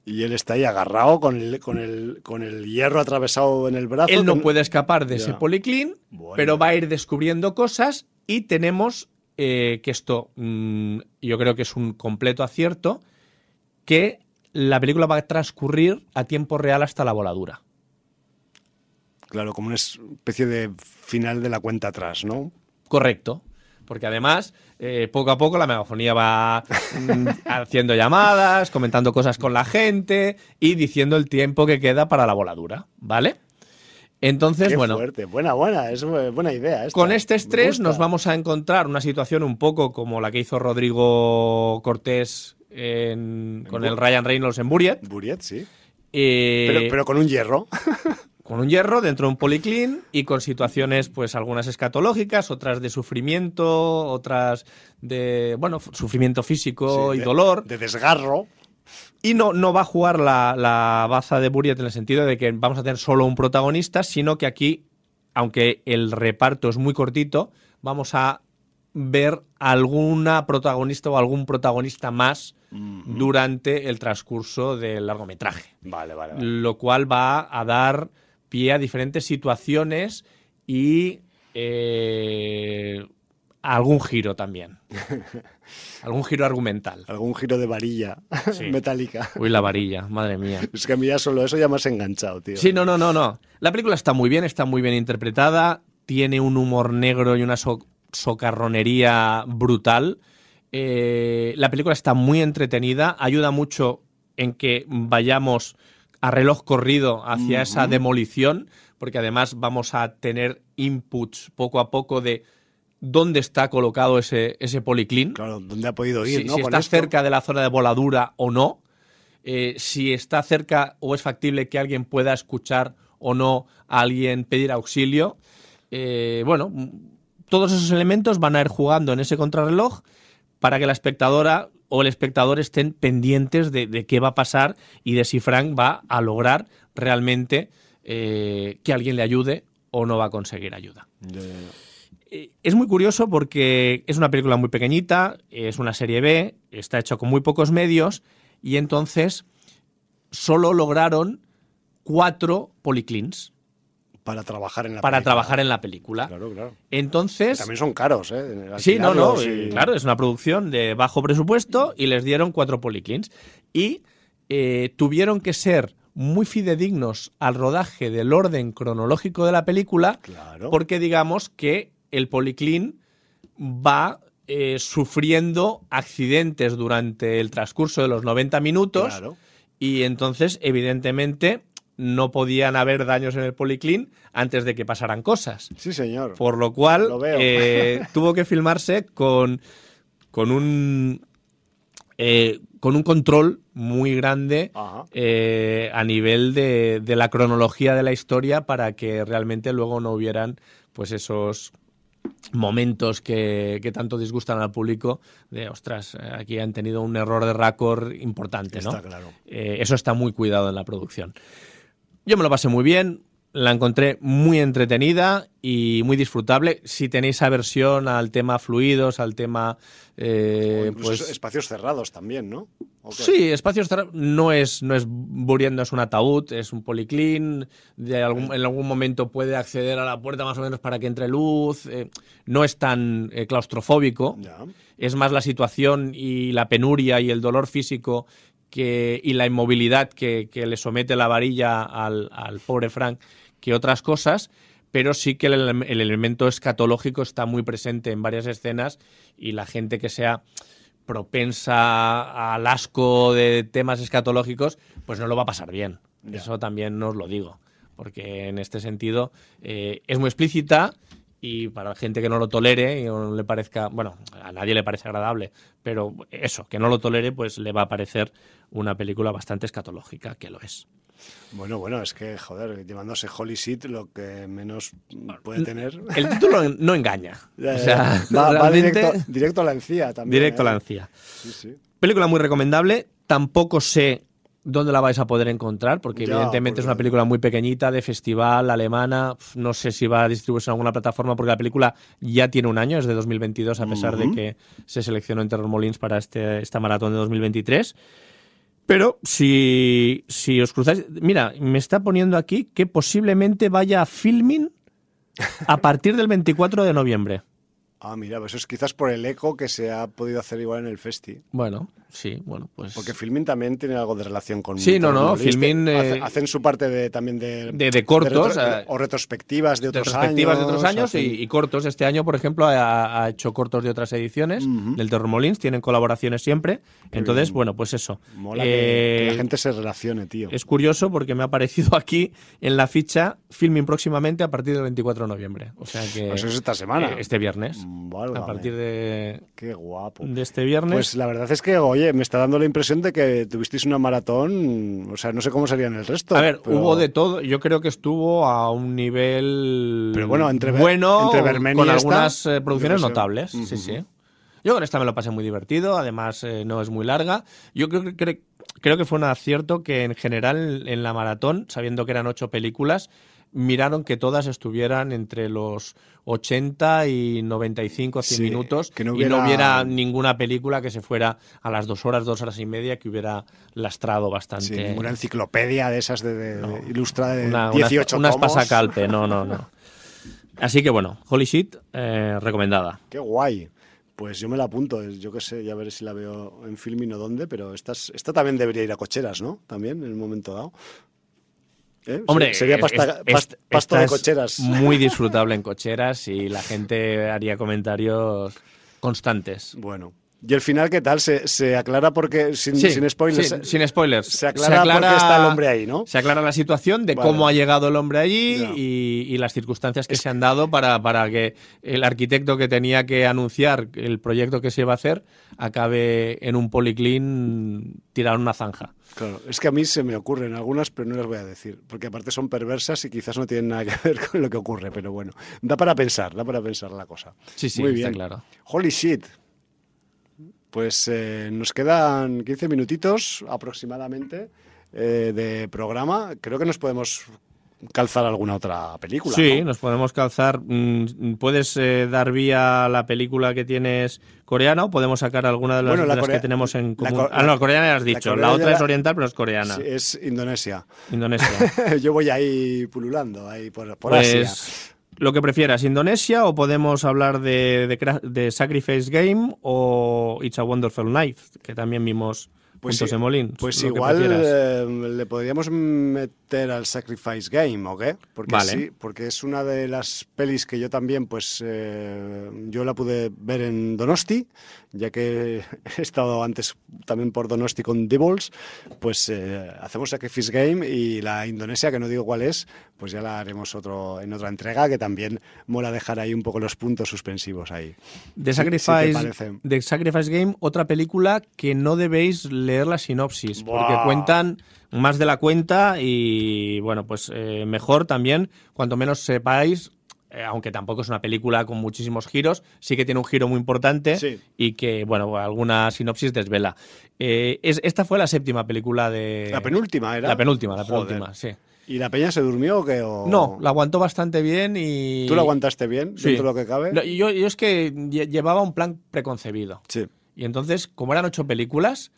S1: Y él está ahí agarrado con el, con el, con el hierro atravesado en el brazo.
S2: Él no puede escapar de ya. ese policlín, bueno. pero va a ir descubriendo cosas y tenemos eh, que esto mmm, yo creo que es un completo acierto, que la película va a transcurrir a tiempo real hasta la voladura.
S1: Claro, como una especie de final de la cuenta atrás, ¿no?
S2: Correcto. Porque además, eh, poco a poco la megafonía va mm, haciendo llamadas, comentando cosas con la gente y diciendo el tiempo que queda para la voladura, ¿vale? Entonces,
S1: Qué
S2: bueno.
S1: Fuerte. Buena, buena, es buena idea. Esta.
S2: Con este estrés nos vamos a encontrar una situación un poco como la que hizo Rodrigo Cortés en, con el Ryan Reynolds en Buriet.
S1: Buriet, sí.
S2: Eh,
S1: pero, pero con un hierro.
S2: con un hierro dentro de un policlín y con situaciones, pues algunas escatológicas, otras de sufrimiento, otras de, bueno, sufrimiento físico
S1: sí,
S2: y
S1: de,
S2: dolor.
S1: De desgarro.
S2: Y no, no va a jugar la, la baza de Buriet en el sentido de que vamos a tener solo un protagonista, sino que aquí, aunque el reparto es muy cortito, vamos a ver alguna protagonista o algún protagonista más uh -huh. durante el transcurso del largometraje.
S1: Vale, vale, vale.
S2: Lo cual va a dar pie a diferentes situaciones y eh, algún giro también. algún giro argumental.
S1: Algún giro de varilla sí. metálica.
S2: Uy, la varilla, madre mía.
S1: Es que a mí ya solo eso ya me has enganchado, tío.
S2: Sí, no, no, no, no. La película está muy bien, está muy bien interpretada, tiene un humor negro y una so socarronería brutal. Eh, la película está muy entretenida, ayuda mucho en que vayamos a reloj corrido hacia esa demolición, porque además vamos a tener inputs poco a poco de dónde está colocado ese, ese policlín.
S1: Claro, dónde ha podido ir,
S2: si,
S1: ¿no?
S2: si está cerca de la zona de voladura o no, eh, si está cerca o es factible que alguien pueda escuchar o no a alguien pedir auxilio. Eh, bueno, todos esos elementos van a ir jugando en ese contrarreloj para que la espectadora o el espectador estén pendientes de, de qué va a pasar y de si Frank va a lograr realmente eh, que alguien le ayude o no va a conseguir ayuda. Eh, Es muy curioso porque es una película muy pequeñita, es una serie B, está hecho con muy pocos medios y entonces solo lograron cuatro policlins
S1: Para trabajar en la
S2: para
S1: película.
S2: trabajar en la película.
S1: Claro, claro.
S2: No
S1: También son caros, ¿eh?
S2: Sí, no, no, y
S1: y-
S2: claro, es una producción de bajo presupuesto y les dieron cuatro policlins. Y eh, tuvieron que ser muy fidedignos al rodaje del orden cronológico de la película
S1: Claro.
S2: porque digamos que el policlín va eh, sufriendo accidentes durante el transcurso de los 90 minutos
S1: Claro.
S2: y entonces evidentemente no podían haber daños en el policlín antes de que pasaran cosas.
S1: Sí, señor.
S2: Por lo cual
S1: Lo
S2: eh, tuvo que filmarse con, con un eh, con un control muy grande eh, a nivel de, de la cronología de la historia para que realmente luego no hubieran pues esos momentos que, que tanto disgustan al público de ostras, eh, aquí han tenido un error de récord importante, ¿no?
S1: Está claro.
S2: Eh, eso está muy cuidado en la producción. Yo me lo pasé muy bien, la encontré muy entretenida y muy disfrutable. Si tenéis aversión al tema fluidos, al tema... eh,
S1: incluso
S2: pues,
S1: espacios cerrados también, ¿no?
S2: Sí, espacios cerrados. No es, no es muriendo, es un ataúd, es un policlín. De algún, en algún momento puede acceder a la puerta más o menos para que entre luz. eh, no es tan eh, claustrofóbico. Es más la situación y la penuria y el dolor físico que, y la inmovilidad que, que le somete la varilla al, al pobre Frank que otras cosas, pero sí que el, el elemento escatológico está muy presente en varias escenas y la gente que sea propensa al asco de temas escatológicos, pues no lo va a pasar bien. Eso también os lo digo, porque en este sentido eh, es muy explícita y para la gente que no lo tolere y no le parezca, bueno, a nadie le parece agradable, pero eso, que no lo tolere, pues le va a parecer una película bastante escatológica, que lo es.
S1: Bueno, bueno, es que, joder, llamándose Holy Shit, lo que menos puede tener.
S2: El título no engaña.
S1: Ya,
S2: O
S1: ya,
S2: sea,
S1: ya. va, directo, directo a la encía también.
S2: Directo a
S1: ¿eh?
S2: la encía.
S1: Sí, sí.
S2: Película muy recomendable. Tampoco sé dónde la vais a poder encontrar, porque
S1: Ya,
S2: evidentemente es una película muy pequeñita, de festival, alemana. No sé si va a distribuirse en alguna plataforma, porque la película ya tiene un año, es de 2022, a pesar de que se seleccionó en Terror Molins para este, esta maratón de 2023. Pero si, si os cruzáis. Mira, me está poniendo aquí que posiblemente vaya a filming a partir del 24 de noviembre.
S1: Ah, mira, pues eso es quizás por el eco que se ha podido hacer igual en el festi.
S2: Bueno, sí, bueno, pues.
S1: Porque Filmin también tiene algo de relación con.
S2: Sí, no, no. Filmin, eh,
S1: hacen su parte de, también de.
S2: de- de cortos,
S1: retro- o retrospectivas de otros
S2: retrospectivas
S1: años.
S2: de otros años y, cortos. Este año, por ejemplo, ha, ha hecho cortos de otras ediciones
S1: Ujú.
S2: del Terror Molins, tienen colaboraciones siempre.
S1: Qué
S2: Entonces,
S1: bien.
S2: bueno, pues eso.
S1: Mola que, que
S2: Eh,
S1: la gente se relacione, tío.
S2: Es curioso porque me ha aparecido aquí en la ficha filming próximamente a partir del 24 de noviembre. O sea que.
S1: Eso es esta semana.
S2: eh, este viernes. A partir de,
S1: Qué guapo.
S2: de este viernes.
S1: Pues la verdad es que, oye, me está dando la impresión de que tuvisteis una maratón, o sea, no sé cómo sería en el resto.
S2: a ver,
S1: pero-
S2: hubo de todo. Yo creo que estuvo a un nivel
S1: Pero bueno, entre
S2: bueno
S1: entre
S2: con
S1: esta,
S2: algunas eh, producciones notables. Sí, sí. Yo con esta me lo pasé muy divertido, además eh, no es muy larga. Yo creo que, cre- creo que fue un acierto que en general en la maratón, sabiendo que eran ocho películas, miraron que todas estuvieran entre los 80 y 95 100
S1: Sí,
S2: minutos
S1: que no
S2: y no
S1: hubiera-
S2: hubiera ninguna película que se fuera a las dos horas, dos horas y media, que hubiera lastrado bastante.
S1: Sí, ninguna enciclopedia de esas de, de-
S2: No.
S1: ilustrada de
S2: una, una-
S1: 18
S2: una
S1: tomos.
S2: espasacalpe, no, no, no. Así que bueno, Holy Shit, eh, recomendada.
S1: Qué guay. Pues yo me la apunto, yo qué sé, ya veré si la veo en filming o dónde, pero esta, es- esta también debería ir a cocheras, ¿no? También, en un momento dado. ¿Eh?
S2: Hombre,
S1: sería pasta-
S2: es-
S1: past-
S2: es-
S1: pasto
S2: esta
S1: de cocheras.
S2: Muy disfrutable en cocheras y la gente haría comentarios constantes.
S1: Bueno. ¿Y el final qué tal? ¿Se, se aclara porque, sin,
S2: Sí,
S1: sin spoilers,
S2: sí, sin spoilers.
S1: se aclara por qué está el hombre ahí, ¿no?
S2: Se aclara la situación de
S1: Vale.
S2: cómo ha llegado el hombre allí y, y las circunstancias que se han dado para, para que el arquitecto que tenía que anunciar el proyecto que se iba a hacer acabe en un policlín tirado en una zanja.
S1: Claro, es que a mí se me ocurren algunas, pero no las voy a decir, porque aparte son perversas y quizás no tienen nada que ver con lo que ocurre, pero bueno, da para pensar, da para pensar la cosa.
S2: Sí, sí,
S1: Muy
S2: está
S1: bien.
S2: claro.
S1: Holy shit. Pues eh, nos quedan 15 minutitos aproximadamente eh, de programa. Creo que nos podemos calzar alguna otra película.
S2: Sí,
S1: ¿no?
S2: nos podemos calzar. Mm, ¿Puedes eh, dar vía a la película que tienes coreana o podemos sacar alguna de las,
S1: Bueno, la
S2: de las
S1: corea-
S2: que tenemos en
S1: la
S2: común?
S1: co-
S2: ah, no, coreana ya has
S1: la
S2: dicho. La, otra es
S1: la-
S2: oriental, pero es coreana.
S1: Sí, es Indonesia.
S2: Indonesia.
S1: Yo voy ahí pululando, ahí por, por
S2: pues
S1: Asia.
S2: Lo que prefieras, Indonesia o podemos hablar de, de, Sacrifice Game o It's a Wonderful Life, que también vimos
S1: Pues
S2: juntos
S1: sí,
S2: en Molín.
S1: Pues igual eh, le podríamos meter al Sacrifice Game, ¿o qué? Porque
S2: Vale.
S1: sí, porque es una de las pelis que yo también, pues eh, yo la pude ver en Donosti, ya que he estado antes también por Donosti con Devils, pues eh, hacemos Sacrifice Game y la Indonesia, que no digo cuál es, pues ya la haremos otro, en otra entrega, que también mola dejar ahí un poco los puntos suspensivos ahí.
S2: The Sacrifice. The Sacrifice Game, otra película que no debéis leer la sinopsis, porque cuentan más de la cuenta y, bueno, pues eh, mejor también, cuanto menos sepáis, eh, aunque tampoco es una película con muchísimos giros, sí que tiene un giro muy importante
S1: Sí.
S2: y que, bueno, alguna sinopsis desvela. Eh, es, esta fue la séptima película de...
S1: La penúltima era.
S2: La penúltima, la
S1: Joder.
S2: penúltima, sí.
S1: ¿Y la peña se durmió o qué? O-
S2: No, la aguantó bastante bien y...
S1: ¿Tú la aguantaste bien
S2: Sí.
S1: dentro de lo que cabe?
S2: Yo, yo es que lle- llevaba un plan preconcebido.
S1: Sí.
S2: Y entonces, como eran ocho películas,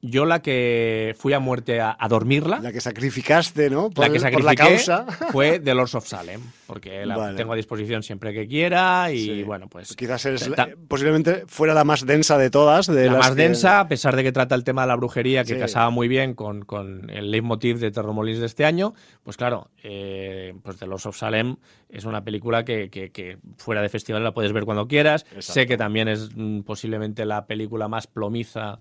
S2: yo la que fui a muerte a, a dormirla,
S1: La que sacrificaste, ¿no? Por,
S2: la que
S1: por la causa.
S2: fue The Lords of Salem, porque la
S1: Vale.
S2: tengo a disposición siempre que quiera y
S1: Sí.
S2: bueno, pues...
S1: Quizás es la-
S2: ta-
S1: posiblemente fuera la más densa de todas. De
S2: la
S1: las
S2: más
S1: que-
S2: densa, a pesar de que trata el tema de la brujería, que
S1: Sí.
S2: casaba muy bien con, con el leitmotiv de Terromolins de este año, pues claro, eh, pues The Lords of Salem es una película que, que- que fuera de festival la puedes ver cuando quieras.
S1: Exacto.
S2: Sé que también es mm, posiblemente la película más plomiza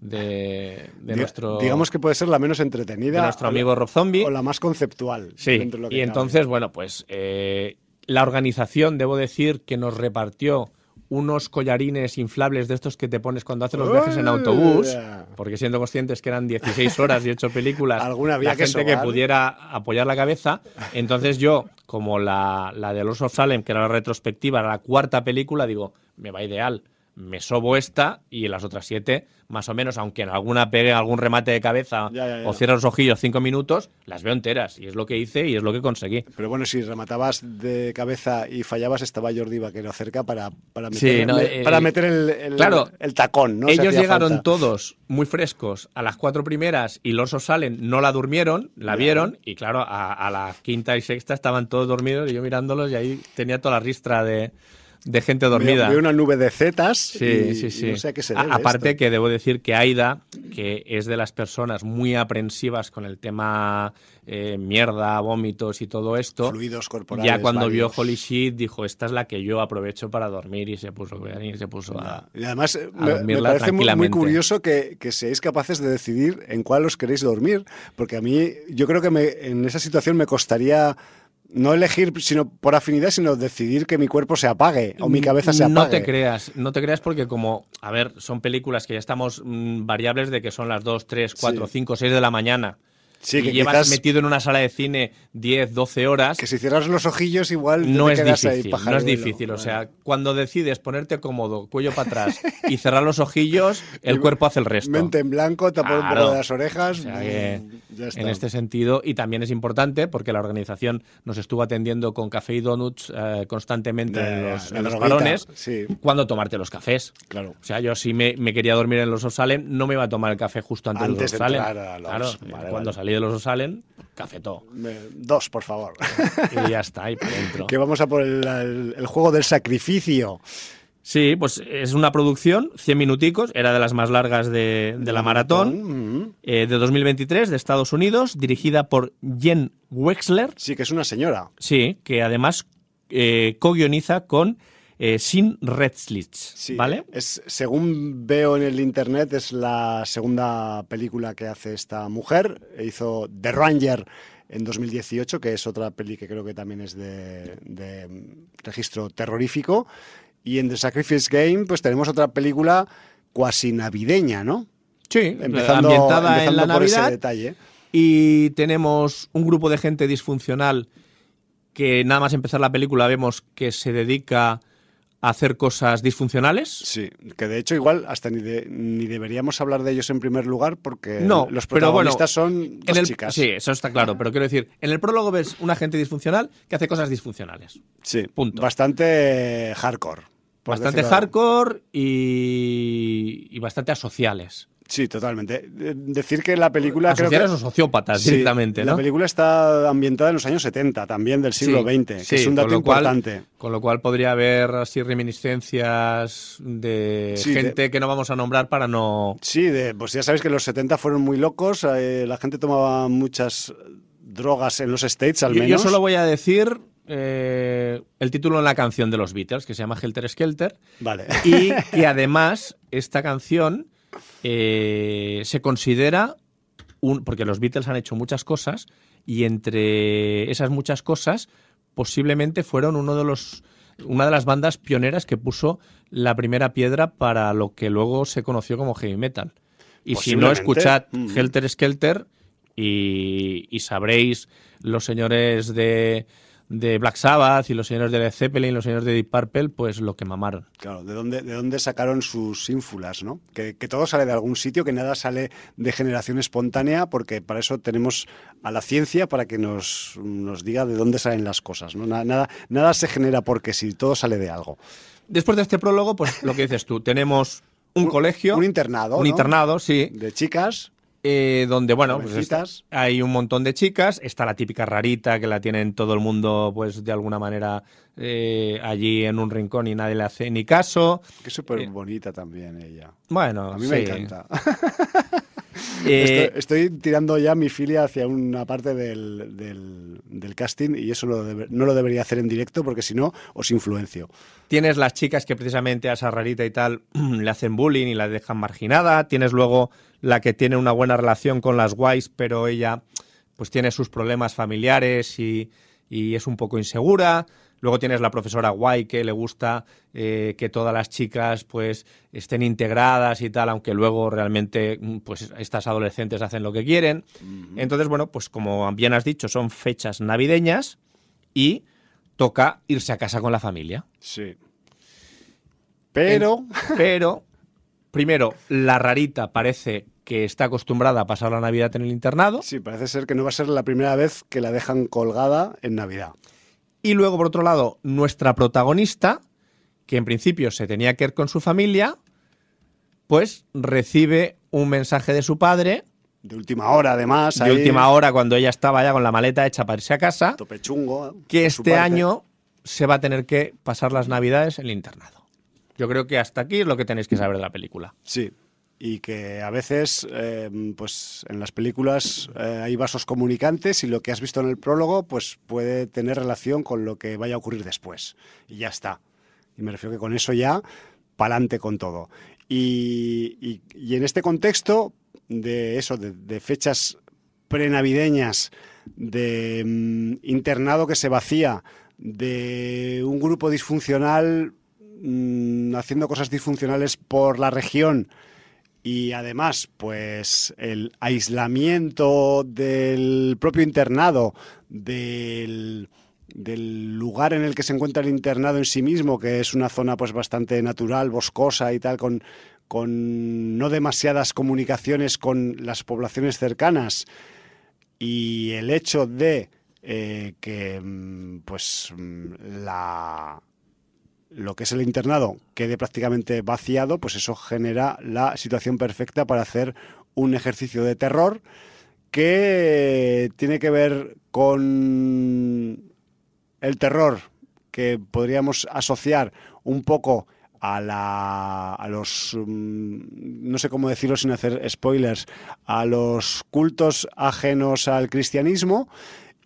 S2: de, de
S1: Diga-
S2: nuestro...
S1: Digamos que puede ser la menos entretenida.
S2: de nuestro amigo Rob Zombie.
S1: O la más conceptual.
S2: Sí,
S1: lo que
S2: y
S1: cabe.
S2: entonces, bueno, pues eh, la organización, debo decir, que nos repartió unos collarines inflables de estos que te pones cuando haces los viajes en autobús, porque siendo conscientes que eran 16 horas y 8 películas,
S1: Alguna había
S2: la
S1: que
S2: gente que pudiera apoyar la cabeza, entonces yo, como la, la de Los of Salem, que era la retrospectiva, era la cuarta película, digo, me va ideal. Me sobo esta y las otras siete, más o menos, aunque en alguna pegue algún remate de cabeza
S1: Ya, ya, ya.
S2: o cierre los ojillos cinco minutos, las veo enteras. Y es lo que hice y es lo que conseguí.
S1: Pero bueno, si rematabas de cabeza y fallabas, estaba Jordi Vaquero cerca para, para
S2: Sí,
S1: meter,
S2: no,
S1: me-
S2: eh,
S1: para meter el, el-
S2: claro,
S1: el tacón,
S2: Ellos llegaron
S1: falta.
S2: todos muy frescos a las cuatro primeras y los Salen no la durmieron, la vieron y claro, a, a la quinta y sexta estaban todos dormidos y yo mirándolos y ahí tenía toda la ristra de, de gente dormida.
S1: Veo, veo una nube de zetas.
S2: Sí,
S1: y-
S2: sí,
S1: y
S2: sí.
S1: no sé a qué se
S2: A-
S1: debe
S2: aparte
S1: esto.
S2: que debo decir que Aida, que es de las personas muy aprensivas con el tema eh, mierda, vómitos y todo esto,
S1: Fluidos corporales.
S2: ya cuando vio. Holy Shit dijo, esta es la que yo aprovecho para dormir y se puso, y se puso a...
S1: Y además eh, me, parece muy, curioso que, que seáis capaces de decidir en cuál os queréis dormir, porque a mí yo creo que me, en esa situación me costaría no elegir sino por afinidad, sino decidir que mi cuerpo se apague o mi cabeza se apague.
S2: No te creas, no te creas porque como, a ver, son películas que ya estamos mm, variables de que son las 2, 3, 4,
S1: Sí.
S2: 5, 6 de la mañana.
S1: Sí,
S2: y
S1: que
S2: llevas metido en una sala de cine 10, 12 horas.
S1: Que si cierras los ojillos igual
S2: no
S1: te
S2: es
S1: quedas ahí
S2: difícil, no es difícil. O sea, cuando decides ponerte cómodo, cuello para atrás y cerrar los ojillos, el cuerpo hace el resto.
S1: Mente en blanco, tapar un
S2: Claro.
S1: poco de las orejas.
S2: O sea que,
S1: mm, ya está.
S2: en este sentido, y también es importante porque la organización nos estuvo atendiendo con café y donuts eh, constantemente en los, en balones,
S1: sí.
S2: cuando tomarte los cafés.
S1: Claro.
S2: O sea, yo si me, me quería dormir en los Osalen, no me iba a tomar el café justo antes,
S1: Antes
S2: de los
S1: los-
S2: Claro,
S1: vale,
S2: cuando
S1: vale.
S2: salí de los Osalen, cafetó.
S1: Dos, por favor.
S2: Y ya está, y para adentro.
S1: que vamos a por el, el- el juego del sacrificio.
S2: Sí, pues es una producción, 100 minuticos, era de las más largas de, la maratón, eh, de 2023, de Estados Unidos, dirigida por Jen Wexler.
S1: Sí, que es una señora.
S2: Sí, que además eh, co-guioniza con eh, Sin Redslitz, ¿vale?
S1: Es, según veo en el internet, es la segunda película que hace esta mujer. Hizo The Ranger en 2018, que es otra peli que creo que también es de, registro terrorífico. Y en The Sacrifice Game, pues tenemos otra película cuasi navideña, ¿no?
S2: Sí, empezando, ambientada en la Navidad.
S1: detalle.
S2: Y tenemos un grupo de gente disfuncional que nada más empezar la película vemos que se dedica hacer cosas disfuncionales.
S1: Sí, que de hecho igual hasta ni, ni deberíamos hablar de ellos en primer lugar porque
S2: no,
S1: los protagonistas son dos chicas.
S2: Sí, eso está claro, pero quiero decir, en el prólogo ves una gente disfuncional que hace cosas disfuncionales.
S1: Sí, Punto. bastante hardcore.
S2: Bastante hardcore y, y bastante asociales.
S1: Sí, totalmente. Decir que la película...
S2: Creo que, o sociópatas directamente,
S1: La película está ambientada en los años 70, también del siglo XX, que es un dato importante.
S2: con lo cual podría haber así reminiscencias de gente que no vamos a nombrar para no...
S1: Sí, de, pues ya sabéis que los 70 fueron muy locos, eh, la gente tomaba muchas drogas en los States al menos.
S2: Yo solo voy a decir eh, el título de la canción de los Beatles, que se llama Helter Skelter.
S1: Vale.
S2: Y que además esta canción eh, se considera un, porque los Beatles han hecho muchas cosas y entre esas muchas cosas posiblemente fueron uno de los una de las bandas pioneras que puso la primera piedra para lo que luego se conoció como heavy metal. Y si no, escuchad mm. Helter Skelter y sabréis los señores de, de Black Sabbath y los señores de Led Zeppelin, los señores de Deep Purple, pues lo que mamaron.
S1: Claro, ¿de dónde, de dónde sacaron sus ínfulas, no? Que, todo sale de algún sitio, que nada sale de generación espontánea, porque para eso tenemos a la ciencia para que nos, nos diga de dónde salen las cosas, ¿no? Nada, nada, se genera porque si todo sale de algo.
S2: Después de este prólogo, pues lo que dices tú, tenemos un, colegio.
S1: Un internado.
S2: Un internado, sí.
S1: De chicas.
S2: Eh, donde, bueno, pues hay un montón de chicas, está la típica rarita que la tienen todo el mundo, pues de alguna manera eh, allí en un rincón y nadie le hace ni caso.
S1: Que súper eh, bonita también ella.
S2: Bueno,
S1: a mí me encanta. estoy, tirando ya mi filia hacia una parte del, del, casting y eso no lo debería hacer en directo porque si no os influencio.
S2: Tienes las chicas que precisamente a esa rarita y tal le hacen bullying y la dejan marginada. Tienes luego la que tiene una buena relación con las guays, pero ella pues tiene sus problemas familiares y, es un poco insegura. Luego tienes la profesora guay que le gusta eh, que todas las chicas pues estén integradas y tal, aunque luego realmente pues estas adolescentes hacen lo que quieren. Entonces, bueno, pues como bien has dicho, son fechas navideñas y toca irse a casa con la familia.
S1: Sí. Pero...
S2: pero primero, la rarita parece que está acostumbrada a pasar la Navidad en el internado.
S1: Sí, parece ser que no va a ser la primera vez que la dejan colgada en Navidad.
S2: Y luego, por otro lado, nuestra protagonista, que en principio se tenía que ir con su familia, pues recibe un mensaje de su padre.
S1: De última hora, además.
S2: De última hora, cuando ella estaba ya con la maleta hecha para irse a casa.
S1: Tope chungo.
S2: Que este año se va a tener que pasar las Navidades en el internado. Yo creo que hasta aquí es lo que tenéis que saber de la película.
S1: Sí, y que a veces eh, pues en las películas eh, hay vasos comunicantes y lo que has visto en el prólogo pues puede tener relación con lo que vaya a ocurrir después. Y ya está. Y me refiero que con eso ya pa'lante con todo. Y, y, en este contexto de eso de, fechas prenavideñas de mm, internado que se vacía de un grupo disfuncional Mm, haciendo cosas disfuncionales por la región y además, pues el aislamiento del propio internado, del, lugar en el que se encuentra el internado en sí mismo, que es una zona pues bastante natural, boscosa y tal, con, con no demasiadas comunicaciones con las poblaciones cercanas, y el hecho de eh, que mm, pues mm, la lo que es el internado quede prácticamente vaciado, pues eso genera la situación perfecta para hacer un ejercicio de terror que tiene que ver con el terror que podríamos asociar un poco a, la, a los, mm, no sé cómo decirlo sin hacer spoilers, a los cultos ajenos al cristianismo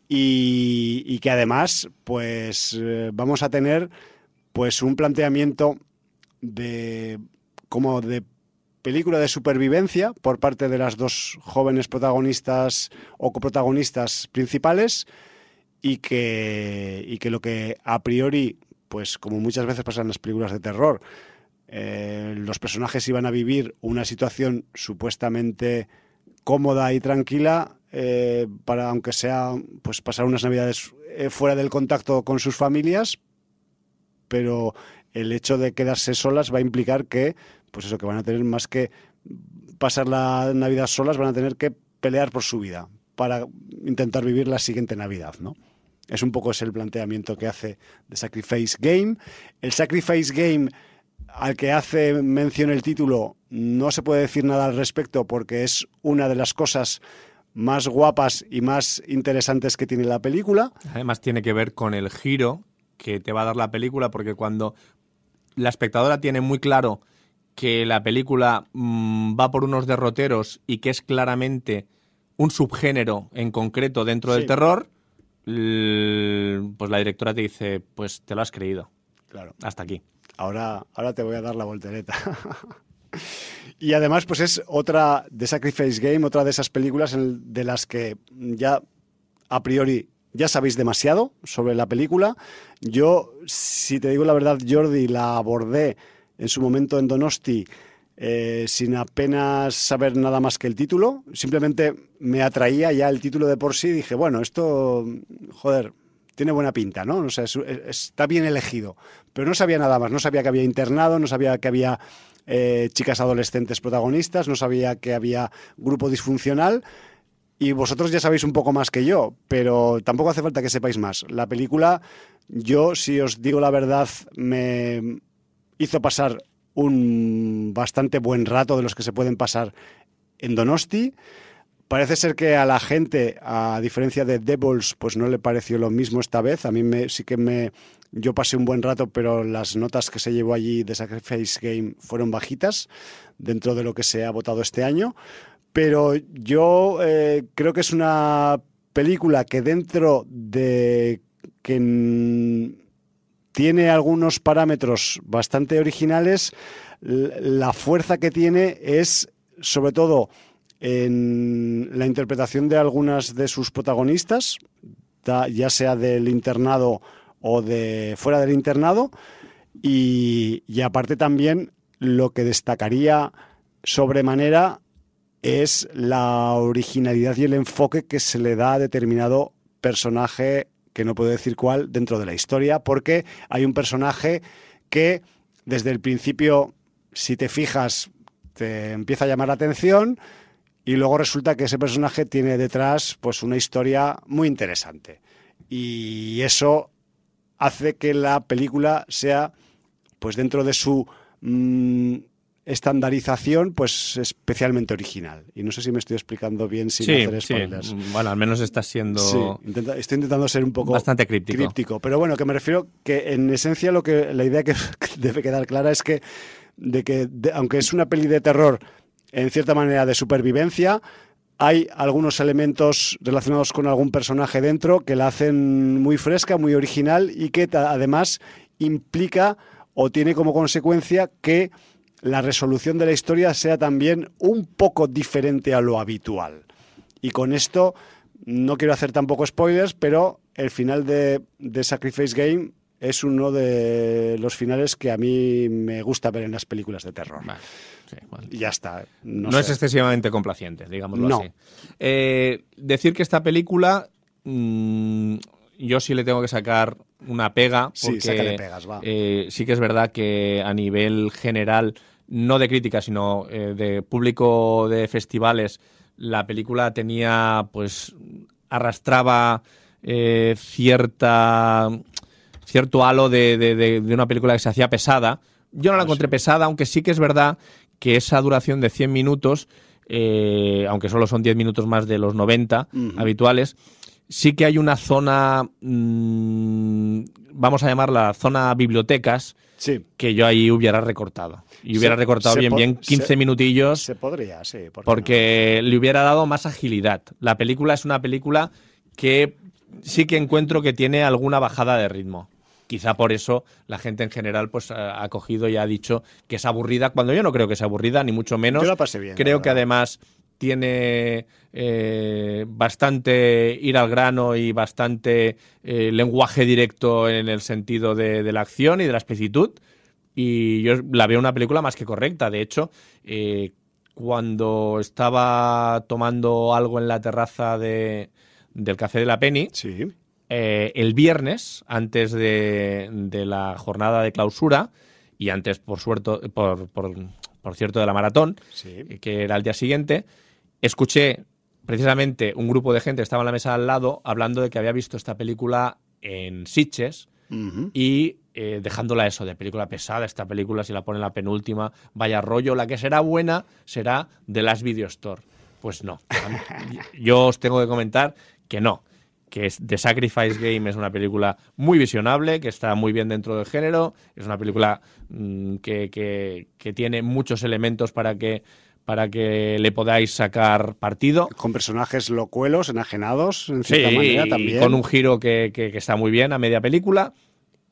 S1: y, que además pues eh, vamos a tener pues un planteamiento de como de película de supervivencia por parte de las dos jóvenes protagonistas o coprotagonistas principales y que, y que lo que a priori pues como muchas veces pasa en las películas de terror, eh, los personajes iban a vivir una situación supuestamente cómoda y tranquila eh, para, aunque sea, pues pasar unas navidades eh, fuera del contacto con sus familias, pero el hecho de quedarse solas va a implicar que, pues eso, que van a tener más que pasar la Navidad solas, van a tener que pelear por su vida para intentar vivir la siguiente Navidad, ¿no? Es un poco ese el planteamiento que hace The Sacrifice Game. El Sacrifice Game al que hace mención el título no se puede decir nada al respecto porque es una de las cosas más guapas y más interesantes que tiene la película.
S2: Además tiene que ver con el giro que te va a dar la película porque cuando la espectadora tiene muy claro que la película mm, va por unos derroteros y que es claramente un subgénero en concreto dentro del terror, pues la directora te dice, pues te lo has creído.
S1: Claro.
S2: Hasta aquí.
S1: Ahora, ahora te voy a dar la voltereta. y además, pues es otra de Sacrifice Game, otra de esas películas de las que ya a priori ya sabéis demasiado sobre la película. Yo, si te digo la verdad, Jordi, la abordé en su momento en Donosti eh, sin apenas saber nada más que el título. Simplemente me atraía ya el título de por sí dije, bueno, esto, joder, tiene buena pinta, ¿no? O sea, está bien elegido. Pero no sabía nada más, no sabía que había internado, no sabía que había eh, chicas adolescentes protagonistas, no sabía que había grupo disfuncional. Y vosotros ya sabéis un poco más que yo, pero tampoco hace falta que sepáis más. La película, yo, si os digo la verdad, me hizo pasar un bastante buen rato de los que se pueden pasar en Donosti. Parece ser que a la gente, a diferencia de Devils, pues no le pareció lo mismo esta vez. A mí sí que me, yo pasé un buen rato, pero las notas que se llevó allí de Sacrifice Game fueron bajitas dentro de lo que se ha votado este año. Pero yo eh, creo que es una película que dentro de que tiene algunos parámetros bastante originales. La fuerza que tiene es, sobre todo, en la interpretación de algunas de sus protagonistas, ya sea del internado o de fuera del internado, y, y aparte también lo que destacaría sobremanera es la originalidad y el enfoque que se le da a determinado personaje que no puedo decir cuál, dentro de la historia, porque hay un personaje que desde el principio, si te fijas, te empieza a llamar la atención y luego resulta que ese personaje tiene detrás pues una historia muy interesante. Y eso hace que la película sea pues dentro de su mm, estandarización pues especialmente original. Y no sé si me estoy explicando bien sin hacer spoilers.
S2: Sí. Bueno, al menos está siendo...
S1: estoy intentando ser un poco...
S2: Bastante críptico.
S1: críptico. Pero bueno, que me refiero que en esencia lo que la idea que debe quedar clara es que, de que aunque es una peli de terror en cierta manera de supervivencia, hay algunos elementos relacionados con algún personaje dentro que la hacen muy fresca, muy original y que además implica o tiene como consecuencia que la resolución de la historia sea también un poco diferente a lo habitual. Y con esto no quiero hacer tampoco spoilers, pero el final de, Sacrifice Game es uno de los finales que a mí me gusta ver en las películas de terror. Ya está.
S2: No, es excesivamente complaciente, digámoslo así. Eh, decir que esta película, mm, yo sí le tengo que sacar una pega, porque
S1: sí, pegas, va.
S2: Eh, sí que es verdad que a nivel general no de crítica, sino eh, de público de festivales, la película tenía, pues, arrastraba eh, cierta cierto halo de, una película que se hacía pesada. Yo no la ah, encontré pesada, aunque sí que es verdad que esa duración de 100 minutos, eh, aunque solo son 10 minutos más de los 90 habituales, sí que hay una zona, mm, vamos a llamarla zona bibliotecas,
S1: Sí.
S2: que yo ahí hubiera recortado. Y hubiera
S1: Se-
S2: recortado
S1: se
S2: bien, bien 15
S1: se-
S2: minutillos
S1: Se podría, sí. ¿por qué
S2: porque le hubiera dado más agilidad. La película es una película que sí que encuentro que tiene alguna bajada de ritmo. Quizá por eso la gente en general pues ha cogido y ha dicho que es aburrida, cuando yo no creo que sea aburrida, ni mucho menos.
S1: Yo la pasé bien,
S2: Creo que además tiene eh, bastante ir al grano y bastante eh, lenguaje directo en el sentido de, de la acción y de la explicitud. Y yo la veo una película más que correcta. De hecho, eh, cuando estaba tomando algo en la terraza de- del Café de la Penny,
S1: Sí.
S2: eh, el viernes, antes de, de la jornada de clausura, y antes, por, suerte, por, por- por cierto, de la maratón,
S1: Sí.
S2: eh, que era el día siguiente, escuché precisamente un grupo de gente que estaba en la mesa al lado hablando de que había visto esta película en Sitges y eh, dejándola eso de película pesada, esta película si la ponen la penúltima, vaya rollo, la que será buena será The Last Video Store. Pues no. Mí- Yo os tengo que comentar que no. Que es The Sacrifice Game es una película muy visionable, que está muy bien dentro del género. Es una película mm, que, que- que tiene muchos elementos para que, para que le podáis sacar partido.
S1: Con personajes locuelos, enajenados, en
S2: Sí,
S1: cierta manera
S2: y
S1: también.
S2: con un giro que, que- que está muy bien a media película.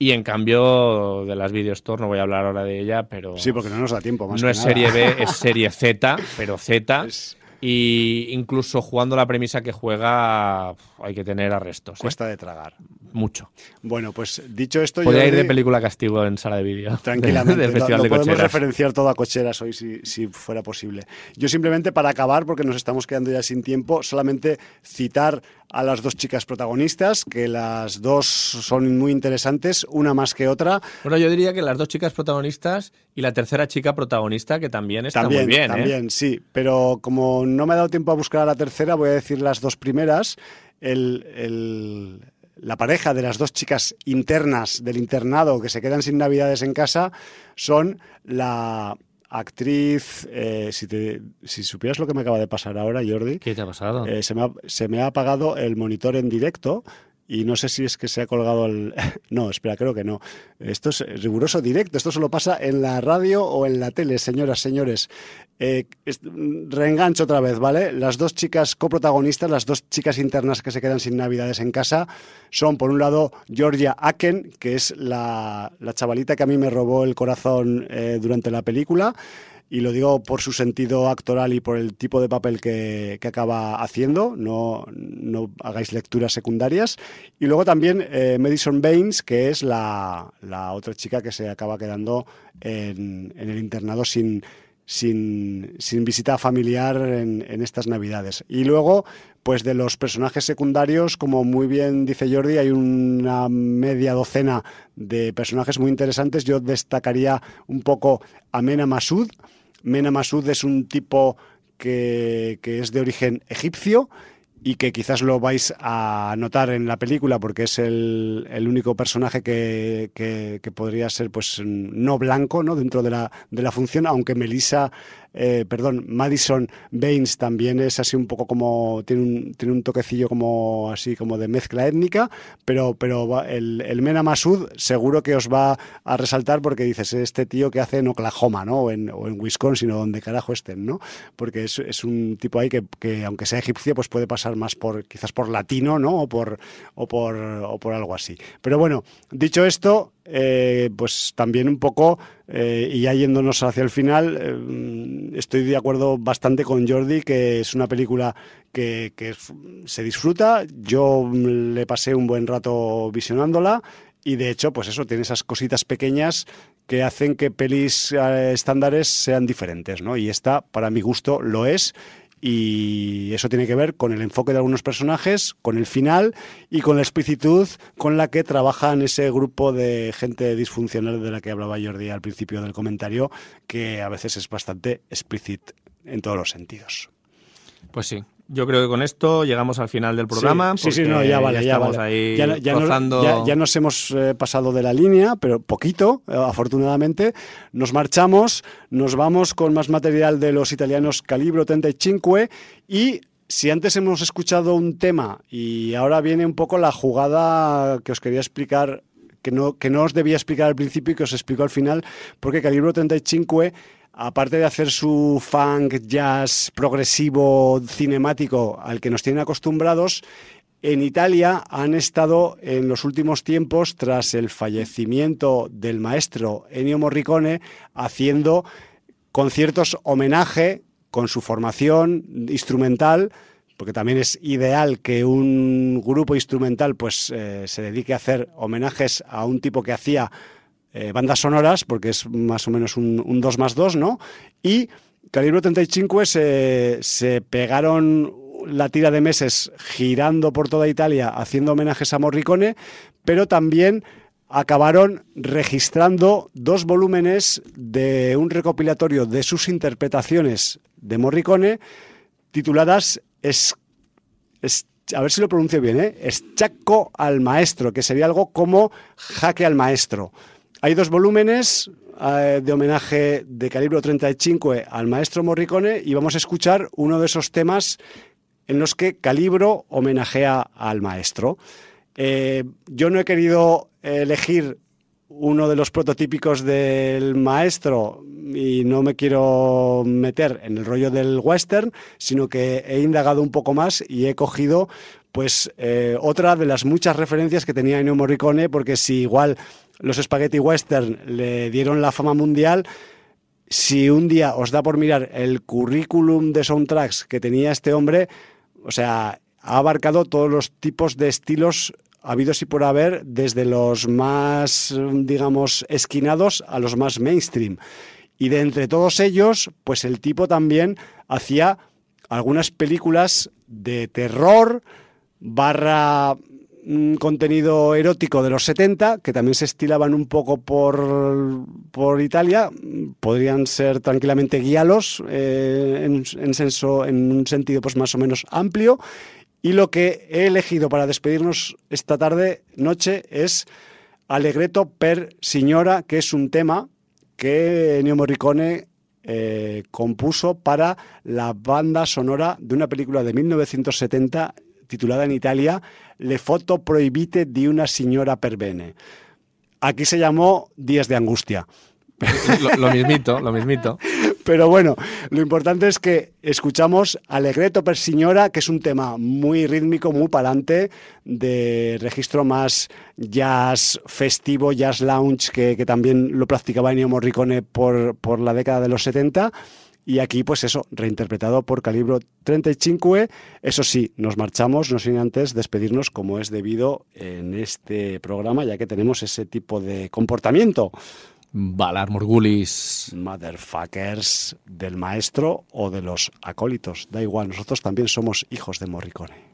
S2: Y en cambio, de las Video Store, no voy a hablar ahora de ella, pero
S1: Sí, porque no nos da tiempo más
S2: no es
S1: nada.
S2: serie B, es serie Z, pero Z.
S1: Es-
S2: Y incluso jugando la premisa que juega, hay que tener arrestos. ¿eh?
S1: Cuesta de tragar.
S2: Mucho.
S1: Bueno, pues dicho esto,
S2: Podría ir
S1: Jordi,
S2: de película castigo en sala de vídeo.
S1: Tranquilamente,
S2: Del
S1: lo-
S2: Festival
S1: lo,
S2: de
S1: podemos
S2: Cocheras.
S1: referenciar todo a cocheras hoy si, si fuera posible. Yo simplemente para acabar, porque nos estamos quedando ya sin tiempo, solamente citar a las dos chicas protagonistas, que las dos son muy interesantes, una más que otra.
S2: Bueno, yo diría que las dos chicas protagonistas y la tercera chica protagonista, que también está
S1: también,
S2: muy bien. ¿eh?
S1: también, sí. Pero como no me ha dado tiempo a buscar a la tercera, voy a decir las dos primeras. El, el- la pareja de las dos chicas internas del internado que se quedan sin navidades en casa son la actriz, eh, si, te- si supieras lo que me acaba de pasar ahora, Jordi,
S2: ¿Qué te ha pasado?
S1: eh, se, me ha, se me ha apagado el monitor en directo y no sé si es que se ha colgado el... No, espera, creo que no. Esto es riguroso directo, esto solo pasa en la radio o en la tele, señoras, señores. Eh, es- reengancho otra vez, ¿vale? Las dos chicas coprotagonistas, las dos chicas internas que se quedan sin navidades en casa, son por un lado Georgia Aken, que es la, la chavalita que a mí me robó el corazón eh, durante la película y lo digo por su sentido actoral y por el tipo de papel que, que acaba haciendo, no, no hagáis lecturas secundarias. Y luego también eh, Madison Baines, que es la, la otra chica que se acaba quedando en, en el internado sin, sin, sin visita familiar en, en estas navidades. Y luego, pues de los personajes secundarios, como muy bien dice Jordi, hay una media docena de personajes muy interesantes. Yo destacaría un poco a Mena Masud. Mena Masud es un tipo que, que es de origen egipcio y que quizás lo vais a notar en la película porque es el, el único personaje que, que- podría ser pues no blanco ¿no? dentro de la, de la función, aunque Melissa, eh, perdón, Madison Baines también es así un poco como, tiene un, tiene un toquecillo como así como de mezcla étnica, pero, pero el, el Mena Masud seguro que os va a resaltar porque dices, este tío que hace en Oklahoma, ¿no? O en, o en Wisconsin o donde carajo estén, ¿no? Porque es, es un tipo ahí que, que, aunque sea egipcio, pues puede pasar más por, quizás por latino, ¿no? O por, o por, o por algo así. Pero bueno, dicho esto, eh, pues también un poco, eh, y ya yéndonos hacia el final, eh, estoy de acuerdo bastante con Jordi, que es una película que, se disfruta. Yo le pasé un buen rato visionándola. Y de hecho, pues eso, tiene esas cositas pequeñas que hacen que pelis estándares sean diferentes, ¿no? Y esta, para mi gusto, lo es. Y eso tiene que ver con el enfoque de algunos personajes, con el final y con la explicitud con la que trabajan ese grupo de gente disfuncional de la que hablaba Jordi al principio del comentario, que a veces es bastante explícit en todos los sentidos.
S2: Pues sí. Yo creo que con esto llegamos al final del programa.
S1: Sí, sí, no, ya vale, ya,
S2: estamos
S1: vale.
S2: ahí
S1: ya, ya
S2: rozando-
S1: ya- ya nos hemos eh, pasado de la línea, pero poquito, eh, afortunadamente. Nos marchamos, nos vamos con más material de los italianos Calibro 35 y si antes hemos escuchado un tema y ahora viene un poco la jugada que os quería explicar, que no, que no os debía explicar al principio y que os explico al final, porque Calibro 35 aparte de hacer su funk, jazz, progresivo, cinemático al que nos tienen acostumbrados, en Italia han estado en los últimos tiempos, tras el fallecimiento del maestro Ennio Morricone, haciendo conciertos homenaje con su formación instrumental, porque también es ideal que un grupo instrumental pues eh, se dedique a hacer homenajes a un tipo que hacía eh, bandas sonoras, porque es más o menos un, 2 más 2, ¿no? Y Calibre 35 se, se pegaron la tira de meses girando por toda Italia haciendo homenajes a Morricone, pero también acabaron registrando dos volúmenes de un recopilatorio de sus interpretaciones de Morricone tituladas es, a ver si lo pronuncio bien, ¿eh? Eschaco al maestro, que sería algo como Jaque al maestro. Hay dos volúmenes eh, de homenaje de calibre 35 al maestro Morricone y vamos a escuchar uno de esos temas en los que Calibro homenajea al maestro. Eh, yo no he querido elegir uno de los prototípicos del maestro y no me quiero meter en el rollo del western, sino que he indagado un poco más y he cogido pues eh, otra de las muchas referencias que tenía Ennio Morricone, porque si igual los spaghetti western le dieron la fama mundial, si un día os da por mirar el currículum de soundtracks que tenía este hombre, o sea, ha abarcado todos los tipos de estilos habidos y por haber, desde los más, digamos, esquinados a los más mainstream. Y de entre todos ellos, pues el tipo también hacía algunas películas de terror, barra mm, contenido erótico de los 70, que también se estilaban un poco por, por Italia, podrían ser tranquilamente guialos eh, en, en, en un sentido pues más o menos amplio, y lo que he elegido para despedirnos esta tarde, noche, es Alegreto per Signora, que es un tema que Ennio Morricone eh, compuso para la banda sonora de una película de 1970 titulada en Italia Le foto proibite di una signora per bene. Aquí se llamó Días de Angustia.
S2: Lo, lo mismito, lo mismito.
S1: Pero bueno, lo importante es que escuchamos Alegreto per Signora, que es un tema muy rítmico, muy palante, de registro más jazz festivo, jazz lounge, que, también lo practicaba Ennio Morricone por, por la década de los 70. Y aquí, pues eso, reinterpretado por Calibro 35. Eso sí, nos marchamos, no sin antes despedirnos como es debido en este programa, ya que tenemos ese tipo de comportamiento.
S2: Valar Morgulis.
S1: Motherfuckers del maestro o de los acólitos. Da igual, nosotros también somos hijos de Morricone.